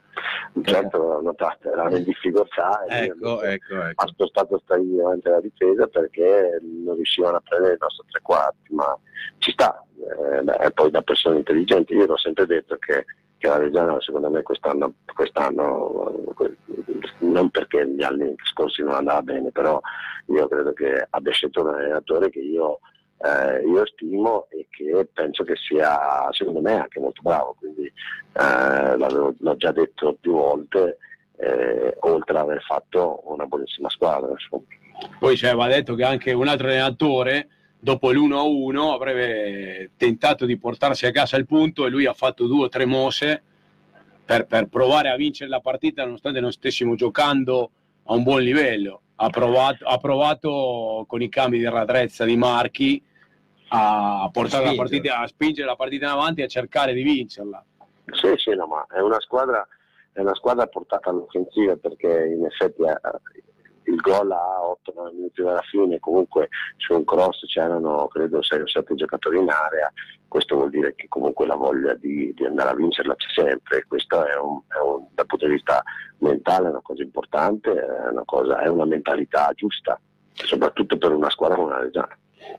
Certo, l'ho notato, era in difficoltà e Ecco, ecco, ecco. ha spostato stabilmente la difesa perché non riuscivano a prendere il nostro tre quarti, ma ci sta, eh, poi da persone intelligenti, io l'ho sempre detto che, che la Reggiana secondo me quest'anno, quest'anno non perché gli anni scorsi non andava bene, però io credo che abbia scelto un allenatore che io, eh, io stimo e che penso che sia secondo me anche molto bravo, quindi eh, l'ho già detto più volte, eh, oltre ad aver fatto una buonissima squadra. insomma. Poi cioè, va detto che anche un altro allenatore, dopo l'1-1, avrebbe tentato di portarsi a casa il punto e lui ha fatto due o tre mosse per, per provare a vincere la partita nonostante non stessimo giocando a un buon livello. Ha provato, ha provato con i cambi di radrezza di Marchi a portare la spingere. partita, a spingere la partita in avanti e a cercare di vincerla. Sì, sì, no, ma è una squadra, è una squadra portata all'offensiva perché in effetti eh, il gol a 8-9 minuti dalla fine, comunque su un cross c'erano credo 6 o 7 giocatori in area, questo vuol dire che comunque la voglia di, di andare a vincerla c'è sempre, questo è, un, è un- dal punto di vista mentale è una cosa importante, è una, cosa, è una mentalità giusta, soprattutto per una squadra come la Reggiana.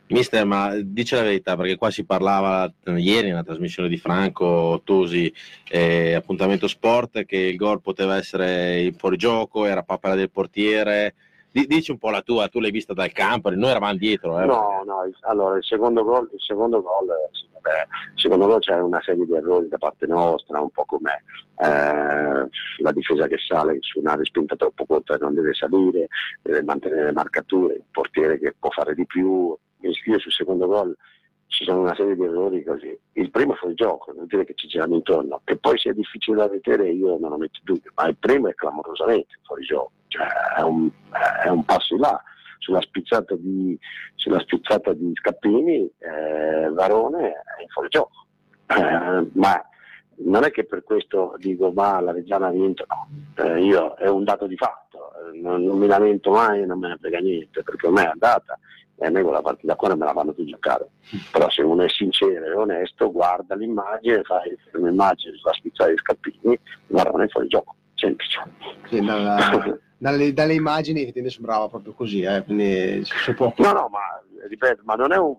Mister, ma dice la verità, perché qua si parlava ieri nella trasmissione di Franco Tosi, eh, appuntamento sport, che il gol poteva essere in fuorigioco, era papera del portiere. Di- dici un po' la tua, tu l'hai vista dal campo, noi eravamo dietro. Eh. No, no, allora il secondo gol, il secondo gol, eh, sì, secondo gol c'è una serie di errori da parte nostra, un po' come eh, la difesa che sale su una respinta troppo corta e non deve salire, deve mantenere le marcature, il portiere che può fare di più. Io sul secondo gol ci sono una serie di errori così. Il primo è fuori gioco, non dire che ci girano intorno, che poi sia difficile da vedere io non lo metto in dubbio, ma il primo è clamorosamente fuori gioco, cioè è un, è un passo in là. Sulla spizzata di, sulla spizzata di Scappini, eh, Varone è fuori gioco. Eh, ma non è che per questo dico ma la Reggiana ha vinto, no, Eh, io è un dato di fatto, eh, non, non mi lamento mai, non me ne frega niente, perché ormai è andata e a me quella partita qua non me la fanno più giocare. Però se uno è sincero e onesto, guarda l'immagine, fai il fermo immagine sulla spizzata di Scappini, Varone è fuori gioco, semplice. Sì, dalla- dalle, dalle immagini effettivamente sembrava proprio così, eh, quindi si può... No, no, ma ripeto, ma non è un.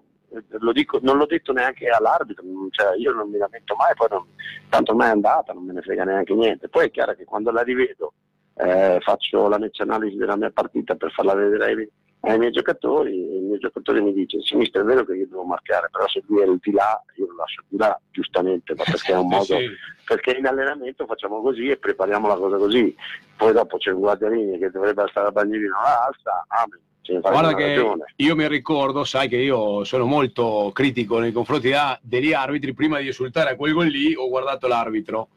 Lo dico, non l'ho detto neanche all'arbitro, cioè, io non mi lamento mai, poi non- tanto mai è andata, non me ne frega neanche niente. Poi è chiaro che quando la rivedo eh, faccio analisi della mia partita per farla vedere ai, ai miei giocatori, e il mio giocatore mi dice, sì, mister, è vero che io devo marcare, però se lui è di là, io lo lascio di là, giustamente, ma perché è un modo Sì, perché in allenamento facciamo così e prepariamo la cosa così. Poi dopo c'è il guardiarini che dovrebbe stare a bagnolino alla alza, amen, Guarda che ragione. io mi ricordo, sai che io sono molto critico nei confronti degli arbitri, prima di insultare a quel gol lì ho guardato l'arbitro,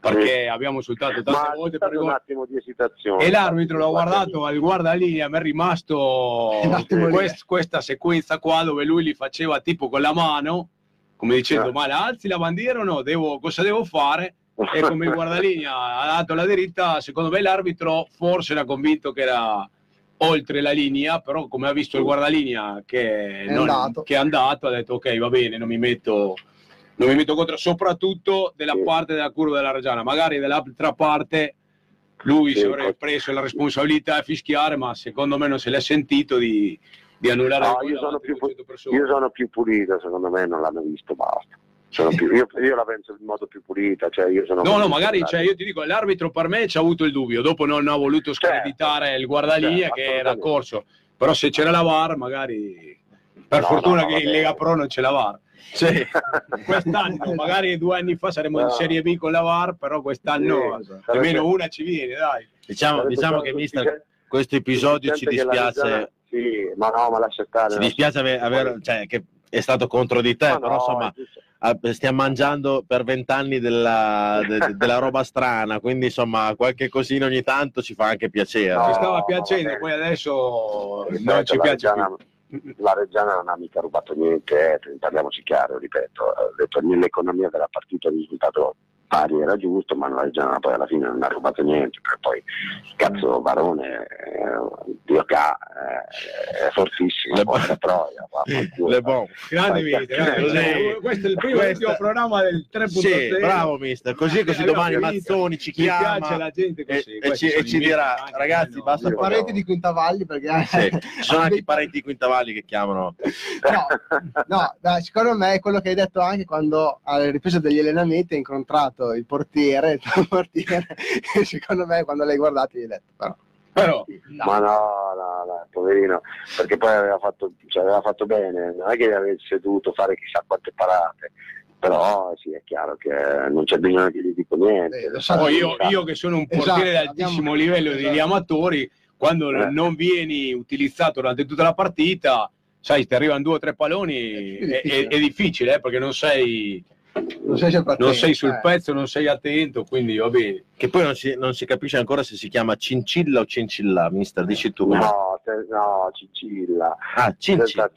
perché abbiamo insultato tante Ma volte per un attimo di esitazione. E l'arbitro l'ha Guarda guardato al guardalinea, mi è rimasto quest- questa sequenza qua dove lui li faceva tipo con la mano, come dicendo Eh. ma la alzi la bandiera o no? Devo- cosa devo fare? E come il guardalinea ha dato la dritta, secondo me l'arbitro forse era convinto che era oltre la linea, però come ha visto il guardalinea che È non- andato. che è andato, ha detto ok va bene, non mi metto, non mi metto contro, soprattutto della Sì. parte della curva della Reggiana, magari dall'altra parte lui Sì, si avrebbe preso la responsabilità a fischiare, ma secondo me non se l'è sentito di, di annullare No, io sono più 200 persone. Io sono più pulito, secondo me non l'hanno visto, basta. Più- io, io la penso in modo più pulita, cioè io sono No, no, magari cioè, io ti dico, l'arbitro per me ci ha avuto il dubbio, dopo non ha voluto screditare il guardalinea certo, che era corso, però se c'era la VAR magari per No, fortuna no, che in Lega Pro non c'è la VAR. Sì. Quest'anno, magari due anni fa saremmo in No. Serie B con la VAR, però quest'anno Sì, almeno una ci viene, dai. Diciamo, diciamo che mister, questo episodio ci dispiace, Sì, ma no, ma lascia stare. ci dispiace aver, aver- cioè, che è stato contro di te, Ma però no, insomma ah, stiamo mangiando per vent'anni della, de- della roba strana, quindi insomma qualche cosina ogni tanto ci fa anche piacere. No, Ci stava piacendo, poi adesso non ci piace più. La Reggiana non ha mica rubato niente, eh, parliamoci chiaro, ripeto, nell'economia della partita il risultato pari era giusto, ma la Reggiana poi alla fine non ha rubato niente, perché poi cazzo Varone, eh, Dio ca, eh, è fortissimo, Le- porca troia, vaffanculo. Le bon. Grande grande. così. questo è il primo Questa- ultimo programma del 3.0. Sì, bravo mister, così così domani. Mazzoni ci chiama piace la gente e, così. e questi ci, e ci i dirà ragazzi noi, basta fare parenti di Quintavalli perché Sì, ci sono anche i parenti di Quintavalli che chiamano No, no, dai, secondo me è quello che hai detto anche quando alle riprese degli allenamenti hai incontrato il portiere, il tuo portiere, e secondo me quando l'hai guardato gli hai detto però. Però Ma no, no, no, poverino, perché poi aveva fatto, cioè, aveva fatto bene, non è che avesse dovuto fare chissà quante parate, però sì, è chiaro che non c'è bisogno che gli dico niente. Eh, lo poi io, io che sono un portiere Esatto, di altissimo abbiamo- livello esatto. degli amatori, quando Eh. non vieni utilizzato durante tutta la partita, sai, ti arrivano due o tre palloni, È è, difficile. è- è difficile eh, perché non sei, Non sei non sei sul eh. pezzo, non sei attento, quindi va bene. che poi non si, non si capisce ancora se si chiama Cincilla o Cincilla mister dici tu No, te- no, Cicilla, ah Cincilla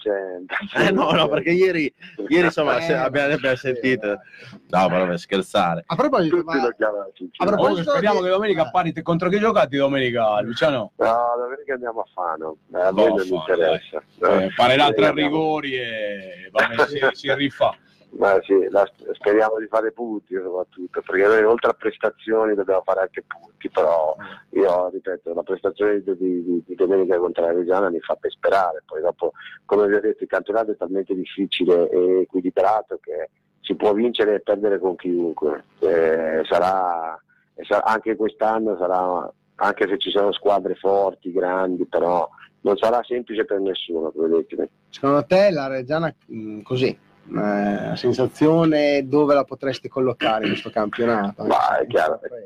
eh, no no perché ieri, ieri insomma Eh, se- abbiamo, abbiamo sentito no ma vabbè scherzare A proposito, Tutti ma. A proposito- Comunque, speriamo di- che domenica eh. parli contro chi giocate domenica, Luciano? No, domenica andiamo a Fano, eh, a me non mi Fano, interessa. Eh, fare là tre rigori e vabbè, si, si rifà. Ma sì, la- speriamo di fare punti soprattutto, perché noi oltre a prestazioni dobbiamo fare anche punti, però io ripeto, la prestazione di, di- di domenica contro la Reggiana mi fa ben sperare, poi dopo, come vi ho detto, il campionato è talmente difficile e equilibrato che si può vincere e perdere con chiunque, Eh, sarà, sa- anche quest'anno sarà, anche se ci sono squadre forti, grandi, però non sarà semplice per nessuno, credetemi. secondo te la Reggiana mh, così, eh, sensazione dove la potresti collocare in questo campionato? Ma è chiaro, Sorpresa.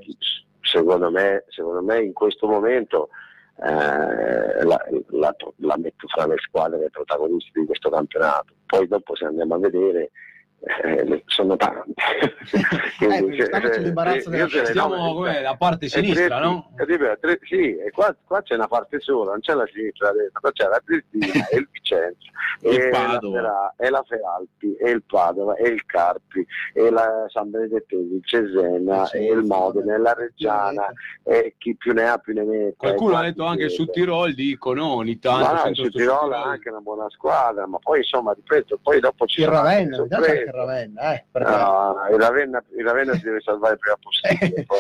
secondo me, secondo me in questo momento eh, la, la- la metto fra le squadre protagoniste di questo campionato. Poi dopo se andiamo a vedere eh, sono tante. l'imbarazzo della ne Stiamo nomino- come la parte e sinistra, tre- no? e ripeto, tre- sì, e qua, qua c'è una parte sola, non c'è la sinistra, destra, qua c'è la Cristina e il Vicenza, Il e, Padova. La e la Feralpi, e il Padova, e il Carpi, e la San Benedettese, il Cesena, e il Modena, e la Reggiana, e chi più ne ha più ne mette. Qualcuno ha detto anche su. Tirol, dicono ogni Ma tanto. no, sento su Tirol. anche una buona squadra, ma poi insomma, ripeto, poi dopo ci Il sono Ravenna, Ravenna, eh, perché- No, il Ravenna, il Ravenna si deve salvare il prima possibile.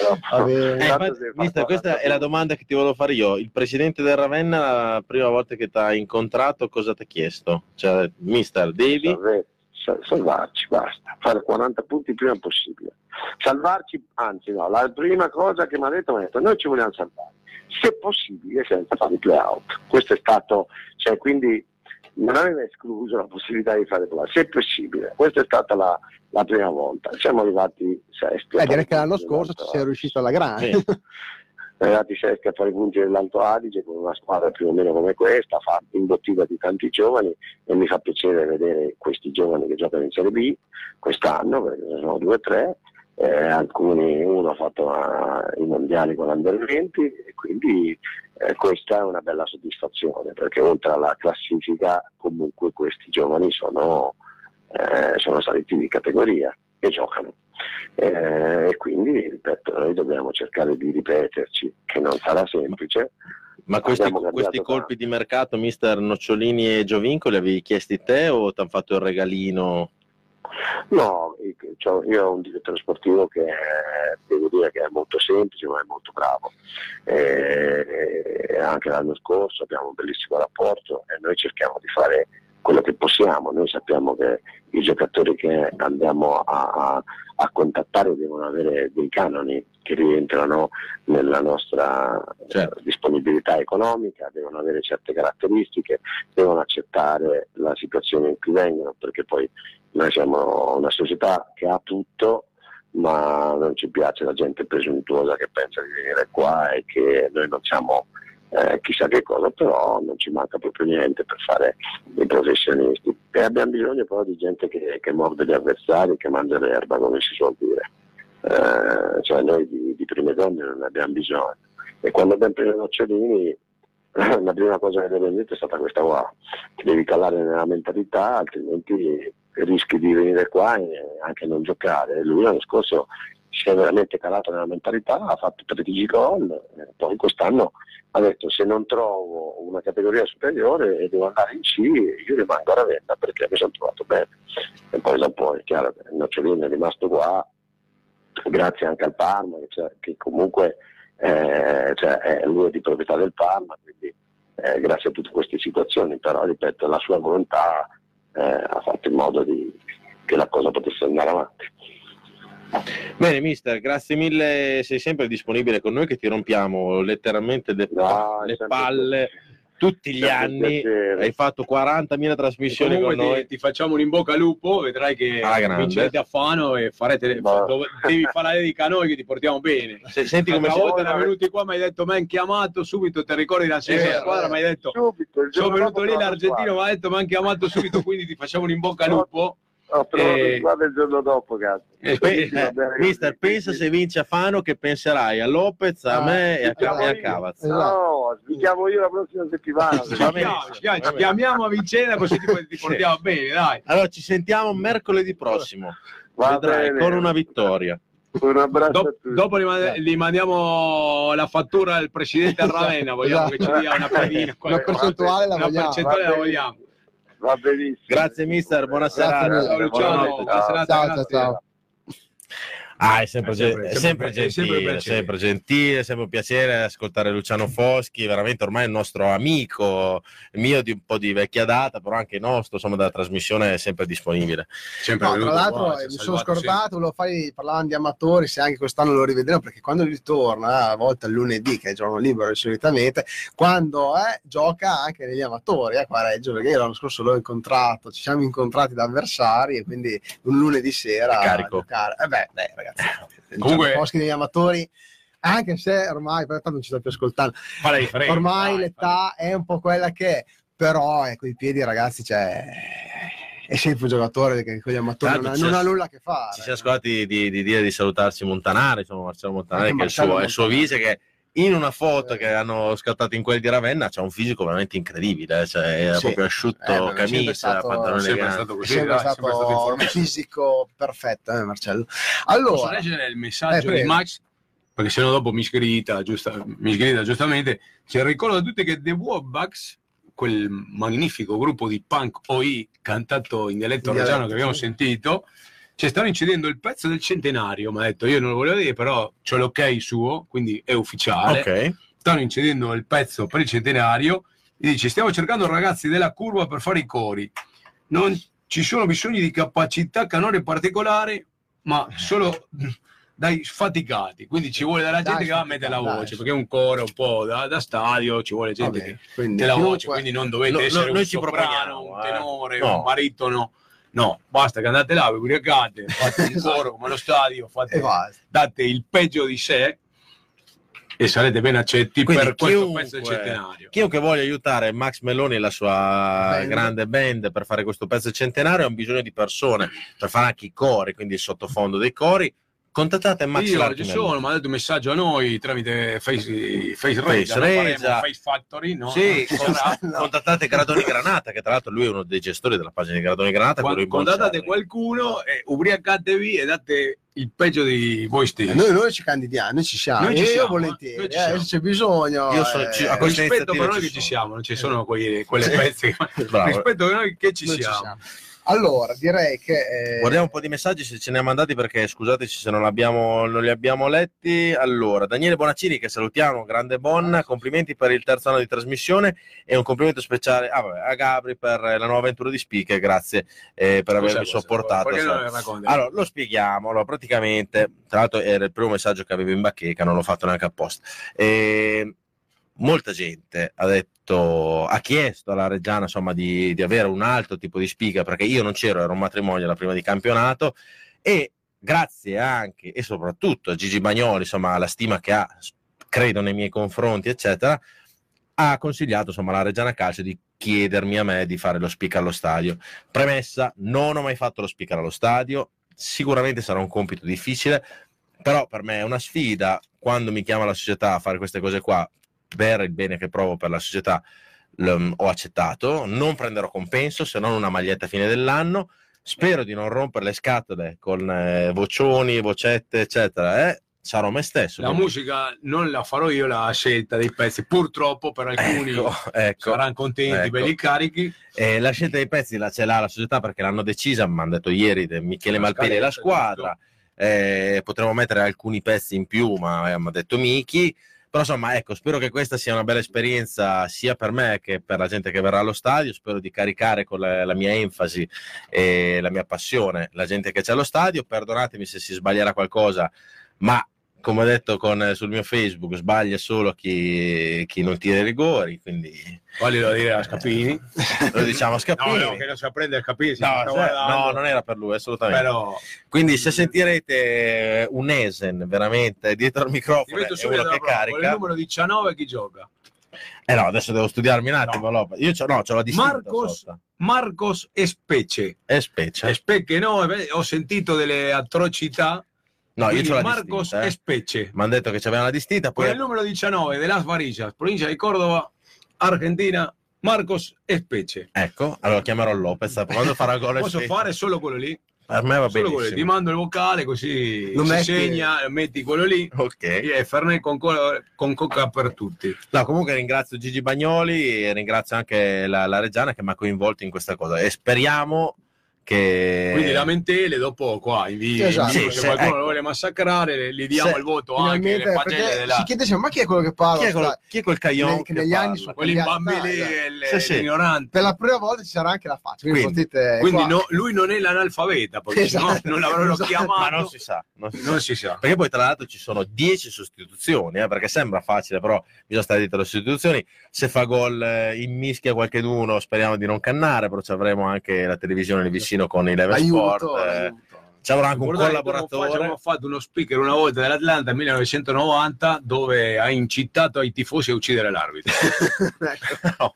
Eh, infatti, mister, questa 40 è la domanda che ti volevo fare io. Il presidente del Ravenna, la prima volta che ti ha incontrato, cosa ti ha chiesto? Cioè, mister, devi? Salve- salvarci, basta, fare 40 punti il prima possibile. Salvarci, anzi no, la prima cosa che mi ha detto, mi ha detto noi ci vogliamo salvare, se possibile senza fare i playout. Questo è stato, cioè quindi non aveva escluso la possibilità di fare playout, se possibile. Questa è stata la, la prima volta. Siamo arrivati sesti. Eh, direi che l'anno scorso ci sei riuscito alla grande. Sì. Siamo arrivati sesti a fare i punti dell'Alto Adige con una squadra più o meno come questa, fa- imbottiva di tanti giovani e mi fa piacere vedere questi giovani che giocano in Serie B quest'anno, perché ne sono due o tre, eh, alcuni, uno ha fatto eh, i mondiali con l'Under 20 e quindi eh, questa è una bella soddisfazione perché oltre alla classifica comunque questi giovani sono, eh, sono saliti di categoria e giocano. Eh, e quindi ripeto, noi dobbiamo cercare di ripeterci, che non sarà semplice. Ma questi, questi colpi tanto. di mercato, mister Nocciolini e Giovinco, li avevi chiesti te o ti hanno fatto il regalino? No, cioè, io ho un direttore sportivo che è- devo dire che è molto semplice ma è molto bravo. E- anche l'anno scorso abbiamo un bellissimo rapporto e noi cerchiamo di fare quello che possiamo. Noi sappiamo che i giocatori che andiamo a, a, a contattare devono avere dei canoni che rientrano nella nostra Certo. eh, disponibilità economica, devono avere certe caratteristiche, devono accettare la situazione in cui vengono, perché poi noi siamo una società che ha tutto, ma non ci piace la gente presuntuosa che pensa di venire qua e che noi non siamo eh, chissà che cosa, però non ci manca proprio niente per fare i professionisti. E abbiamo bisogno però di gente che, che morde gli avversari, che mangia l'erba, come si suol dire. Eh, cioè noi di, di prime donne non ne abbiamo bisogno. E quando abbiamo preso Nocciolini, la prima cosa che abbiamo detto è stata questa qua, ti devi calare nella mentalità, altrimenti rischi di venire qua e anche non giocare. Lui l'anno scorso si è veramente calato nella mentalità, ha fatto 13 gol, poi quest'anno ha detto se non trovo una categoria superiore e devo andare in C, io rimango a Ravenna perché mi sono trovato bene. E poi dopo è chiaro il Nocciolino è rimasto qua, grazie anche al Parma, che comunque eh, cioè, è lui è di proprietà del Parma, quindi eh, grazie a tutte queste situazioni, però ripeto, la sua volontà eh, ha fatto in modo di- che la cosa potesse andare avanti. Bene, mister, grazie mille. Sei sempre disponibile con noi che ti rompiamo letteralmente le, No, le sempre palle tutti gli anni. piacere. Hai fatto 40.000 trasmissioni con ti, noi. ti facciamo un in bocca al lupo, vedrai che grande. vincerete a Fano e farete Ma- dove- devi fare la dedica a noi che ti portiamo bene. Se- senti come si... volta era venuti qua, mi hai detto, mi hanno chiamato subito, ti ricordi la stessa Eh, squadra, mi hai detto, Subito, sono venuto lì l'argentino, mi ha detto, mi hanno chiamato subito, quindi ti facciamo un in bocca al lupo. Ho trovato Eh, il giorno dopo, cazzo. Eh, eh, mister, pensa se vince a Fano che penserai a Lopez, a Ah, me e a, chiamo e a. Cavaz. Esatto. No, vi chiamo io la prossima settimana. Ci chiamiamo, ci chiamiamo, a Vicenza così ti, ti portiamo bene, dai. Allora ci sentiamo mercoledì prossimo. Va Vedrai, bene. con una vittoria. Un abbraccio tutti. dopo gli, mand- gli mandiamo la fattura al presidente a Ravenna, vogliamo Esatto. che ci dia una pedina. Una percentuale la una vogliamo. percentuale la vogliamo. Va benissimo. Grazie mister, buona serata. Ciao Luciano, Buonanotte. buona serata, Ciao, ciao. Ah, è sempre, È sempre- è sempre- sempre gentile, sempre gentile, sempre un piacere ascoltare Luciano Foschi, veramente ormai è il nostro amico, mio di un po' di vecchia data, però anche nostro, insomma, della trasmissione è sempre disponibile. Sempre No, tra l'altro ci eh, mi sono scordato, volevo fargli parlavano di amatori, se anche quest'anno lo rivedremo, perché quando lui torna, a volte il lunedì, che è il giorno libero solitamente, quando eh, gioca anche negli amatori, eh, qua a Reggio, perché io l'anno scorso l'ho incontrato, ci siamo incontrati da avversari e quindi un lunedì sera È carico. a giocare. Eh beh, dai, ragazzi, Comunque- Luciano Foschi negli amatori, anche se ormai, per tanto non ci sta più ascoltando, Fa la differenza. ormai dai, l'età è un po' quella che è, però ecco i piedi ragazzi cioè, è sempre un giocatore che con gli amatori non non ha nulla a che fare Ci siamo scordati di, di dire di salutarci Montanari, insomma, Marcello Montanari, Anche che è il suo, Marcello è il suo Montanari. vice, che in una foto Eh. che hanno scattato in quel di Ravenna c'ha un fisico veramente incredibile, eh, cioè, era Sì. proprio asciutto, Eh, camicia, stato- pantalone sempre stato così, sempre dai, stato, sempre stato un fisico perfetto eh, Marcello Posso allora leggere il Eh, messaggio prego. di Max? Perché sennò dopo mi scritta, giusta, mi scritta giustamente. Ci ricordo a tutti che The Wobbacks, quel magnifico gruppo di punk OI cantato in dialetto In reggiano che abbiamo sì. sentito, ci stanno incidendo il pezzo del centenario. Mi ha detto, io non lo volevo dire, però c'ho l'ok suo, quindi è ufficiale. Ok, stanno incidendo il pezzo per il centenario e dice stiamo cercando ragazzi della curva per fare i cori non ci sono bisogni di capacità canore particolare ma solo dai sfaticati quindi ci vuole dalla gente Dai che va a mettere la voce dai. perché è un coro un po' da, da stadio ci vuole gente vabbè, che mette la voce quindi non dovete Lo- lo- essere noi un ci soprano un eh. tenore No. un baritono no basta che andate là vi ubriacate fate un coro come allo stadio fate date il peggio di sé e sarete ben accetti Quindi per questo chiunque- pezzo del centenario. chiunque voglia aiutare Max Meloni e la sua Band. grande band per fare questo pezzo centenario ha bisogno di persone per fare anche i cori, quindi il sottofondo dei cori. Contattate Max Io ci sono, mi ha dato un messaggio a noi tramite Face, face Regia, Face? Regia. Factory, no? Sì. No. contattate Gradoni Granata, che tra l'altro lui è uno dei gestori della pagina di Gradoni Granata. Quando contattate qualcuno, eh, ubriacatevi e date il peggio di voi stessi. noi, noi ci candidiamo noi ci siamo Noi ci io siamo, volentieri noi ci eh, siamo. se c'è bisogno Io sono- eh, ci- a queste Rispetto per noi ci che ci sono. siamo, non ci sono quei- quelle pezzi. Bravo. Rispetto per noi che ci noi ci siamo. Allora, direi che... eh, Guardiamo un po' di messaggi se ce ne ha mandati perché scusateci se non, non li abbiamo letti. Allora, Daniele Bonaccini che salutiamo, grande Bonna, complimenti per il terzo anno di trasmissione e un complimento speciale ah, vabbè, a Gabri per la nuova avventura di speaker, grazie eh, per avermi cos'è? sopportato. Allora, lo spieghiamo. Allora, praticamente, tra l'altro, era il primo messaggio che avevo in bacheca, non l'ho fatto neanche apposta. E molta gente ha detto, ha chiesto alla Reggiana insomma di, di avere un altro tipo di speaker perché io non c'ero, era un matrimonio la prima di campionato e grazie anche e soprattutto a Gigi Bagnoli, insomma, alla stima che ha, credo nei miei confronti, eccetera, ha consigliato insomma alla Reggiana Calcio di chiedermi a me di fare lo speaker allo stadio. Premessa, non ho mai fatto lo speaker allo stadio, sicuramente sarà un compito difficile, però per me è una sfida. Quando mi chiama la società a fare queste cose qua, per il bene che provo per la società, ho accettato. Non prenderò compenso se non una maglietta a fine dell'anno. Spero di non rompere le scatole con eh, vocioni, vocette, eccetera. eh. Sarò me stesso. La Quindi- musica non la farò io la scelta dei pezzi, purtroppo per alcuni Ecco, ecco. saranno contenti, Ecco. belli carichi. Eh, la scelta dei pezzi la ce l'ha la società perché l'hanno decisa, mi hanno detto ieri Michele La Malpeli e la squadra. Eh, potremmo mettere alcuni pezzi in più, ma eh, mi ha detto Miki. Però insomma, ecco, spero che questa sia una bella esperienza sia per me che per la gente che verrà allo stadio. Spero di caricare con la, la mia enfasi e la mia passione la gente che c'è allo stadio. Perdonatemi se si sbaglierà qualcosa, ma come ho detto con- sul mio Facebook, sbaglia solo chi, chi non tira i rigori. Quindi Voglio dire a Scapini. lo diciamo a No, Scappini. no, che non sa prendere Scapini. si No, guardando. no, non era per lui, assolutamente. Però Quindi se sentirete un Esen veramente dietro al microfono e subito uno che. Con il carica, numero 19 chi gioca? eh no, adesso devo studiarmi un attimo. Lopez. Io c'ho, no, c'ho la Marcos-. Marcos. È specie. Especche no, eh, ho sentito delle atrocità. No, io quindi la Marcos distinta. Eh. Espece. Mi hanno detto che c'aveva la distinta, Con poi il numero 19 de Las Varillas, provincia di Córdoba, Argentina, Marcos Espece. ecco, allora chiamerò Lopez quando farà gol Posso Spezia. fare solo quello lì? Per me va lì. Ti mando il vocale così Lo si metti- segna, metti quello lì. Ok. E Fernet con, co- con coca per tutti. No, comunque ringrazio Gigi Bagnoli e ringrazio anche la, la Reggiana che mi ha coinvolto in questa cosa e speriamo che Quindi lamentele dopo qua in video. Esatto. se sì, qualcuno ecco. lo vuole massacrare, gli diamo Se- il voto anche della si chiede sempre, ma chi è quello che parla? chi è, quello- Stai- chi è quel caglion che che negli parla? anni sono quelli bambini Sì, sì. ignoranti. Per la prima volta ci sarà anche la faccia. Quindi, Quindi- potete, Quindi no, lui non è l'analfabeta, perché Esatto. non l'avrebbero Esatto. chiamato. ma non si sa, non si sa. Non si sa. Perché poi tra l'altro ci sono 10 sostituzioni, eh, perché sembra facile, però bisogna stare dietro le sostituzioni. Se fa gol eh, in mischia qualcheduno, speriamo di non cannare, però ci avremo anche la televisione lì vicino con i Level Aiuto, Sport. eh, aiuto. ci avrà anche un che collaboratore. Abbiamo fatto uno speaker una volta dell'Atlanta nel 1990 dove ha incitato i tifosi a uccidere l'arbitro. Ecco.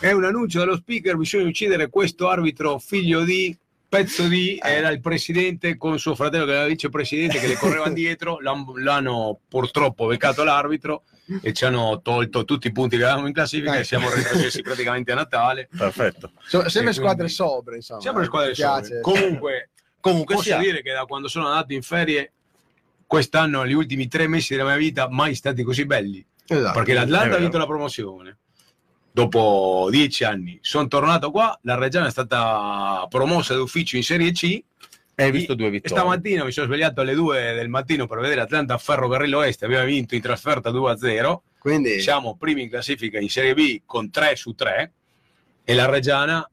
È un annuncio dello speaker, bisogna uccidere questo arbitro figlio di pezzo di era il presidente con suo fratello che era vicepresidente che le correvano dietro, l'han- l'hanno purtroppo beccato l'arbitro e ci hanno tolto tutti i punti che avevamo in classifica e siamo retrocessi praticamente a Natale. Perfetto. Sono sempre E squadre quindi- sobre, insomma. Sempre le squadre sobre. Comunque, Comunque posso sia, dire che da quando sono andato in ferie quest'anno, gli ultimi tre mesi della mia vita, mai stati così belli. Esatto. Perché l'Atlanta ha vinto la promozione. Dopo dieci anni sono tornato qua, la Reggiana è stata promossa d'ufficio in Serie C. hai visto due vittorie. stamattina mi sono svegliato alle 2 del mattino per vedere Atlanta Ferrocarril Oeste, aveva vinto in trasferta 2-0. Quindi, Siamo primi in classifica in Serie B con 3 su 3 e la Reggiana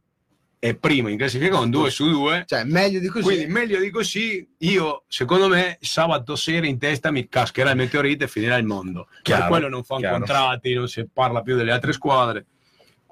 è prima in classifica con 2 su 2. cioè, meglio di così. Quindi meglio di così, io secondo me sabato sera in testa mi cascherà il meteorite e finirà il mondo. Chiaro, per quello non fanno chiaro. contratti, non si parla più delle altre squadre.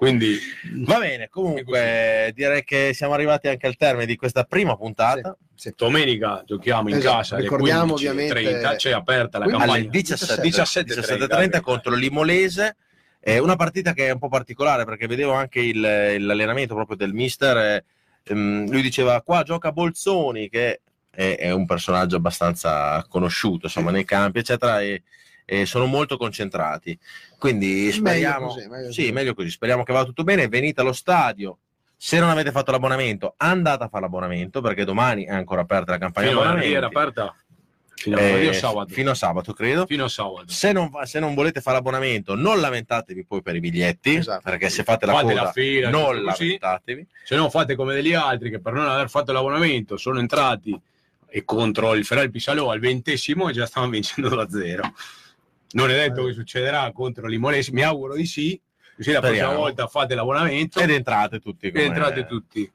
Quindi Va bene, comunque direi che siamo arrivati anche al termine di questa prima puntata. Sì. domenica giochiamo in Esatto, casa alle ricordiamo 15.30, ovviamente- c'è aperta la Quindi- campagna. alle 17, 17:30, 17:30 contro l'Imolese. È una partita che è un po' particolare perché vedevo anche il- l'allenamento proprio del mister. eh, ehm, lui diceva qua gioca Bolzoni che è, è un personaggio abbastanza conosciuto insomma nei campi eccetera e, e sono molto concentrati. Quindi Meglio speriamo, così, meglio sì, così. meglio così. Speriamo che vada tutto bene. Venite allo stadio. Se non avete fatto l'abbonamento, andate a fare l'abbonamento perché domani è ancora aperta la campagna Fino a era aperta. Fino a Eh, sabato. fino a sabato, credo. Fino a sabato. Se non, se non volete fare abbonamento, non lamentatevi poi per i biglietti, Esatto. perché se fate la Fate coda, la fila, non lamentatevi. Se no fate come degli altri che per non aver fatto l'abbonamento sono entrati e contro il Ferrari Pisalò al ventesimo e già stavano vincendo 2-0. Non è detto che succederà contro l'Imolese, mi auguro di sì. Così la prossima Speriamo. volta fate l'abbonamento Ed entrate tutti. come- entrate tutti.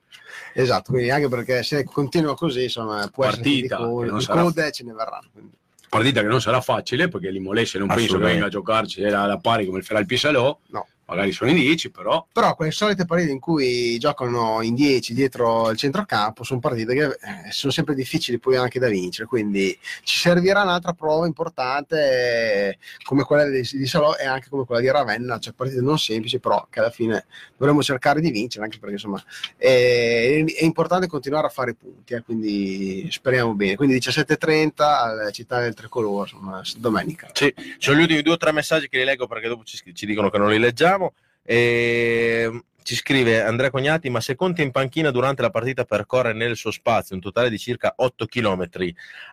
Esatto, quindi anche perché se continua così, insomma, può Partita, essere sarà- code ce ne verranno. quindi. Partita che non sarà facile perché l'Imolese non penso che venga a giocarci era alla pari come il Ferrari Pisalò. No. Magari sono in 10, però Però quelle solite partite in cui giocano in 10 dietro il centrocampo sono partite che eh, sono sempre difficili poi anche da vincere, quindi ci servirà un'altra prova importante eh, come quella di, di Salò e anche come quella di Ravenna, cioè partite non semplici però che alla fine dovremmo cercare di vincere anche perché insomma è, è importante continuare a fare punti, eh, quindi speriamo bene. Quindi 17.30 alla città del Tricolore, insomma, domenica. Sì, ci sono gli ultimi due o tre messaggi che li leggo perché dopo ci, ci dicono che non li leggiamo. E ci scrive Andrea Cognati: Ma se Conte in panchina durante la partita percorre nel suo spazio un totale di circa 8 km,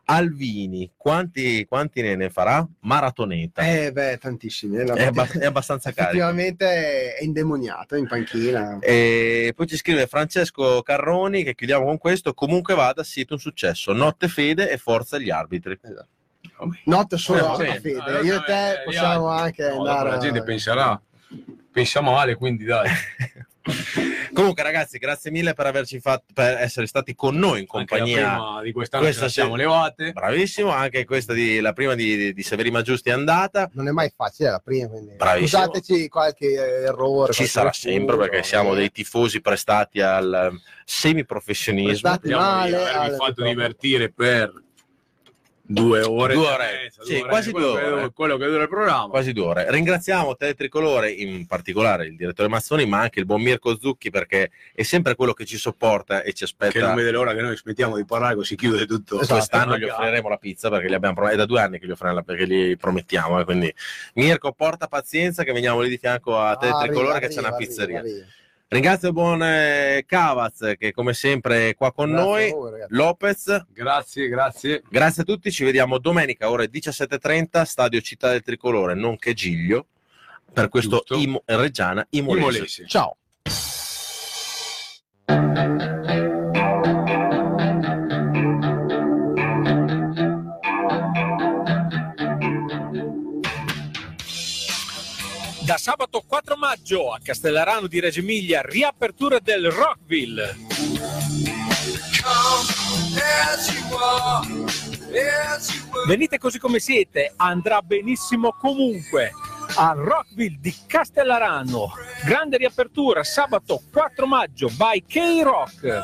Alvini quanti, quanti ne, ne farà? Maratoneta. Eh beh, tantissimi. eh, la è, partita- abba- è abbastanza carico. effettivamente è indemoniato in panchina. E poi ci scrive Francesco Carroni, che chiudiamo con questo. Comunque vada, siete un successo. Notte fede e forza agli arbitri. Notte solo Eh, a sì. fede. Ah, Io e te eh, possiamo anche No, andare. la gente a- penserà, pensa male, quindi dai. Comunque, ragazzi, grazie mille per averci fatto per essere stati con noi in Anche la compagnia. prima di quest'anno Questa ce siamo levate. Bravissimo, anche questa di, la prima di, di, di Severi Giusti è andata. Non è mai facile, la prima. Quindi... Bravissimo. Scusateci qualche errore. Ci qualche sarà refuso, sempre perché siamo eh. dei tifosi prestati al semiprofessionismo. Prestati Abbiamo male. avervi alle- fatto divertire per due ore. Due ore, mezza, sì, ore, quasi quello due che- ore. quello che dura il programma. Quasi due ore. Ringraziamo Teletricolore, in particolare il direttore Mazzoni, ma anche il buon Mirko Zucchi perché è sempre quello che ci sopporta e ci Che non aspetta. vede l'ora che noi smettiamo di parlare così chiude tutto. Esatto. Quest'anno gli offriremo la pizza perché gli abbiamo è da due anni che gli offriamo la perché gli promettiamo. eh, quindi Mirko, porta pazienza che veniamo lì di fianco a Ah, Teletricolore arriva, che c'è una arriva, pizzeria. arriva, arriva. Ringrazio il buon eh, Cavaz che come sempre è qua con Grazie noi. voi. Lopez, Grazie, grazie. grazie a tutti, ci vediamo domenica ore 17.30, Stadio Città del Tricolore, nonché Giglio, per questo. Imo- Reggiana Imolese. Imolese. Ciao. Da sabato 4 maggio a Castellarano di Reggio Emilia, riapertura del Rockville. Venite così come siete, andrà benissimo comunque. Al Rockville di Castellarano, grande riapertura sabato 4 maggio by K-Rock.